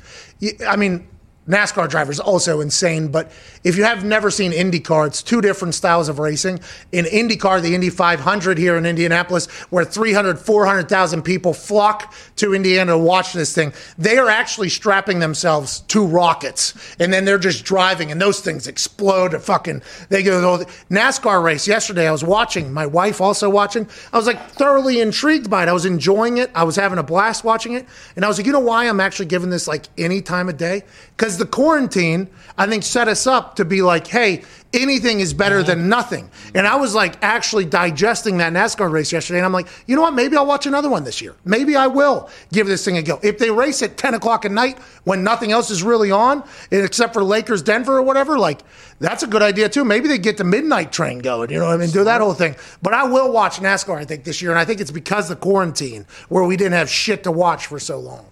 I mean, NASCAR drivers also insane, but if you have never seen IndyCar, it's two different styles of racing. In IndyCar, the Indy 500 here in Indianapolis, where 300, 400,000 people flock to Indiana to watch this thing, they are actually strapping themselves to rockets, and then they're just driving, and those things explode. And fucking, they go. Oh, NASCAR race yesterday. I was watching. My wife also watching. I was like thoroughly intrigued by it. I was enjoying it. I was having a blast watching it, and I was like, you know why I'm actually giving this like any time of day? Because the quarantine, I think, set us up to be like, hey, anything is better than mm-hmm. nothing. And I was like actually digesting that NASCAR race yesterday, and I'm like, you know what? Maybe I'll watch another one this year. Maybe I will give this thing a go. If they race at 10 o'clock at night when nothing else is really on, except for Lakers Denver or whatever, like that's a good idea too. Maybe they get the midnight train going. You know what I mean? Do that whole thing. But I will watch NASCAR. I think this year, and I think it's because of the quarantine where we didn't have shit to watch for so long.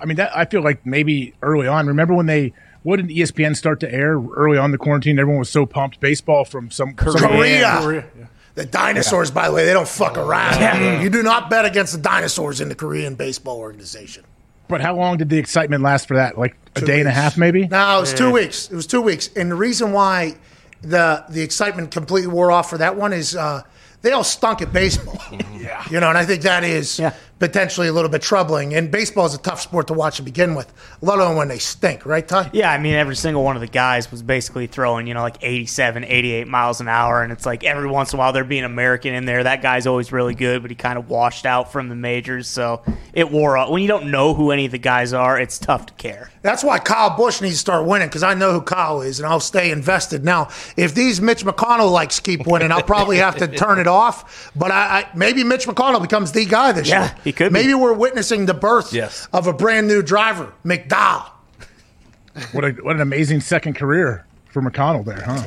I mean, that I feel like maybe early on. Remember when they what did ESPN start to air early on the quarantine? Everyone was so pumped. Baseball from some some- Korea. The dinosaurs, by the way, they don't fuck around. You do not bet against the dinosaurs in the Korean baseball organization. But how long did the excitement last for that? Like a Two day and a half, maybe. No, it was two weeks. It was two weeks, and the reason why the the excitement completely wore off for that one is uh, they all stunk at baseball. (laughs) yeah, you know, and I think that is potentially a little bit troubling. And baseball is a tough sport to watch to begin with, let alone when they stink, right, Ty? Yeah, I mean, every single one of the guys was basically throwing, you know, like 87, 88 miles an hour. And it's like every once in a while they're being American in there. That guy's always really good, but he kind of washed out from the majors. So it wore off. When you don't know who any of the guys are, it's tough to care. That's why Kyle Busch needs to start winning because I know who Kyle is and I'll stay invested. Now, if these Mitch McConnell likes keep winning, I'll probably have to turn it off. But I, I maybe Mitch McConnell becomes the guy this Yeah, year. He could be. Maybe we're witnessing the birth Yes. of a brand new driver, McDowell. What a what an amazing second career for McConnell there, huh?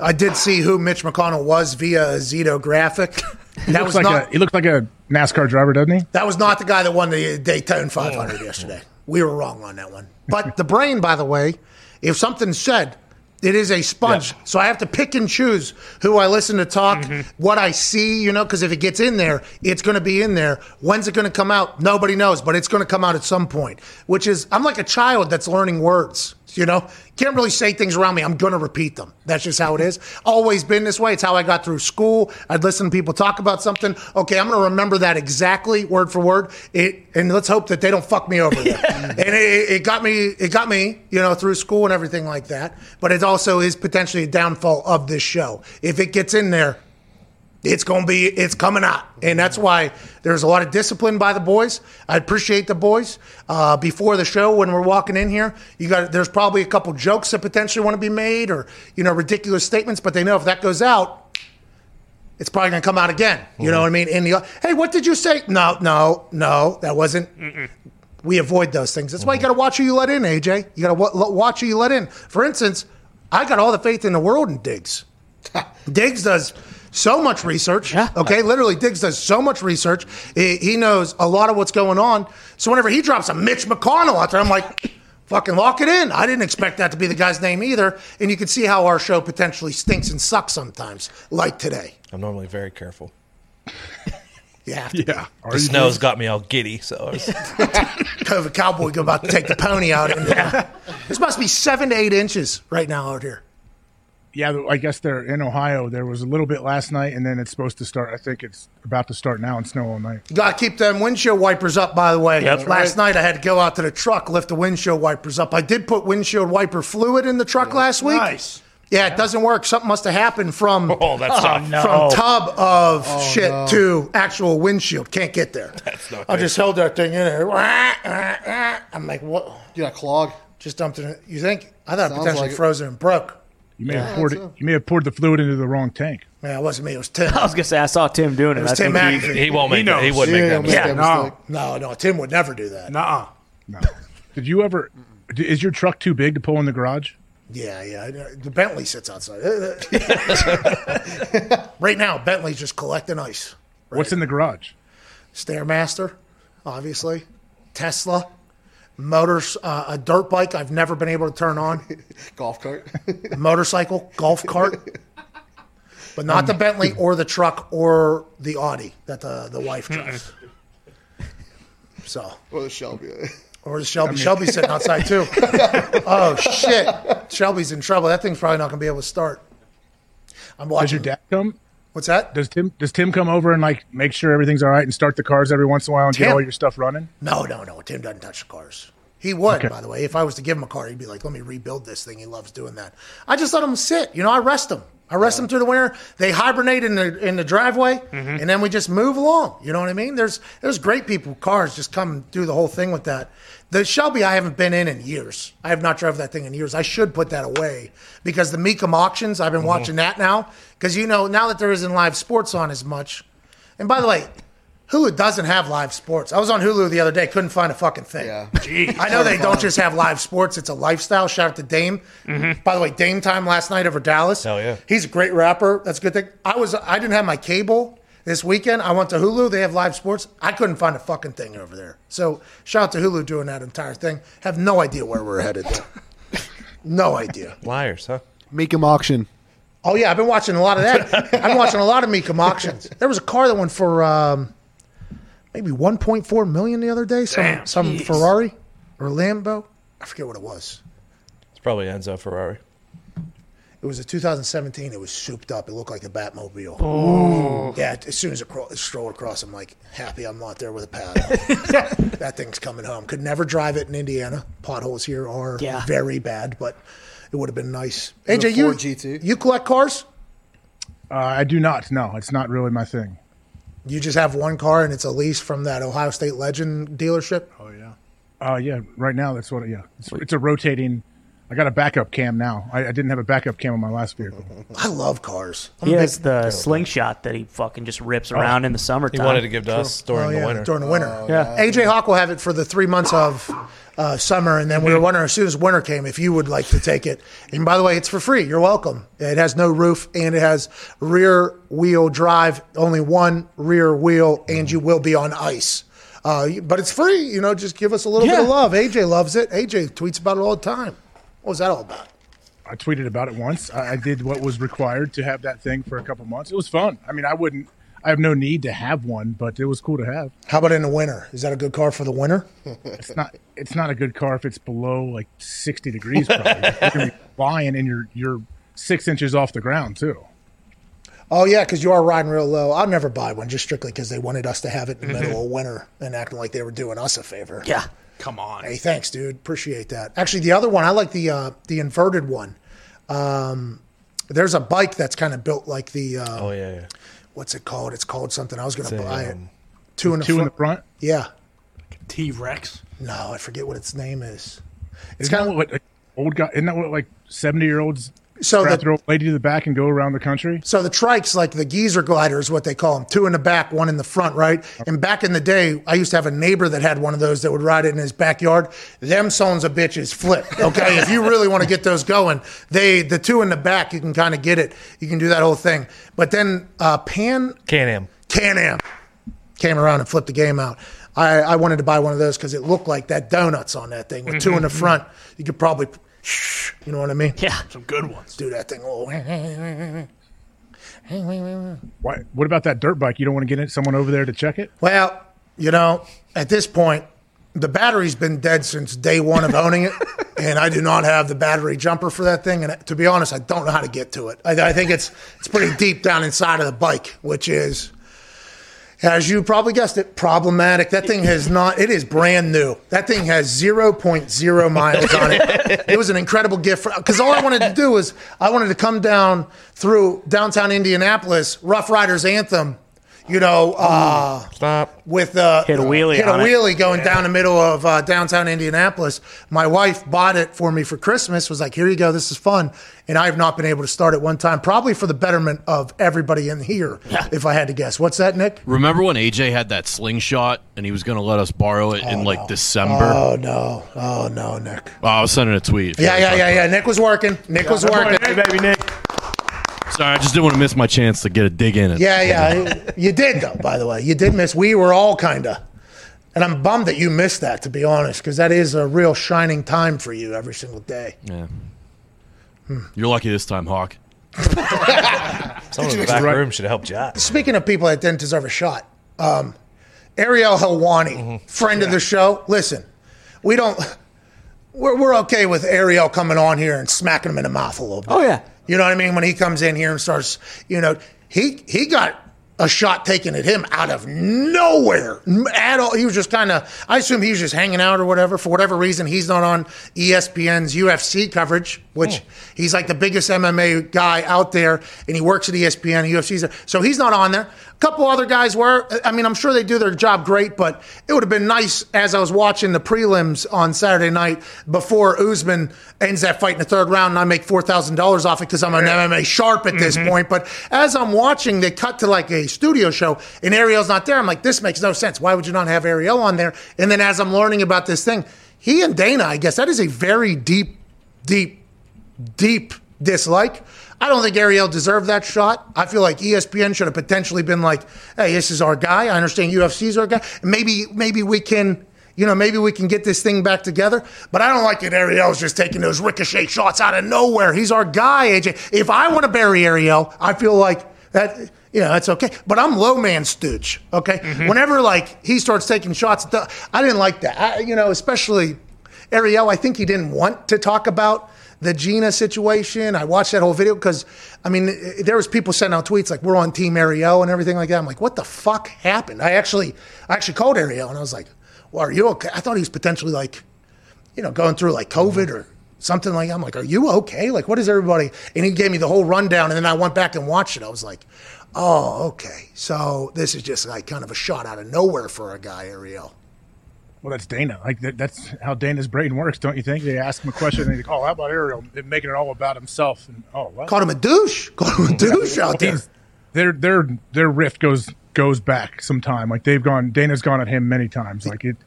I did see who Mitch McConnell was via a Zito graphic. (laughs) He That looks was like not a he looks like a NASCAR driver, doesn't he? that was not the guy that won the Daytona 500 yesterday. We were wrong on that one. But the brain, by the way, if something's said, it is a sponge. So I have to pick and choose who I listen to talk, mm-hmm. what I see, you know, because if it gets in there, it's going to be in there. When's it going to come out? Nobody knows, but it's going to come out at some point, which is, I'm like a child that's learning words, you know? Can't really say things around me. I'm going to repeat them. That's just how it is. Always been this way. It's how I got through school. I'd listen to people talk about something. Okay, I'm going to remember that exactly, word for word. It, and let's hope that they don't fuck me over there. (laughs) And it, it got me, it got me, you know, through school and everything like that. But it also is potentially a downfall of this show. If it gets in there, it's going to be it's coming out. And that's why there's a lot of discipline by the boys. I appreciate the boys. Uh, before the show when we're walking in here you got there's probably a couple jokes that potentially want to be made or you know ridiculous statements but they know if that goes out it's probably going to come out again. You know what i mean? In the hey what did you say? No no no that wasn't we avoid those things. That's why you got to watch who you let in aj you got to w- watch who you let in. For instance i got all the faith in the world in diggs. (laughs) Diggs does so much research. Yeah. Okay, literally, Diggs does so much research. He, he knows a lot of what's going on. So whenever he drops a Mitch McConnell out there, I'm like, (laughs) fucking lock it in. I didn't expect that to be the guy's name either. And you can see how our show potentially stinks and sucks sometimes, like today. I'm normally very careful. (laughs) Yeah, Yeah. The snow's got me all giddy, so I was, (laughs) COVID cowboy go about to take the pony out. And, This must be seven to eight inches right now out here. Yeah, I guess they're in Ohio. There was a little bit last night, and then it's supposed to start. I think it's about to start now and snow all night. Got to keep them windshield wipers up, by the way. Yep. last night I had to go out to the truck, lift the windshield wipers up. I did put windshield wiper fluid in the truck last week. Nice. Yeah, it doesn't work. Something must have happened from (laughs) oh, that's tough. no. from oh. tub of oh, shit to actual windshield. Can't get there. (laughs) That's not I good. just held that thing in there. I'm like, what? You got a clog. Just dumped it. In. You think? I thought it Sounds potentially like it. frozen and broke. You may Yeah, have poured it. so. You may have poured the fluid into the wrong tank. Man, it wasn't me. It was Tim. (laughs) I was gonna say I saw Tim doing it. It was I Tim think he- He won't He make that. He knows. wouldn't make Yeah, that make mistake. that no. No, no, Tim would never do that. Nuh-uh. No. Did you ever? Is your truck too big to pull in the garage? Yeah, yeah. The Bentley sits outside. (laughs) right now, Bentley's just collecting ice. What's in the garage? Stairmaster, obviously. Tesla. Motors, uh, a dirt bike I've never been able to turn on. (laughs) Golf cart. Motorcycle, golf cart. But not the Bentley or the truck or the Audi that the, the wife drives. So, or the Shelby. or the Shelby. Shelby's sitting outside too. (laughs) oh, shit. Shelby's in trouble. That thing's probably not going to be able to start. I'm Does watching. your dad come? What's that? Does Tim? Does Tim come over and like make sure everything's all right and start the cars every once in a while and get all your stuff running? No, no, no. Tim doesn't touch the cars. He would, Okay. by the way. If I was to give him a car, he'd be like, "Let me rebuild this thing." He loves doing that. I just let him sit. You know, I rest him. I rest them through the winter. They hibernate in the in the driveway, mm-hmm. and then we just move along. You know what I mean? There's there's great people cars just come do the whole thing with that. The Shelby I haven't been in in years. I have not drove that thing in years. I should put that away because the Mecum auctions. I've been mm-hmm. watching that now because you know now that there isn't live sports on as much. And by the way, Hulu doesn't have live sports. I was on Hulu the other day, couldn't find a fucking thing. Yeah. (laughs) I know they don't just have live sports; it's a lifestyle. Shout out to Dame. By the way, Dame time last night over Dallas. Hell yeah. he's a great rapper. That's a good thing. I was I didn't have my cable this weekend. I went to Hulu. They have live sports. I couldn't find a fucking thing over there. So shout out to Hulu doing that entire thing. Have no idea where we're headed. Though. (laughs) no idea. Liars, huh? Mecum auction. Oh yeah, I've been watching a lot of that. (laughs) I've been watching a lot of Mecum auctions. There was a car that went for um, maybe 1.4 million the other day. Some some Ferrari or Lambo. I forget what it was. It's probably Enzo Ferrari. It was a 2017. It was souped up. It looked like a Batmobile. Oh. Yeah, as soon as it, cro- it strolled across, I'm like, happy I'm not there with a paddle. (laughs) that thing's coming home. Could never drive it in Indiana. Potholes here are Yeah. very bad, but it would have been nice. AJ, you Ford GT? you collect cars? Uh, I do not. No, it's not really my thing. You just have one car and it's a lease from that Ohio State Legend dealership? Oh yeah. Uh, yeah, right now that's what. Yeah, it's, it's a rotating. I got a backup cam now. I, I didn't have a backup cam on my last vehicle. (laughs) I love cars. I'm He has big- the slingshot that he fucking just rips around in the summer. He summertime. wanted to give to us during Oh, the yeah, winter. During the winter. Yeah. AJ Hawk will have it for the three months of uh, summer, and then we were wondering as soon as winter came if you would like to take it. And by the way, it's for free. You're welcome. It has no roof and it has rear wheel drive, only one rear wheel, and you will be on ice. Uh, but it's free. You know, just give us a little bit of love. AJ loves it. AJ tweets about it all the time. What was that all about? I tweeted about it once. I, I did what was required to have that thing for a couple months. It was fun. I mean, I wouldn't. I have no need to have one, but it was cool to have. How about in the winter? Is that a good car for the winter? It's not. It's not a good car if it's below like sixty degrees. Probably you're gonna be (laughs) flying and you're you're six inches off the ground too. Oh yeah, because you are riding real low. I'll never buy one just strictly because they wanted us to have it in the middle mm-hmm. of winter and acting like they were doing us a favor. Yeah. Come on. Hey, thanks, dude. Appreciate that. Actually, the other one I like the uh, the inverted one. Um, there's a bike that's kind of built like the uh, Oh yeah, yeah. what's it called? It's called something. I was going to It's a, buy it. um, Two in the Two front. in the front. Yeah. T Rex. No, I forget what its name is. It's kind of what like, old guy? Isn't that what like seventy year olds So strap the- their old lady to the back and go around the country? So the trikes, like the geezer glider, is what they call them. Two in the back, one in the front, right? And back in the day, I used to have a neighbor that had one of those that would ride it in his backyard. Them sons of bitches flip. Okay, if you really want to get those going, they the two in the back, you can kind of get it. You can do that whole thing. But then uh, Pan Can-Am. Can-Am came around and flipped the game out. I, I wanted to buy one of those because it looked like that donuts on that thing with two in the front. You could probably, you know what I mean? Yeah. Some good ones. Do that thing. Oh, Why? What about that dirt bike? You don't want to get it, someone over there to check it? Well, you know, at this point, the battery's been dead since day one of owning it, (laughs) and I do not have the battery jumper for that thing. And to be honest, I don't know how to get to it. I, I think it's it's pretty deep down inside of the bike, which is, as you probably guessed it, problematic. That thing has not. It is brand new. That thing has 0.0 miles on it. It was an incredible gift because all I wanted to do was I wanted to come down through downtown Indianapolis, Ruff Ryders Anthem. You know, uh, Stop. with uh, Hit a wheelie hit a on it. wheelie going down the middle of uh, downtown Indianapolis. My wife bought it for me for Christmas. Was like, here you go, this is fun, and I have not been able to start it one time. Probably for the betterment of everybody in here, (laughs) if I had to guess. What's that, Nick? Remember when AJ had that slingshot and he was going to let us borrow it in like December? Oh no, oh no, Nick. Oh, I was sending a tweet. Yeah, yeah, yeah, yeah. Nick was working. Nick was working. Hey, baby Nick. Sorry, I just didn't want to miss my chance to get a dig in it. Yeah, yeah. (laughs) You did though. By the way, you did miss. We were all kind of. And I'm bummed that you missed that, to be honest, because that is a real shining time for you every single day. Yeah. You're lucky this time, Hawk. (laughs) Someone in the back Right. room should have helped you out. Speaking of people that didn't deserve a shot, um, Ariel Helwani, friend of the show. Listen, we don't. (laughs) We're, we're okay with Ariel coming on here and smacking him in the mouth a little bit. Oh, yeah. You know what I mean? When he comes in here and starts, you know, he he got a shot taken at him out of nowhere at all. He was just kind of, I assume he was just hanging out or whatever. For whatever reason, he's not on ESPN's UFC coverage, which hmm. he's like the biggest MMA guy out there, and he works at ESPN, UFC's there. So he's not on there. A couple other guys were. I mean, I'm sure they do their job great, but it would have been nice as I was watching the prelims on Saturday night before Usman ends that fight in the third round, and I make $4,000 off it because I'm an MMA sharp at this mm-hmm. point. But as I'm watching, they cut to like a studio show, and Ariel's not there. I'm like, this makes no sense. Why would you not have Ariel on there? And then as I'm learning about this thing, he and Dana, I guess that is a very deep, deep, deep dislike. I don't think Ariel deserved that shot. I feel like ESPN should have potentially been like, "Hey, this is our guy. I understand UFC's our guy. Maybe, maybe we can." You know, maybe we can get this thing back together. But I don't like it. Ariel's just taking those ricochet shots out of nowhere. He's our guy, AJ. If I want to bury Ariel, I feel like that, you know, that's okay. But I'm low man stooge, okay? Mm-hmm. Whenever, like, he starts taking shots, I didn't like that. I, you know, especially Ariel, I think he didn't want to talk about the Gina situation. I watched that whole video because, I mean, there was people sending out tweets like, we're on Team Ariel and everything like that. I'm like, what the fuck happened? I actually, I actually called Ariel and I was like, well, are you okay? I thought he was potentially like, you know, going through like COVID or something like that. I'm like, are you okay? Like, what is everybody? And he gave me the whole rundown. And then I went back and watched it. I was like, oh, okay. So this is just like kind of a shot out of nowhere for a guy, Ariel. Well, that's Dana. Like that, that's how Dana's brain works, don't you think? They ask him a question and they go, "Oh, how about Ariel?" They're making it all about himself. And oh, what? Called him a douche. (laughs) Called him a douche out there. Their their their rift goes goes back some time. Like they've gone. Dana's gone at him many times. Like it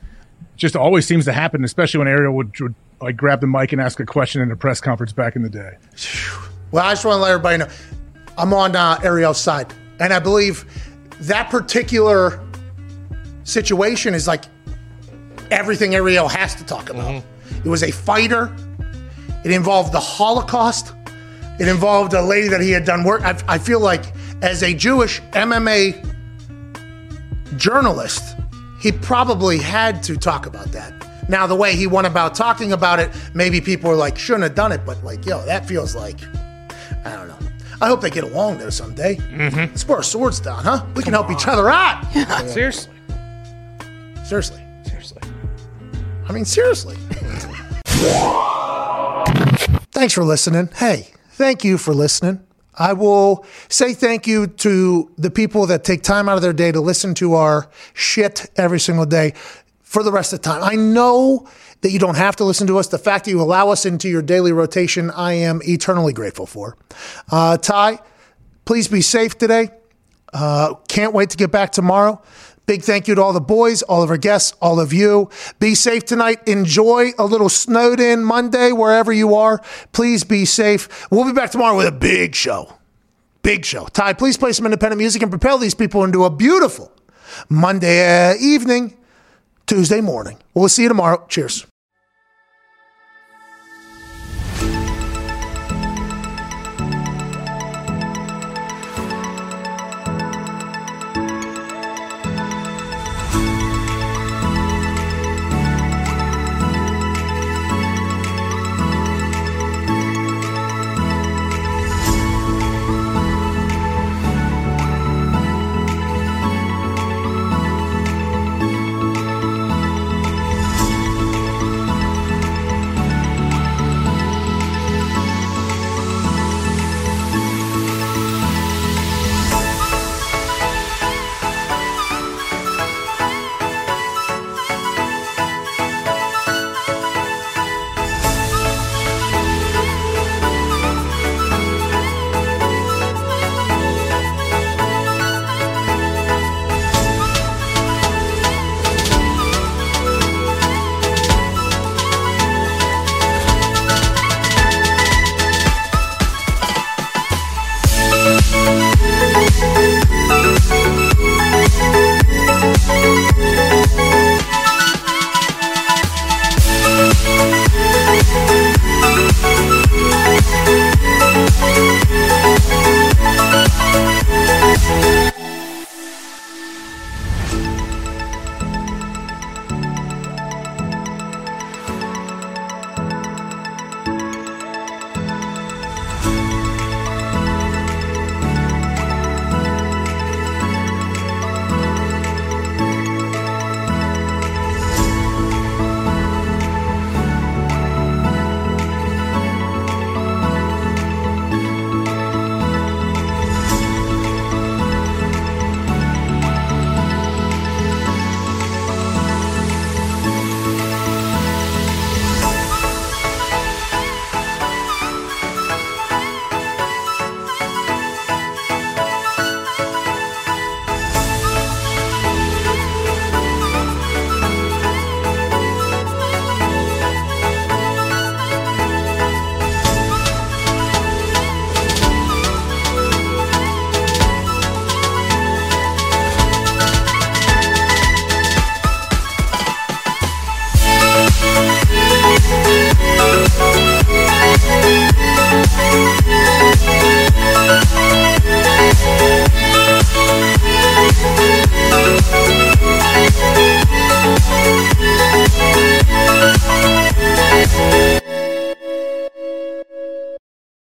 just always seems to happen, especially when Ariel would, would like grab the mic and ask a question in a press conference back in the day. (sighs) Well, I just want to let everybody know I'm on uh, Ariel's side. And I believe that particular situation is like everything Ariel has to talk about. It was a fighter, it involved the Holocaust, it involved a lady that he had done work. I, I feel like as a Jewish MMA journalist, he probably had to talk about that. Now, the way he went about talking about it, maybe people were like, shouldn't have done it, but like, yo, that feels like, I don't know. I hope they get along there someday. Mm-hmm. Let's put our swords down, huh? We can help each other out. (laughs) Seriously. Seriously. I mean, seriously. Thanks for listening. Hey, thank you for listening. I will say thank you to the people that take time out of their day to listen to our shit every single day for the rest of the time. I know that you don't have to listen to us. The fact that you allow us into your daily rotation, I am eternally grateful for. Uh, Ty, please be safe today. Uh, can't wait to get back tomorrow. Big thank you to all the boys, all of our guests, all of you. Be safe tonight. Enjoy a little snowed in Monday wherever you are. Please be safe. We'll be back tomorrow with a big show. Big show. Ty, please play some independent music and propel these people into a beautiful Monday uh, evening, Tuesday morning. We'll see you tomorrow. Cheers.